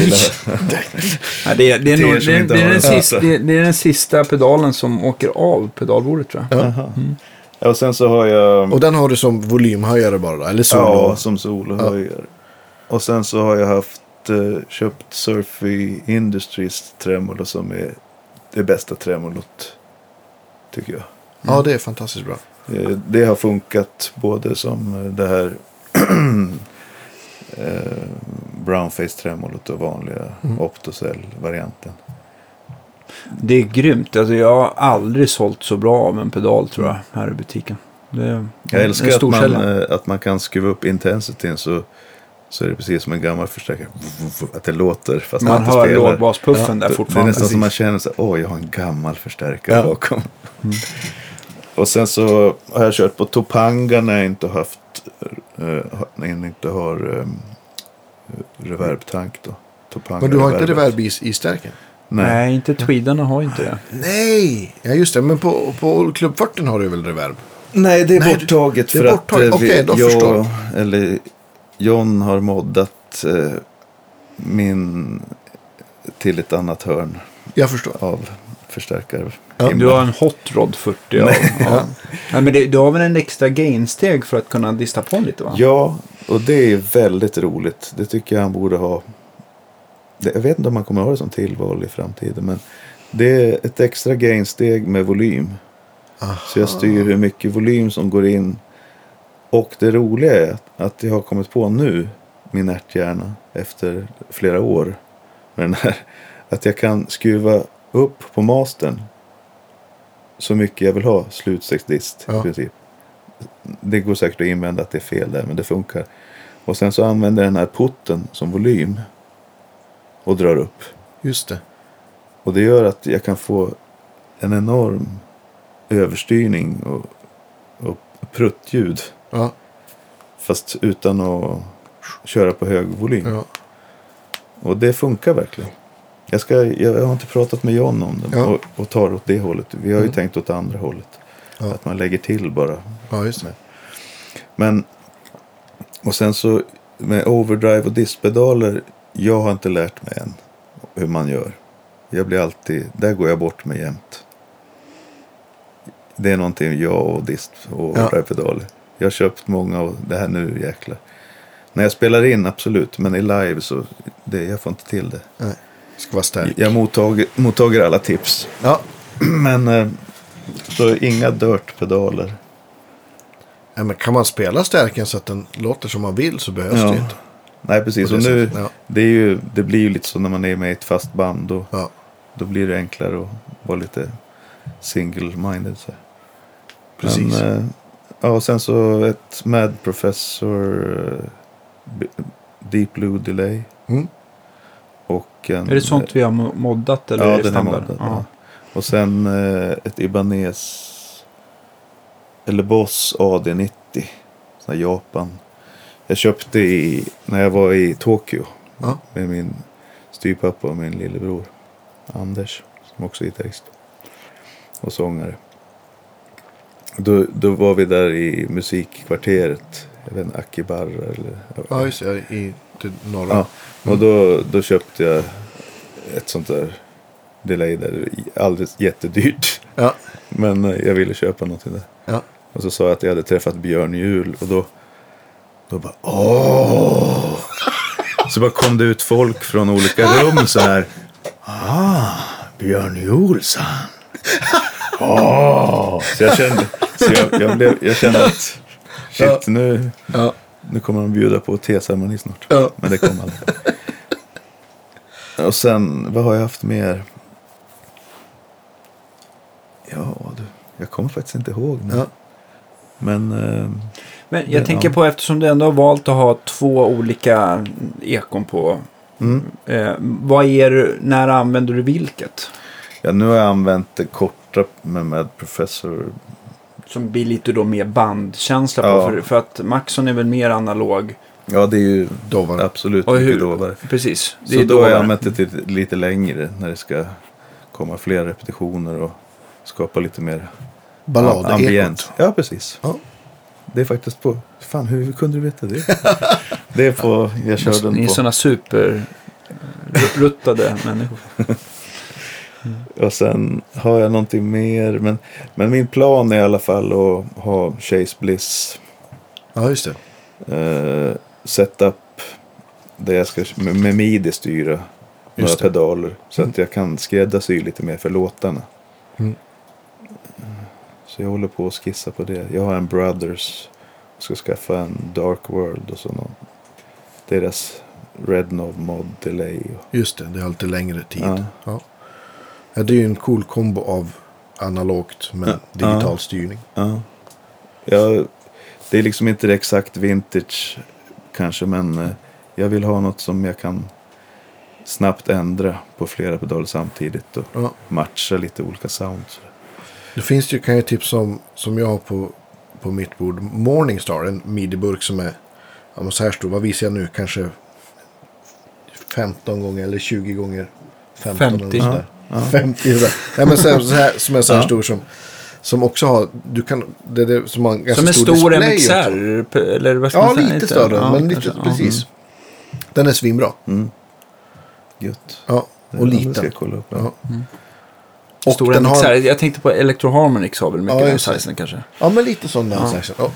Ja, det, är, det, är Till nog, som det, är- inte det, är har den sista, det, det är den sista pedalen som åker av pedalbordet tror jag. Ja. Ja, och sen så har jag... Och den har du som volymhöjare bara då? Eller solo? Ja, som solohöjare. Och sen så har jag haft eh, köpt Surfy Industries tremolo som är det bästa tremolot. Tycker jag. ja, det är fantastiskt bra. Eh, Det har funkat både som eh, det här eh, brownface tremolot och vanliga Mm. Optocell-varianten. Det är grymt. Alltså, jag har aldrig sålt så bra av en pedal tror jag här i butiken. Det är Jag älskar att man, källa. eh, att man kan skruva upp intensityn så, så är det precis som en gammal förstärkare. Att det låter fast man, Man inte hör spelar. lågbaspuffen där Det är fortfarande. nästan som man känner sig, åh jag har en gammal förstärkare Ja. bakom. Och sen så har jag kört på Topanga när jag inte haft, uh, när jag inte har um, reverbtank då. Topanga Men du har inte reverb i, i stärken? Nej. Nej, inte tweedarna har inte det. Nej! Ja, just det. Men på, på 40 har du väl reverb? Nej, det är Nej, borttaget det är för borttaget. att eh, Okej, då jag, förstår jag. eller John har moddat eh, min till ett annat hörn Jag förstår. av förstärkare. Ja, Du har en Hot Rod 40. Ja. Ja. Ja, men det, du har väl en extra gainsteg för att kunna dista på lite va? Ja, och det är väldigt roligt. Det tycker jag han borde ha. Jag vet inte om han kommer ha det som tillval i framtiden. Men det är ett extra gainsteg med volym. Så jag styr hur mycket volym som går in. Och det roliga är att, jag har kommit på nu, min ärthjärna, efter flera år. Med den här, att jag kan skruva upp på mastern så mycket jag vill ha slutstegsdist Ja. i princip. Det går säkert att invända att det är fel där, men det funkar. Och sen så använder jag den här putten som volym och drar upp. Just det. Och det gör att jag kan få en enorm överstyrning och, och pruttljud. Ja, Fast utan att köra på hög volym. ja. Och det funkar verkligen. Jag, ska, jag har inte pratat med John om den Ja. och, och tar åt det hållet. Vi har ju Mm. tänkt åt andra hållet. Ja. Att man lägger till bara. ja just det. Men och sen så med overdrive och diskpedaler. Jag har inte lärt mig än hur man gör. Jag blir alltid, där går jag bort med jämt. Det är någonting jag och dist och overdrive-pedaler. Jag har köpt många och det här nu jäklar. När jag spelar in absolut, men i live så det, jag får inte till det. Nej. Ska vara stark. Jag mottager, mottager alla tips. Ja. Men eh, så inga dirt-pedaler. ja, men kan man spela stärken så att den låter som man vill så behövs Ja. det inte. Nej, precis. Och det nu, ja. det, är ju, det blir ju lite så när man är med i ett fast band. Då, Ja. då blir det enklare att vara lite single-minded. Så. här. Precis. Men, eh, ja, och sen så ett Mad Professor eh, Deep Blue Delay. Mm. Och en, Är det sånt vi har mo- moddat eller Ja, är det den är standard? moddad. Ja. Ja. Och sen eh, ett Ibanez eller Boss AD90. Sån här Japan. Jag köpte i, när jag var i Tokyo Ja. med min styvpappa och min lillebror Anders som också är gitarrist och sångare. Då, då var vi där i musikkvarteret. Jag vet inte, Akibarra eller... ja, just det. I till norra. Ja, och då, då köpte jag ett sånt där delay där. Alldeles jättedyrt. Ja. Men eh, jag ville köpa någonting där. Ja. Och så sa jag att jag hade träffat Björn Juhl. Och då, då bara åh. Så bara kom det ut folk från olika rum så här. Ah, Björn Juhlsson. Åh. Så jag kände, så jag, jag, blev, jag kände att shit, Ja. nu, Ja. nu kommer de bjuda på teceremoni snart. Ja. Men det kom aldrig. Och sen, vad har jag haft mer? Ja, du. Jag kommer faktiskt inte ihåg. Ja. Men eh, Men jag Ja. tänker på eftersom du ändå har valt att ha två olika ekon på. mm. Eh, vad är du, när använder du vilket? ja, nu har jag använt det korta med, med Professor som blir lite då mer bandkänsla på. Ja. För, för att Maxon är väl mer analog. Ja, det är ju Dovar. absolut Och mycket hur- dovare. Precis. Det Så är då har jag dovare. använt det till lite längre när det ska komma fler repetitioner och skapa lite mer Ballad, ambiens. Ja, precis. Ja. Det är faktiskt på... Fan, hur kunde du veta det? det är på... Jag kör den Ni är på... sådana superruttade människor. Och sen har jag någonting mer. Men, men min plan är i alla fall att ha Chase Bliss Ja, just det. eh, setup. Där jag ska med, med midi styra några pedaler. Så Mm. att jag kan skräddarsy lite mer för låtarna. Mm. Så jag håller på att skissa på det. Jag har en Brothers. Jag ska skaffa en Dark World och så någon. Deras Rednov Mod Delay. Just det, det har lite längre tid. Ja. Ja. Ja, det är ju en cool kombo av analogt men Ja. digital styrning. ja. Det är liksom inte det exakt vintage kanske. Men eh, jag vill ha något som jag kan snabbt ändra på flera pedaler samtidigt. Och matcha lite olika sounds. Det finns ju, kan jag tipsa om, som jag har på, på mitt bord, Morningstar, en midi-burk som är, ja, så här stor, vad visar jag nu, kanske 15 gånger eller 20 gånger 15 eller 50. något sånt där. Ja. 50 sådär. Nej, men så här, så här, som är så här Ja. stor som, som också har, du kan, det är det som har en ganska Som stor, stor. MXR. Eller vad ska Ja, man säga? lite större, Ja, men lite. Ja. precis. Den är svinbra. Mm. Gött. Ja, och Ja, liten. jag kolla upp. Ja. Mm. Och Stor den MXR. har, Jag tänkte på Electro Harmonix har väl mycket Ja, den sizen kanske. ja, men lite sån där. Ja. Ja.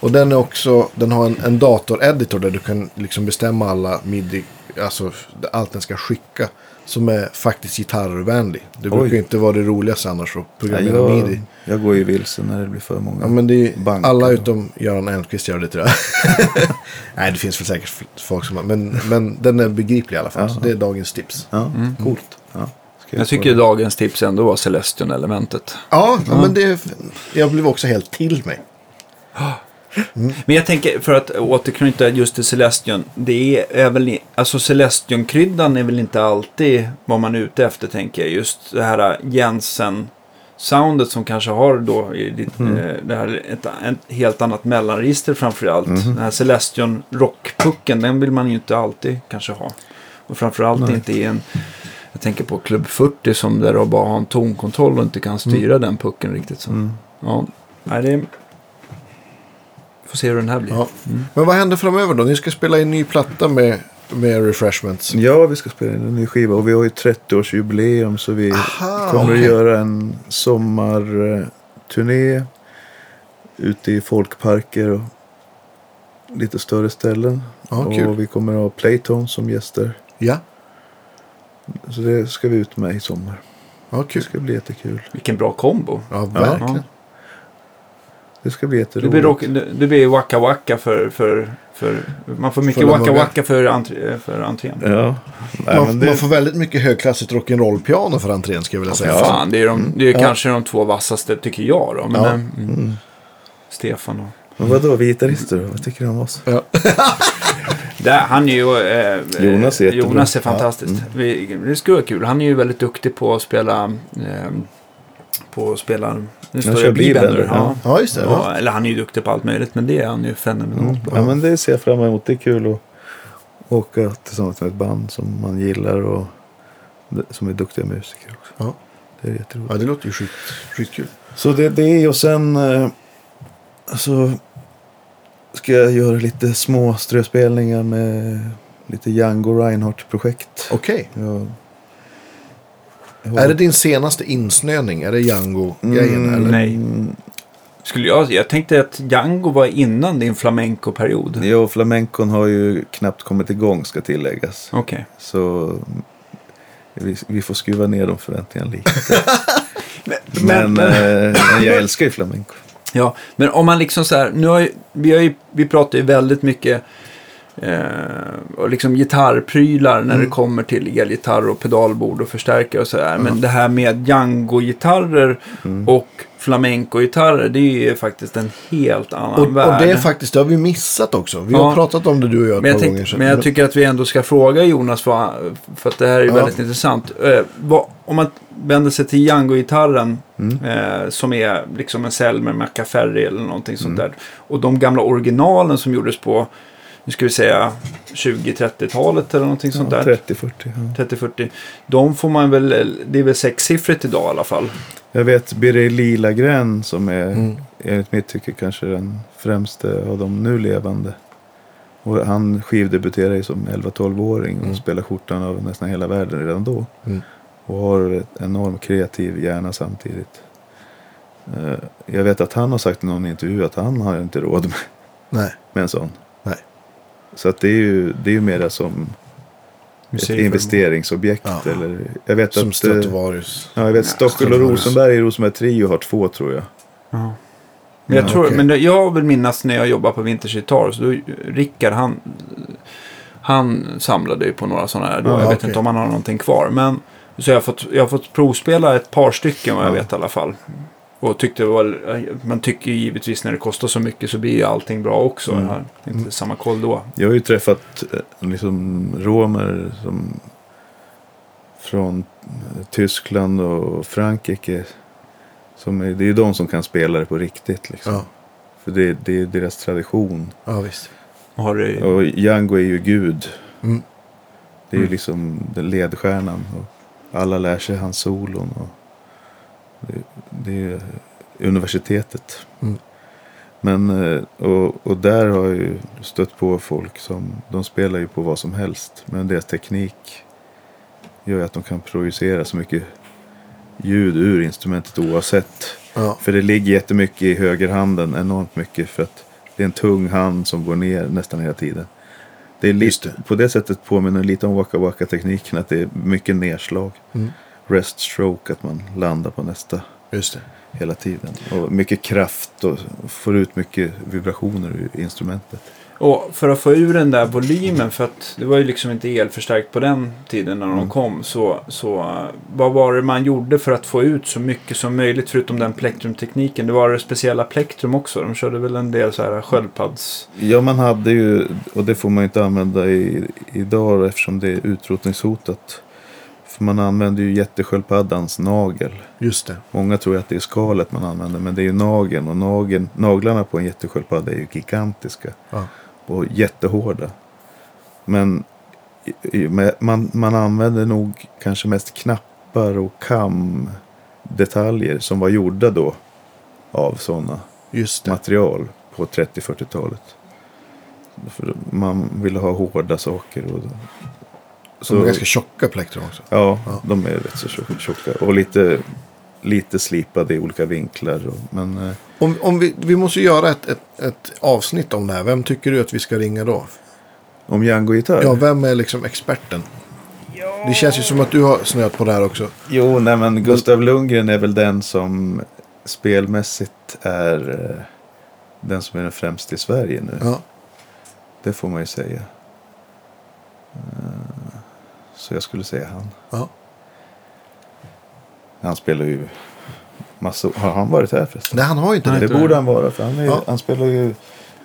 Och den är också, den har en, en datoreditor där du kan liksom bestämma alla midi, alltså allt den ska skicka. Som är faktiskt gitarrvänlig. Det brukar Oj. ju inte vara det roligaste annars att programmera jag, midi. jag går ju vilse när det blir för många. Ja, men det är Bankar. alla utom Göran Elmqvist gör det tror jag. Nej, det finns väl säkert folk som har, men, men den är begriplig i alla fall. Så det är dagens tips. Ja, coolt. Jag tycker dagens tips ändå var Celestion-elementet. Ja, ja. men det, jag blev också helt till mig. Men jag tänker, för att återknyta just till Celestion. Det är, är väl, alltså Celestion-kryddan är väl inte alltid vad man är ute efter tänker jag. Just det här Jensen-soundet som kanske har då i ditt, Mm. eh, det här ett, ett helt annat mellanregister framförallt. Mhm. Den här Celestion rockpucken, den vill man ju inte alltid kanske ha. Och framförallt Nej. inte i en, jag tänker på Club 40 som där du bara har en tonkontroll och inte kan styra den pucken riktigt. Så. Mm. Ja, nej det är... Får se hur den här blir. Ja. Men vad händer framöver då? Ni ska spela in ny platta med, med Refreshments. Ja, vi ska spela in en ny skiva och vi har ju 30-årsjubileum så vi Aha, kommer okej. att göra en sommarturné ute i folkparker och lite större ställen. Kul. och vi kommer att ha Playtone som gäster. Ja, Så det ska vi ut med i sommar. ja Det kul. ska bli jättekul. Vilken bra kombo. Ja, verkligen. Ja. Det ska bli Det jätteroligt. blir, rock, det det blir waka waka för, för, för... Man får mycket Fulla waka waka för, entré, för entrén. Ja. Nej, Man, det... man får väldigt mycket högklassigt rock'n'roll-piano för entrén skulle jag vilja säga. Ja, fan, det är, de, det är Ja. kanske de två vassaste tycker jag då. Men, Ja. eh, mm. Stefan och... Men vadå, vi gitarrister? Vad tycker du om oss? Där, han är ju... Eh, Jonas är. Mm. Jonas är fantastiskt. Vi, det skulle vara kul. Han är ju väldigt duktig på att spela... Eh, på att spela... Nu står det. Bebender, Ja. ja. Ja, just det. Ja, Ja. eller han är ju duktig på allt möjligt. Men det är han ju fenomenalt på. Ja, men det ser jag fram emot. Det är kul att åka tillsammans med ett band som man gillar och som är duktiga musiker också. Ja. Det är jätteroligt. ja, det låter ju skit, skitkul. Så det är det och sen eh, så ska jag göra lite små ströspelningar med lite Django Reinhardt-projekt. Okej. Jag, jag Är det din senaste insnöning? Är det Django-grejen? Mm, eller? nej. Skulle jag, jag tänkte att Django var innan din flamenco-period. Ja, och flamencon har ju knappt kommit igång ska tilläggas. Okej. Så vi, vi får skruva ner de förväntningarna lite. Men, Men, men, eh, men jag älskar ju flamenco. Ja, men om man liksom så här, nu har ju, vi, har ju, vi pratar ju väldigt mycket eh, och liksom gitarrprylar när det kommer till elgitarr och pedalbord och förstärkare och sådär. Men det här med Django-gitarrer och flamenco-gitarrer, det är ju faktiskt en helt annan Och, och värld. det är faktiskt, det har vi missat också. Vi Ja. har pratat om det du och jag ett men, jag par gånger tänk, sedan. men jag tycker att vi ändå ska fråga Jonas, för, för att det här är Ja. väldigt intressant. Eh, vad, om man vänder sig till Django-gitarren, Mm. eh, som är liksom en Selmer Macaferri eller någonting sånt Mm. där. Och de gamla originalen som gjordes på, nu ska vi säga 20-30-talet eller någonting sånt där. 30-40. Ja. 30-40. De får man väl, det är väl sexsiffrigt idag i alla fall. Jag vet Birger Lilagren som är Mm. enligt mitt tycke kanske den främste av de nu levande. Och han skivdebuterade som 11-12-åring och Mm. spelade skjortan av nästan hela världen redan då. Mm. Och har ett enormt kreativ hjärna samtidigt. Eh, Jag vet att han har sagt i någon intervju att han har inte råd med, Nej. med en sån. Så att det är ju, det är ju mera som ett investeringsobjekt. Ja. Eller, jag vet Som att, eh, Stratovarius. ja, jag vet Ja, Stockel och. Rosenberg i Rosenberg Trio har två tror jag. Ja. Men jag, Ja, tror, okej. men jag vill minnas när jag jobbade på Vintage Guitar, så då, Rickard han, han samlade ju på några sådana här. Då. Ja, jag vet okej. inte om han har någonting kvar. Men, så jag har, fått, jag har fått provspela ett par stycken vad jag Ja. vet i alla fall. Och tyckte det var, man tycker ju givetvis när det kostar så mycket så blir ju allting bra också. Mm. Jag har inte samma koll då. Jag har ju träffat eh, liksom romer som från Tyskland och Frankrike. Som är, det är ju de som kan spela det på riktigt. Liksom. Ja. För det, det är deras tradition. ja, visst. Har du, Och Django är ju gud. Mm. Det är ju Mm. liksom ledstjärnan. Och alla lär sig hans solon. Och det, det är universitetet. Mm. Men, eh, och, och där har jag ju stött på folk som, de spelar ju på vad som helst. Men deras teknik gör ju att de kan projicera så mycket ljud ur instrumentet oavsett. Ja. För det ligger jättemycket i högerhanden, enormt mycket. För att det är en tung hand som går ner nästan hela tiden. Det är lite, På det sättet påminner det lite om Waka Waka-tekniken. Att det är mycket nedslag. Mm. Rest stroke, att man landar på nästa Just det. hela tiden. Och mycket kraft och får ut mycket vibrationer ur instrumentet. Och för att få ur den där volymen, för att det var ju liksom inte elförstärkt på den tiden när de Mm. kom. Så, så vad var det man gjorde för att få ut så mycket som möjligt förutom den plektrumtekniken? Det var det speciella plektrum också. De körde väl en del så här sköldpadds... Ja, man hade ju, och det får man ju inte använda i, idag eftersom det är utrotningshotat. För man använder ju jättesköldpaddans nagel. Just det. Många tror att det är skalet man använder, men det är ju nageln. Och nageln, naglarna på en jättesköldpadda är ju gigantiska Ja. och jättehårda. Men man, man använder nog kanske mest knappar och kamdetaljer som var gjorda då av sådana material på 30-40-talet. För man ville ha hårda saker. Och, Som är ganska tjocka plektrum också. Ja, Ja. de är rätt så tjocka-. Och lite, lite slipade i olika vinklar. Men eh, Om, om vi, vi måste göra ett, ett, ett avsnitt om det här. Vem tycker du att vi ska ringa då? om Django-gitarr? Ja, vem är liksom experten? Det känns ju som att du har snöat på det här också. Jo, nej men Gustav Lundgren är väl den som spelmässigt är eh, den som är den främste i Sverige nu. Ja. Det får man ju säga. Så jag skulle säga han. Ja. Han spelar ju massa... Har han varit här förresten? Nej, han har ju inte det. Det borde han vara för han, är, Ja. han spelar ju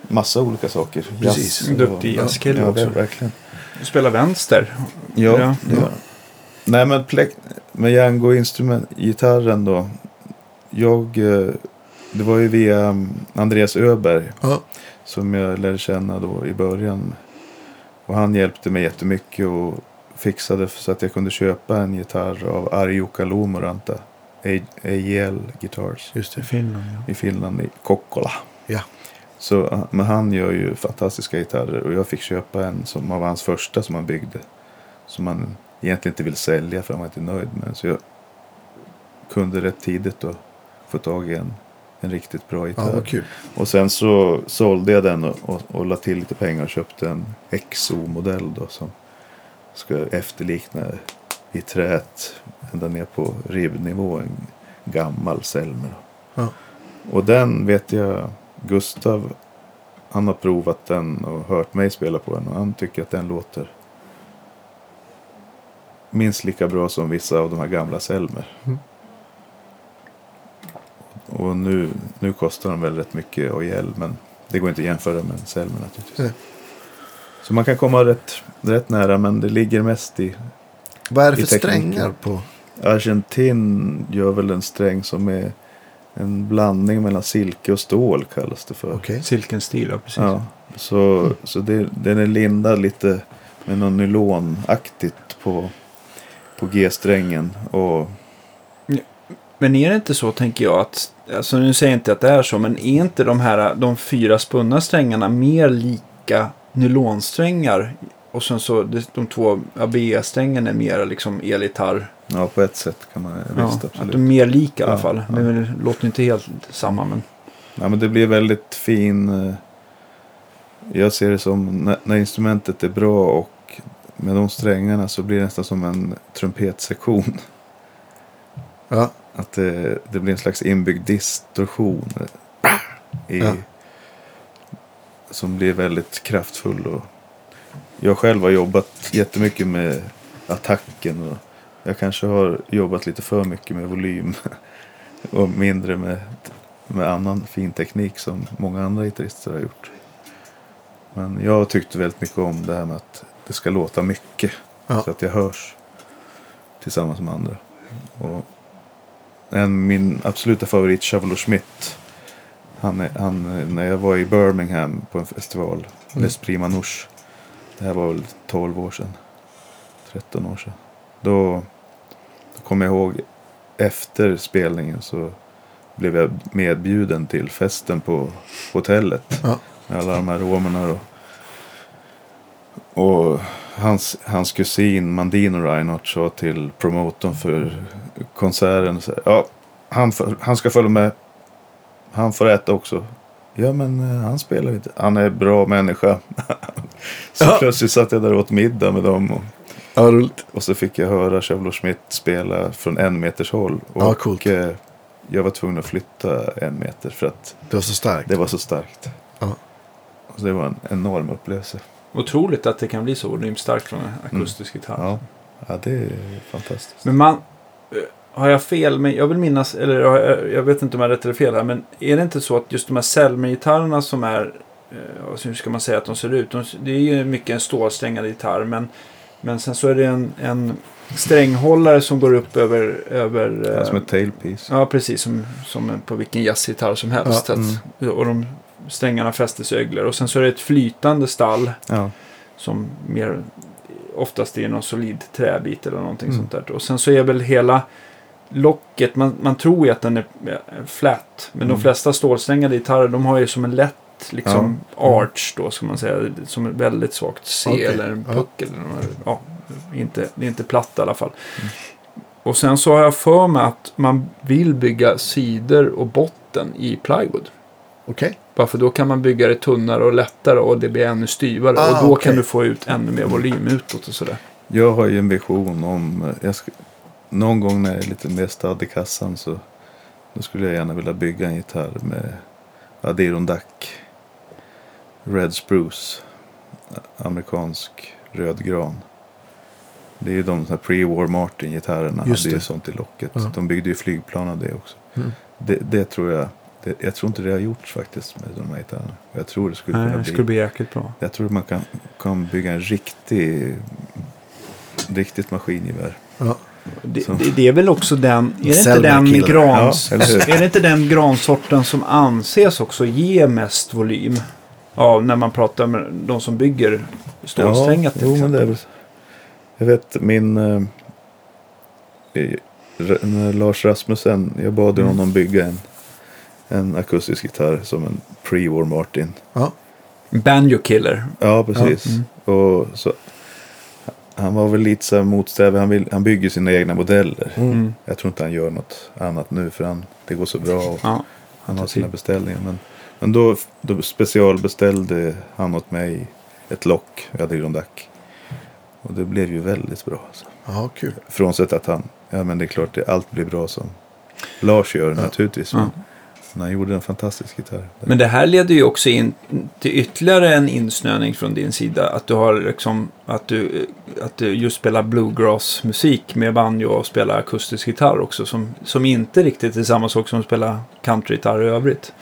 massa olika saker. Precis. Jazz Duktig ja, jazzkille ja, också. verkligen. Du spelar vänster. Ja, Ja. det gör han. Nej men plek- med Django instrument, gitarren då. Jag, eh, det var ju via mm, Andreas Öberg Ja. som jag lärde känna då i början. Och han hjälpte mig jättemycket och fixade så att jag kunde köpa en gitarr av Arjo Kalomoranta. AJL Guitars Just det. Finland, ja. i Finland, i Kokkola. Ja. Så, men han gör ju fantastiska gitarrer och jag fick köpa en som var hans första som han byggde. Som han egentligen inte vill sälja för han var inte nöjd med. Så jag kunde rätt tidigt då få tag i en, en riktigt bra Ja, gitarr. vad kul. och sen så sålde jag den och, och, och la till lite pengar och köpte en XO-modell då som ska efterlikna i träet ända ner på ribbnivå en gammal Selmer. Ja. Och den vet jag, Gustav, han har provat den och hört mig spela på den och han tycker att den låter minst lika bra som vissa av de här gamla Selmer. Mm. Och nu, nu kostar de väl rätt mycket AJL men det går inte att jämföra med en Selmer naturligtvis. Nej. Så man kan komma rätt, rätt nära men det ligger mest i Vad är det I för tekniken. strängar på? Argentin gör väl en sträng som är en blandning mellan silke och stål kallas det för. Okej. Silkenstil, ja precis. Ja, så, så det, den är lindad lite med någon nylonaktigt på, på G-strängen. Och Men är det inte så, tänker jag, att... Alltså nu säger jag inte att det är så, men är inte de här de fyra spunna strängarna mer lika nylonsträngar? Och sen så de, två ABE-strängen är mer liksom elgitarr. ja, på ett sätt kan man Ja, visst att absolut. de är mer lika i alla fall. ja. Men det låter inte helt samma, men... Ja, men det blir väldigt fin. eh, Jag ser det som när, när instrumentet är bra och med de strängarna så blir det nästan som en trumpetsektion. Ja. Att det, det blir en slags inbyggd distorsion. I, Ja. Som blir väldigt kraftfull. Och jag själv har jobbat jättemycket med attacken. Och jag kanske har jobbat lite för mycket med volym. Och mindre med, med annan fin teknik som många andra gitarrister har gjort. Men jag tyckte väldigt mycket om det här med att det ska låta mycket. Ja. Så att jag hörs tillsammans med andra. Och en, min absoluta favorit, Chavalo Schmidt. Han, han, när jag var i Birmingham på en festival, Mm. Les Prima Nouche. Det här var väl 12 år sedan. 13 år sedan. Då, då kommer jag ihåg efter spelningen så blev jag medbjuden till festen på hotellet. Ja. Med alla de här romerna och, och hans, hans kusin Mandino Reinhardt sa till promotorn för konserten. Så, ja, han, han ska följa med. Han får äta också. Ja men eh, han spelar inte. Han är bra människa. så Ja. plötsligt satt jag där och åt middag med dem. Och, Ja, och så fick jag höra Chevlo Schmidt spela från en meters håll. Och Ja, coolt. eh, jag var tvungen att flytta en meter för att Det var så starkt. det var så starkt. Ja. Så det var en enorm upplevelse. Otroligt att det kan bli så volymstarkt från en akustisk gitarr. Ja, ja det är fantastiskt. Men man... Har jag fel? Men jag vill minnas, eller jag, jag vet inte om jag har rätt eller fel här, men är det inte så att just de här Selmer-gitarrerna som är, eh, hur ska man säga att de ser ut? De, det är ju mycket en stålsträngad gitarr, men, men sen så är det en, en stränghållare som går upp över... över är eh, som ett tailpiece. Ja, precis. Som, som på vilken jazzgitarr som helst. Ja, att, Och de strängarna fästes i öglor. Och sen så är det ett flytande stall Ja. som mer oftast är någon solid träbit eller någonting Mm. sånt där. Och sen så är väl hela locket, man, man tror ju att den är flat. Men de Mm. flesta stålsträngade gitarrer de har ju som en lätt liksom Ja. Mm. arch då ska man säga. Som ett väldigt svagt C Okej. eller en puck. Eller ja, inte, det är inte platt i alla fall. Mm. Och sen så har jag för mig att man vill bygga sidor och botten i plywood. Okej. Bara för då kan man bygga det tunnare och lättare och det blir ännu styvare. Ah, och då okej. kan du få ut ännu mer volym utåt och sådär. Jag har ju en vision om, eh, jag någon gång när jag är lite mer stadd i kassan så då skulle jag gärna vilja bygga en gitarr med Adirondack, Red Spruce, amerikansk rödgran. Det är ju de här pre-war Martin-gitarrerna. Just hade ju det. sånt i locket. Ja. De byggde ju flygplan av det också. Mm. Det, det tror jag, det, jag tror inte det har gjorts faktiskt med de här gitarrerna. Jag tror det skulle Nej, kunna det bli. skulle bli jäkligt bra. Jag tror man kan, kan bygga en riktig, riktigt maskingevär. Ja. Det, det, det är väl också den, är det inte den grans, Ja, är det inte den gransorten som anses också ge mest volym? Ja, när man pratar med de som bygger stålsträngat till jo, men det är exempel. Jag vet min... Eh, Lars Rasmussen, jag bad Mm. honom bygga en, en akustisk gitarr som en pre-war Martin. Ja. Banjo Killer. Ja, precis. Ja, mm. Och så, han var väl lite så motsträvig. Han, vill, han bygger sina egna modeller. Mm. Jag tror inte han gör något annat nu för han, det går så bra. Och Ja. han har sina beställningar. Men, men då, då specialbeställde han åt mig ett lock. Jag hade Rondack. Och det blev ju väldigt bra. Alltså. Ja, kul. Frånsett att han, ja men det är klart det, allt blir bra som Lars gör naturligtvis. Ja. Men, Men han gjorde en fantastisk gitarr. Men det här leder ju också in till ytterligare en insnöning från din sida. Att du har liksom, att du, att du just spelar bluegrass-musik med banjo och spelar akustisk gitarr också. Som, som inte riktigt är samma sak som att spela countrygitarr i övrigt.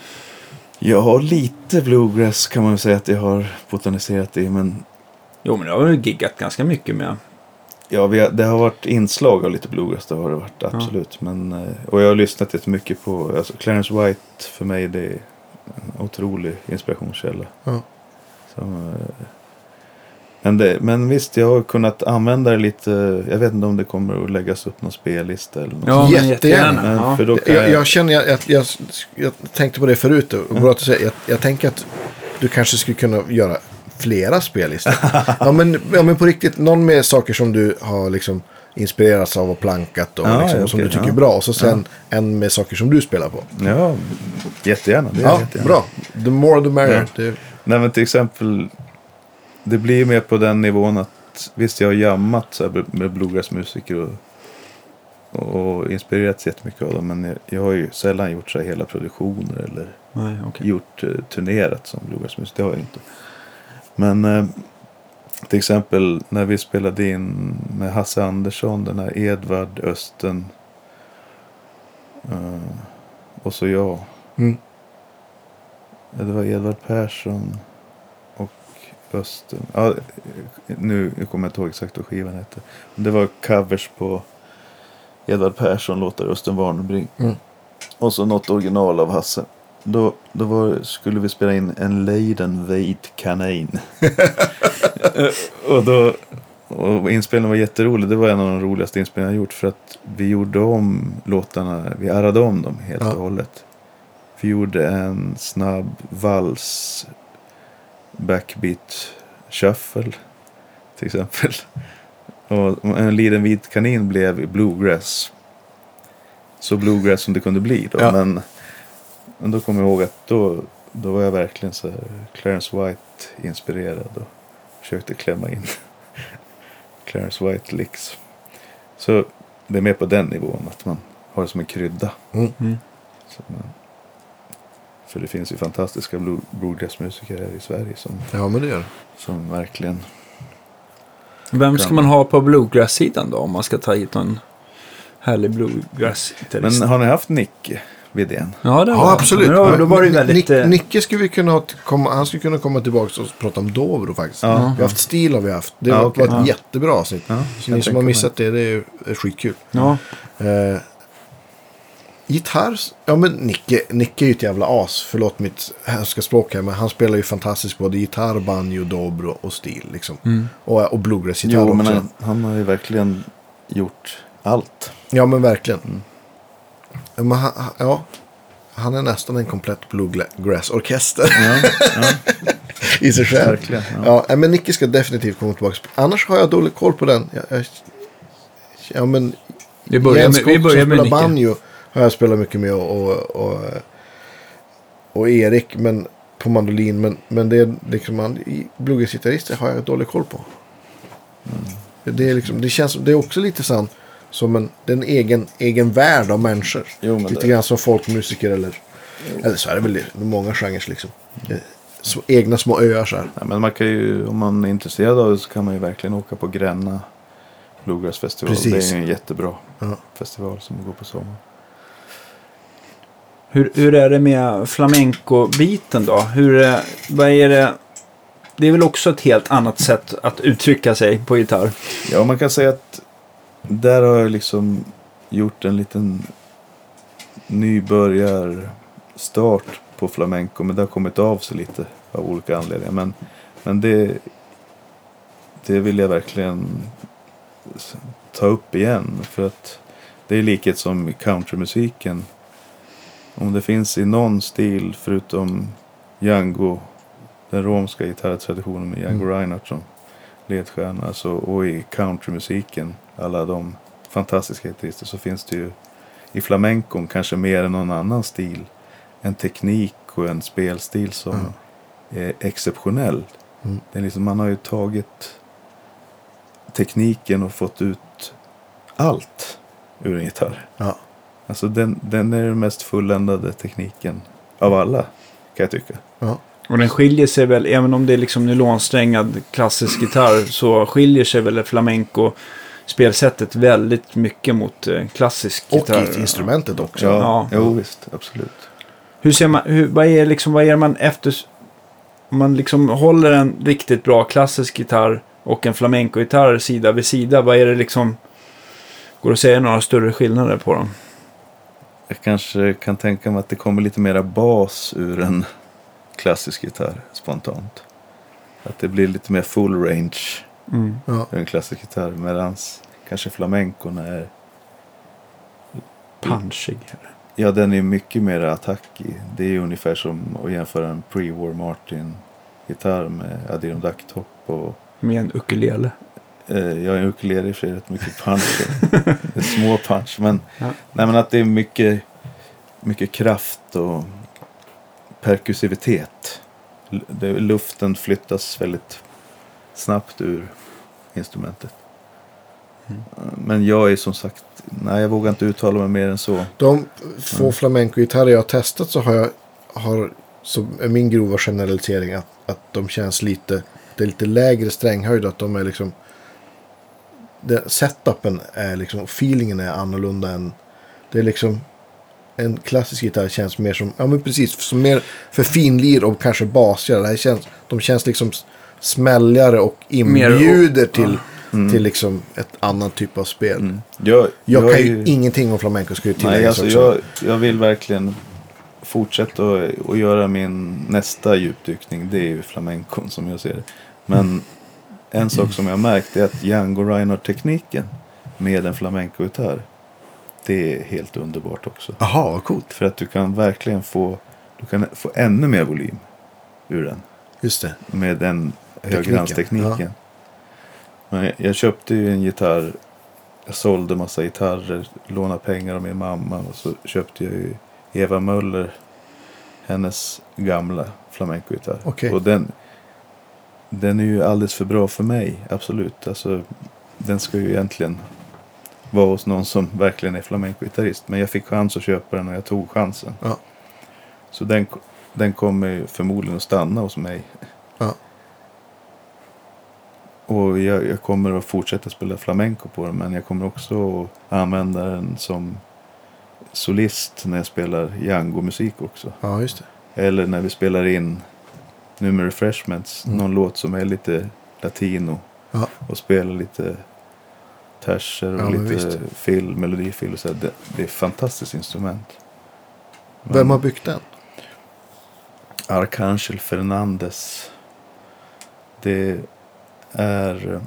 Jag har lite bluegrass kan man säga att jag har botaniserat i. Men Jo, men det har du giggat ganska mycket med. Ja, vi har, det har varit inslag av lite bluegrass. Det har det varit, absolut. Men, eh, och jag har lyssnat jättemycket på, alltså Clarence White för mig det är en otrolig inspirationskälla. Ja. Så, eh, men, det, men visst, jag har kunnat använda det lite. Jag vet inte om det kommer att läggas upp någon spellista eller något. Ja, men Jättegärna. Men Ja. för då Jag, jag, jag känner att jag, jag, jag tänkte på det förut. Och bra att du säger, jag, jag tänker att du kanske skulle kunna göra flera spellistor. ja, men, ja, men på riktigt, någon med saker som du har liksom inspirerats av och plankat och, Ja, liksom, och som okej, du tycker ja. är bra. Och så sen en med saker som du spelar på. Ja, jättegärna. Det Ja, jättegärna. bra. The more the merrier. Ja. Det, Nej men till exempel. Det blir ju mer på den nivån att visst jag har jammat så här med bluegrassmusiker och, och inspirerats jättemycket av dem. Men jag, jag har ju sällan gjort så här hela produktioner eller Nej, okej. gjort eh, turnerat som bluegrassmusiker. Det har jag inte. Men eh, till exempel när vi spelade in med Hasse Andersson, den här Edvard Östen eh, och så jag. mm. Ja, det var Edvard Persson och Östen. Ja, nu, kommer jag inte ihåg exakt vad skivan hette. Det var covers på Edvard Persson låtar Östen Warnerbring. Mm. Och så något original av Hasse. Då, då var, skulle vi spela in en Leiden Veit Kanin. och då och inspelningen var jätterolig. Det var en av de roligaste inspelningarna jag gjort. För att vi gjorde om låtarna. Vi arrade om dem helt Ja. och hållet. Vi gjorde en snabb vals backbeat shuffle till exempel. Och en liten vit kanin blev bluegrass. Så bluegrass som det kunde bli då. Ja. Men, men då kommer jag ihåg att då, då var jag verkligen så Clarence White inspirerad och försökte klämma in Clarence White licks. Så det är mer på den nivån att man har det som en krydda. Mm. Mm. Man, för det finns ju fantastiska blue- bluegrassmusiker här i Sverige som, Ja, men det gör som verkligen... Vem ska man ha på bluegrass-sidan då? Om man ska ta hit någon härlig bluegrass-gitarrist. Men har ni haft Nicke Widén? Ja, det var Ja, absolut. Men Då, då var det väldigt... Nick, eh, Nicke skulle vi kunna ha, komma, han skulle kunna komma tillbaka och prata om Dobro faktiskt. Ja. Vi har haft stil har vi haft. Det Ja, var, okej. var ett Ja. jättebra avsnitt. Ja, Så ni som har missat det, det är, skitkul. Ja, Eh, gitarr, ja men Nicke, Nicke är ju ett jävla as. Förlåt mitt hemska språk här, men han spelar ju fantastiskt både gitarr, banjo, dobro och stil liksom. Och, och bluegrass-gitarr Jo, också. men han, han har ju verkligen gjort allt. Ja men verkligen. Ja, Men han, ja, han är nästan en komplett bluegrass-orkester Ja, ja. i sig själv. Verkligen, ja. Ja. men Nicke ska definitivt komma tillbaka. Annars har jag dålig koll på den. Jag, jag, ja, men vi börjar Jens med, vi börjar med spelar Nicke. banjo har jag spelat mycket med och, och, och, och Erik men, på mandolin. Men, men det är liksom bluegrassgitarrister har jag dålig koll på. Det, är liksom, det känns det är också lite sann som en, det är en egen, egen värld av människor. Jo, men lite det- grann som folkmusiker eller, eller så är det väl många genrer liksom. Så, egna små öar så här. Ja, men man kan ju, om man är intresserad av det så kan man ju verkligen åka på Gränna Bluegrass festival. Precis. Det är en jättebra Ja. festival som går på sommaren. Hur, hur är det med flamenco-biten då? Hur, eh, vad är det? Det är väl också ett helt annat sätt att uttrycka sig på gitarr. Ja, man kan säga att där har jag liksom gjort en liten nybörjarstart på flamenco. Men det har kommit av sig lite av olika anledningar. Men, men det, det vill jag verkligen ta upp igen. För att det är likhet som countrymusiken. Om det finns i någon stil förutom Django, den romska gitarrtraditionen med Django Reinhardt som ledstjärna alltså, och i countrymusiken, alla de fantastiska gitarrister, så finns det ju i flamencon kanske mer än någon annan stil en teknik och en spelstil som är exceptionell. Mm. Det är liksom, man har ju tagit tekniken och fått ut allt ur en gitarr. Ja. Alltså den, den är den mest fulländade tekniken av alla, kan jag tycka. Ja. Och den skiljer sig väl, även om det är liksom nylonsträngad klassisk gitarr, så skiljer sig väl flamenco spelsättet väldigt mycket mot eh, klassisk Och gitarr. i instrumentet också. Ja, Ja. Jo, visst, absolut. Hur ser man, hur, vad är liksom, vad är man efter, om man liksom håller en riktigt bra klassisk gitarr och en flamenco-gitarr sida vid sida, vad är det liksom, går det att säga några större skillnader på dem? Jag kanske kan tänka mig att det kommer lite mera bas ur en klassisk gitarr spontant. Att det blir lite mer full range Mm. Ja. en klassisk gitarr. Medan kanske flamencon är, Punchig. ja den är mycket mer attack i. Det är ungefär som att jämföra en pre-war Martin gitarr med Adirondack-topp och Med en ukulele. Eh, jag är ukulele i och för sig rätt mycket punch. Små punch. Men, Ja. nej, men att det är mycket, mycket kraft och perkussivitet. Det, luften flyttas väldigt snabbt ur instrumentet. Mm. Men jag är som sagt, nej jag vågar inte uttala mig mer än så. De få flamenco-gitarrer jag har testat så har jag, har, så är min grova generalisering att, att de känns lite, det är lite lägre stränghöjd. Att de är liksom, det, setupen är liksom, feelingen är annorlunda än, det är liksom, en klassisk gitarr känns mer som, ja men precis, som mer för finlir och kanske basigare. Det här känns, de känns liksom smälligare och inbjuder till, till liksom ett annat typ av spel. Mm. Jag, Jag, jag kan ju ingenting om flamenco ska ju Nej, tilläggas alltså jag, jag vill verkligen fortsätta och, och göra min nästa djupdykning. Det är ju flamencon som jag ser det. Men en sak som jag märkt är att Django Reinhardt-tekniken med en flamenco-gitarr. Det är helt underbart också. Jaha, vad coolt. För att du kan verkligen få, du kan få ännu mer volym ur den. Just det. Med den Tekniken, högerhandstekniken. Men jag, jag köpte ju en gitarr. Jag sålde massa gitarrer. Lånade pengar av min mamma. Och så köpte jag ju Eva Möller. Hennes gamla flamenco-gitarr. Okej. Och den, den är ju alldeles för bra för mig. Absolut. Alltså, den ska ju egentligen vara hos någon som verkligen är flamenco-gitarrist. Men jag fick chans att köpa den och jag tog chansen. Ja. Så den, den kommer förmodligen att stanna hos mig. Ja. Och jag, jag kommer att fortsätta spela flamenco på den. Men jag kommer också att använda den som solist när jag spelar Django-musik också. Ja, just det. Eller när vi spelar in nu med Refreshments. Mm. Någon låt som är lite latino. Ja. Och spelar lite terser och Ja, lite fill, melodifill. Och så det, det är ett fantastiskt instrument. Men Vem har byggt den? Arcangel Fernandez. Det är...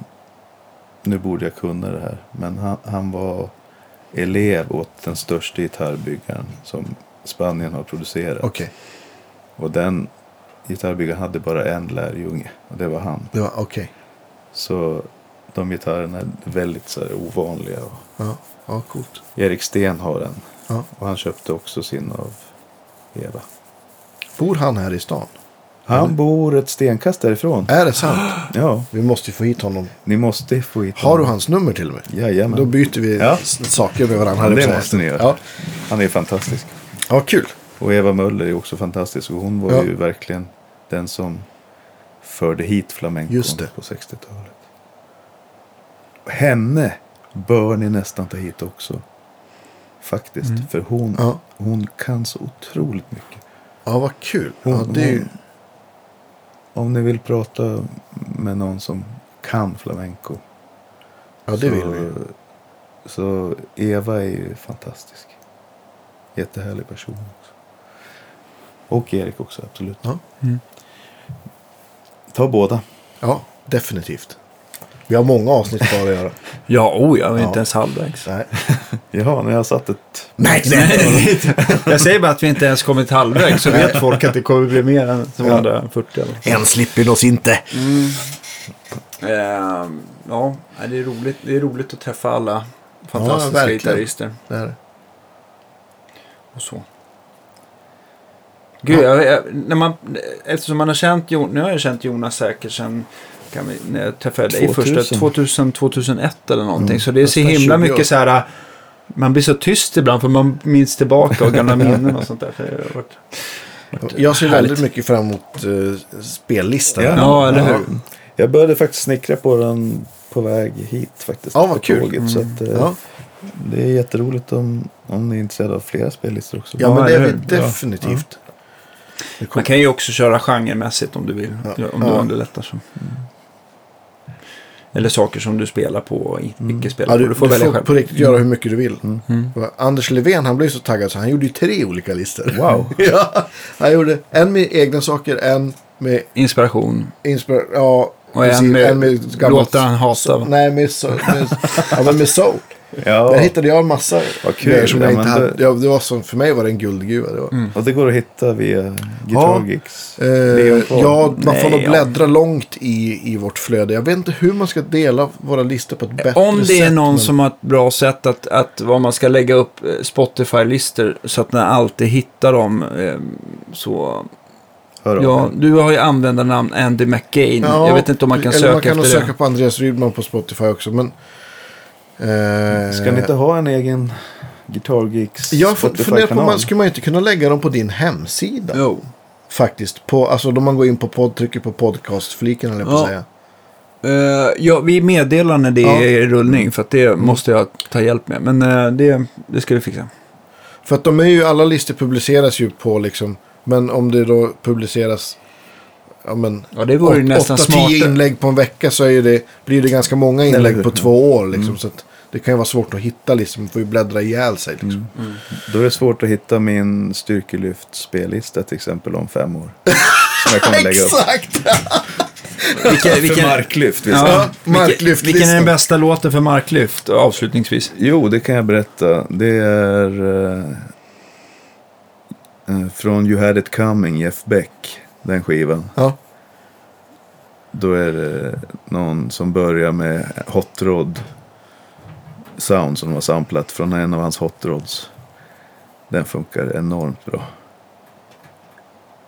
Nu borde jag kunna det här. Men han, han var elev åt den största gitarrbyggaren som Spanien har producerat. Okej, Och den gitarrbyggaren hade bara en lärjunge. Och det var han. det var okej. Så de gitarrerna är väldigt så här, ovanliga. Och Ja, ja, coolt. Erik Sten har en. Ja. Och han köpte också sin av Eva. Bor han här i stan? Han bor ett stenkast därifrån. Är det sant? Ja, Vi måste ju få hit honom. ni måste få hit Har du honom. hans nummer till med? Jajamän. Då byter vi Ja. saker med varandra. Det måste ni göra. Ja. Han är fantastisk. ja, kul. Och Eva Möller är också fantastisk. Och hon var Ja. ju verkligen den som förde hit flamencon på 60-talet. Henne bör ni nästan ta hit också. Faktiskt. Mm. För hon, Ja. hon kan så otroligt mycket. Ja, vad kul. Ja, Hon, det är ju... hon, om ni vill prata med någon som kan flamenco. ja, det så, vill vi. Så Eva är ju fantastisk. Jättehärlig person också. Och Erik också, absolut. Ja. Mm. Ta båda. Ja, definitivt. Vi har många avsnitt kvar att göra. Ja, oh ja, vi är Ja. inte ens halvvägs. Nej, Jaha, nu har jag satt ett... nej, nej. Jag säger bara att vi inte ens kommit halvvägs så vet folk att det kommer bli mer än Ja. 240 eller så. En slipper oss inte. Ehm, ja, nej, det är, roligt. det är roligt att träffa alla fantastiska verkligen. gitarrister. Det är det. Och så. Gud, jag, jag, när man, eftersom man har känt Jonas, nu har jag känt Jonas säkert sedan kan vi, när jag träffade dig 2000. första 2000, 2001 eller någonting. Mm, så det är så himla 20 år. mycket så här, Man blir så tyst ibland för man minns tillbaka och gamla minnen och sånt där. Så. Jag ser väldigt mycket fram emot uh, spellistan. Ja. Ja, eller hur? Jag började faktiskt snickra på den på väg hit faktiskt. Ja, vad kul. tåget, Så att, eh, Ja. Det är jätteroligt om, om ni är intresserade av flera spellistor också. Ja, men det är vi definitivt. Är Man kan ju också köra genremässigt om du vill. Ja. Om du Ja. underlättar. Så. Eller saker som du spelar på och icke spelar Ja, på. du, Du får du välja får själv. på riktigt göra hur mycket du vill. Mm. Och Anders Levén han blev så taggad så han gjorde ju tre olika listor. Wow. ja, han gjorde en med egna saker, en med Inspiration. inspiration. Ja, Och en precis, med låtar han hatar? Nej, med, so med, ja, med soul. Ja, Där hittade jag en massa Vad kul. grejer som jag Ja, inte men hade. det- Ja, det var som, för mig var det en guldgruva. Det var. Mm. och det går att hitta via Ja. Eh, ja, man får nog ja. bläddra långt i, i vårt flöde. Jag vet inte hur man ska dela våra listor på ett bättre sätt. Om det är någon men- som har ett bra sätt att, att vad man ska lägga upp eh, Spotify-listor så att man alltid hittar dem. eh, Så, Hör av ja, er. du har ju användarnamn Andy McCain. Ja, jag vet inte om man kan eller söka man kan nog efter söka det. på Andreas Rydman på Spotify också. Men, Ska ni inte ha en egen Guitar Gigs Jag funderar på man, skulle man inte kunna lägga dem på din hemsida? Jo. Faktiskt. På, alltså då man går in på podd, trycker på podcastfliken eller på att Ja. säga. Eh, ja, vi meddelar när det Ja. är i rullning för att det måste jag ta hjälp med. Men eh, det, det ska vi fixa. För att de är ju, alla listor publiceras ju på liksom, men om det då publiceras ja, men, Ja, det vore ju nästan 8-10 smartare. inlägg på en vecka så är det, blir det ganska många inlägg på två år. Liksom, så att det kan ju vara svårt att hitta listor, man får ju bläddra ihjäl sig. Liksom. Då är det svårt att hitta min styrkelyft-spellista till exempel om fem år. Som jag kommer lägga upp. Exakt! Vilken, För marklyft. Ja. Ja, vilken, vilken är den bästa låten för marklyft avslutningsvis? Jo, det kan jag berätta. Det är eh, från You had it coming, Jeff Beck. Den skivan. Ja. Då är det någon som börjar med Hot Rod sound som har samplat från en av hans Hot Rods. Den funkar enormt bra.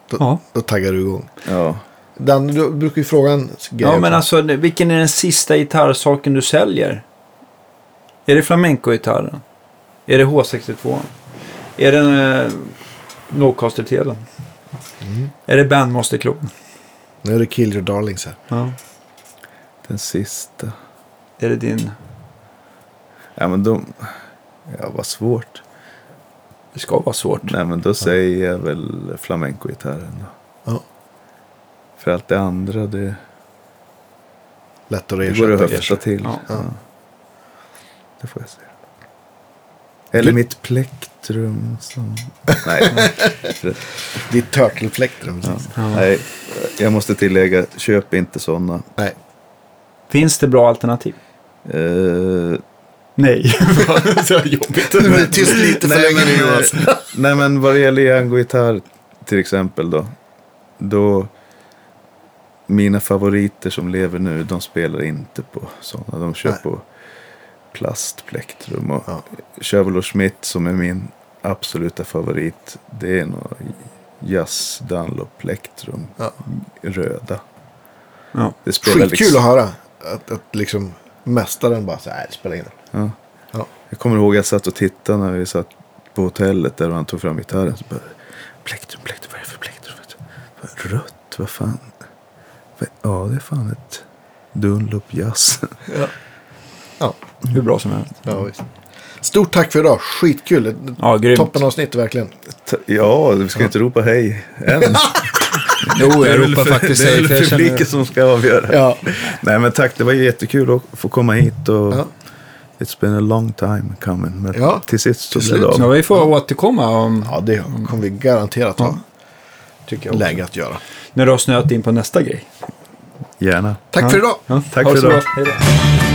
Då, Ja. då taggar du igång. Ja, Dan, du brukar ju fråga en grej. Ja, men alltså vilken är den sista gitarrsaken du säljer? Är det flamenco-gitarren? Är det H62? Är det eh, Nocaster-telen? Mm. Är det Bandmaster-klubben? Nu är det Kill Your Darlings här. Ja. den sista. Är det din... Ja, men de... Ja, vad svårt. Det ska vara svårt. Nej, men då säger jag väl flamenco-gitarren då. Ja. För allt det andra, det, Lätt att det går att ersätta. höfta till. Ja. Ja. Det får jag säga. Eller mitt plektrum som... Nej. Ditt Turtle-plektrum. Ja. precis. Nej, jag måste tillägga, köp inte sådana. Nej. Finns det bra alternativ? Uh, Nej. jobbigt. Nu är tyst lite för Nej, länge nu men, Jonas. nej men vad det gäller Django-gitarr till exempel då. Då mina favoriter som lever nu, de spelar inte på sådana. De kör Nej. på plastplektrum. Och Ja. Schmidt som är min absoluta favorit. Det är nog Jazz Dunlop plektrum. Ja. Röda. Ja. Det spelar Skitkul liksom- att höra. Att, att liksom mästaren bara så här, det spelar ingen roll. Ja. Ja. Jag kommer ihåg att jag satt och tittade när vi satt på hotellet där han tog fram gitarren. Så bara, plektrum, plektrum, vad är det för plektrum? Rött, vad fan? Ja, det är fan ett Dunlop Jazz. Ja, Hur bra som helst. ja visst. Stort tack för idag. Skitkul. Ja, grymt. Toppen avsnitt verkligen. Ta- Ja, vi ska inte ropa hej än. Jo, jag ropar faktiskt Det är hej. väl för publiken känner- som ska avgöra. Ja. Nej, men tack. Det var jättekul att få komma hit. Och Ja. It's been a long time coming. Men Ja, till sist så blev det slut. av. Ja, vi får återkomma om, ja, det kommer vi garanterat ha tycker jag. läge att göra. När du har snöat in på nästa grej. Gärna. Tack Ja. för idag. Ja, Tack ha det för idag. bra. Hej då.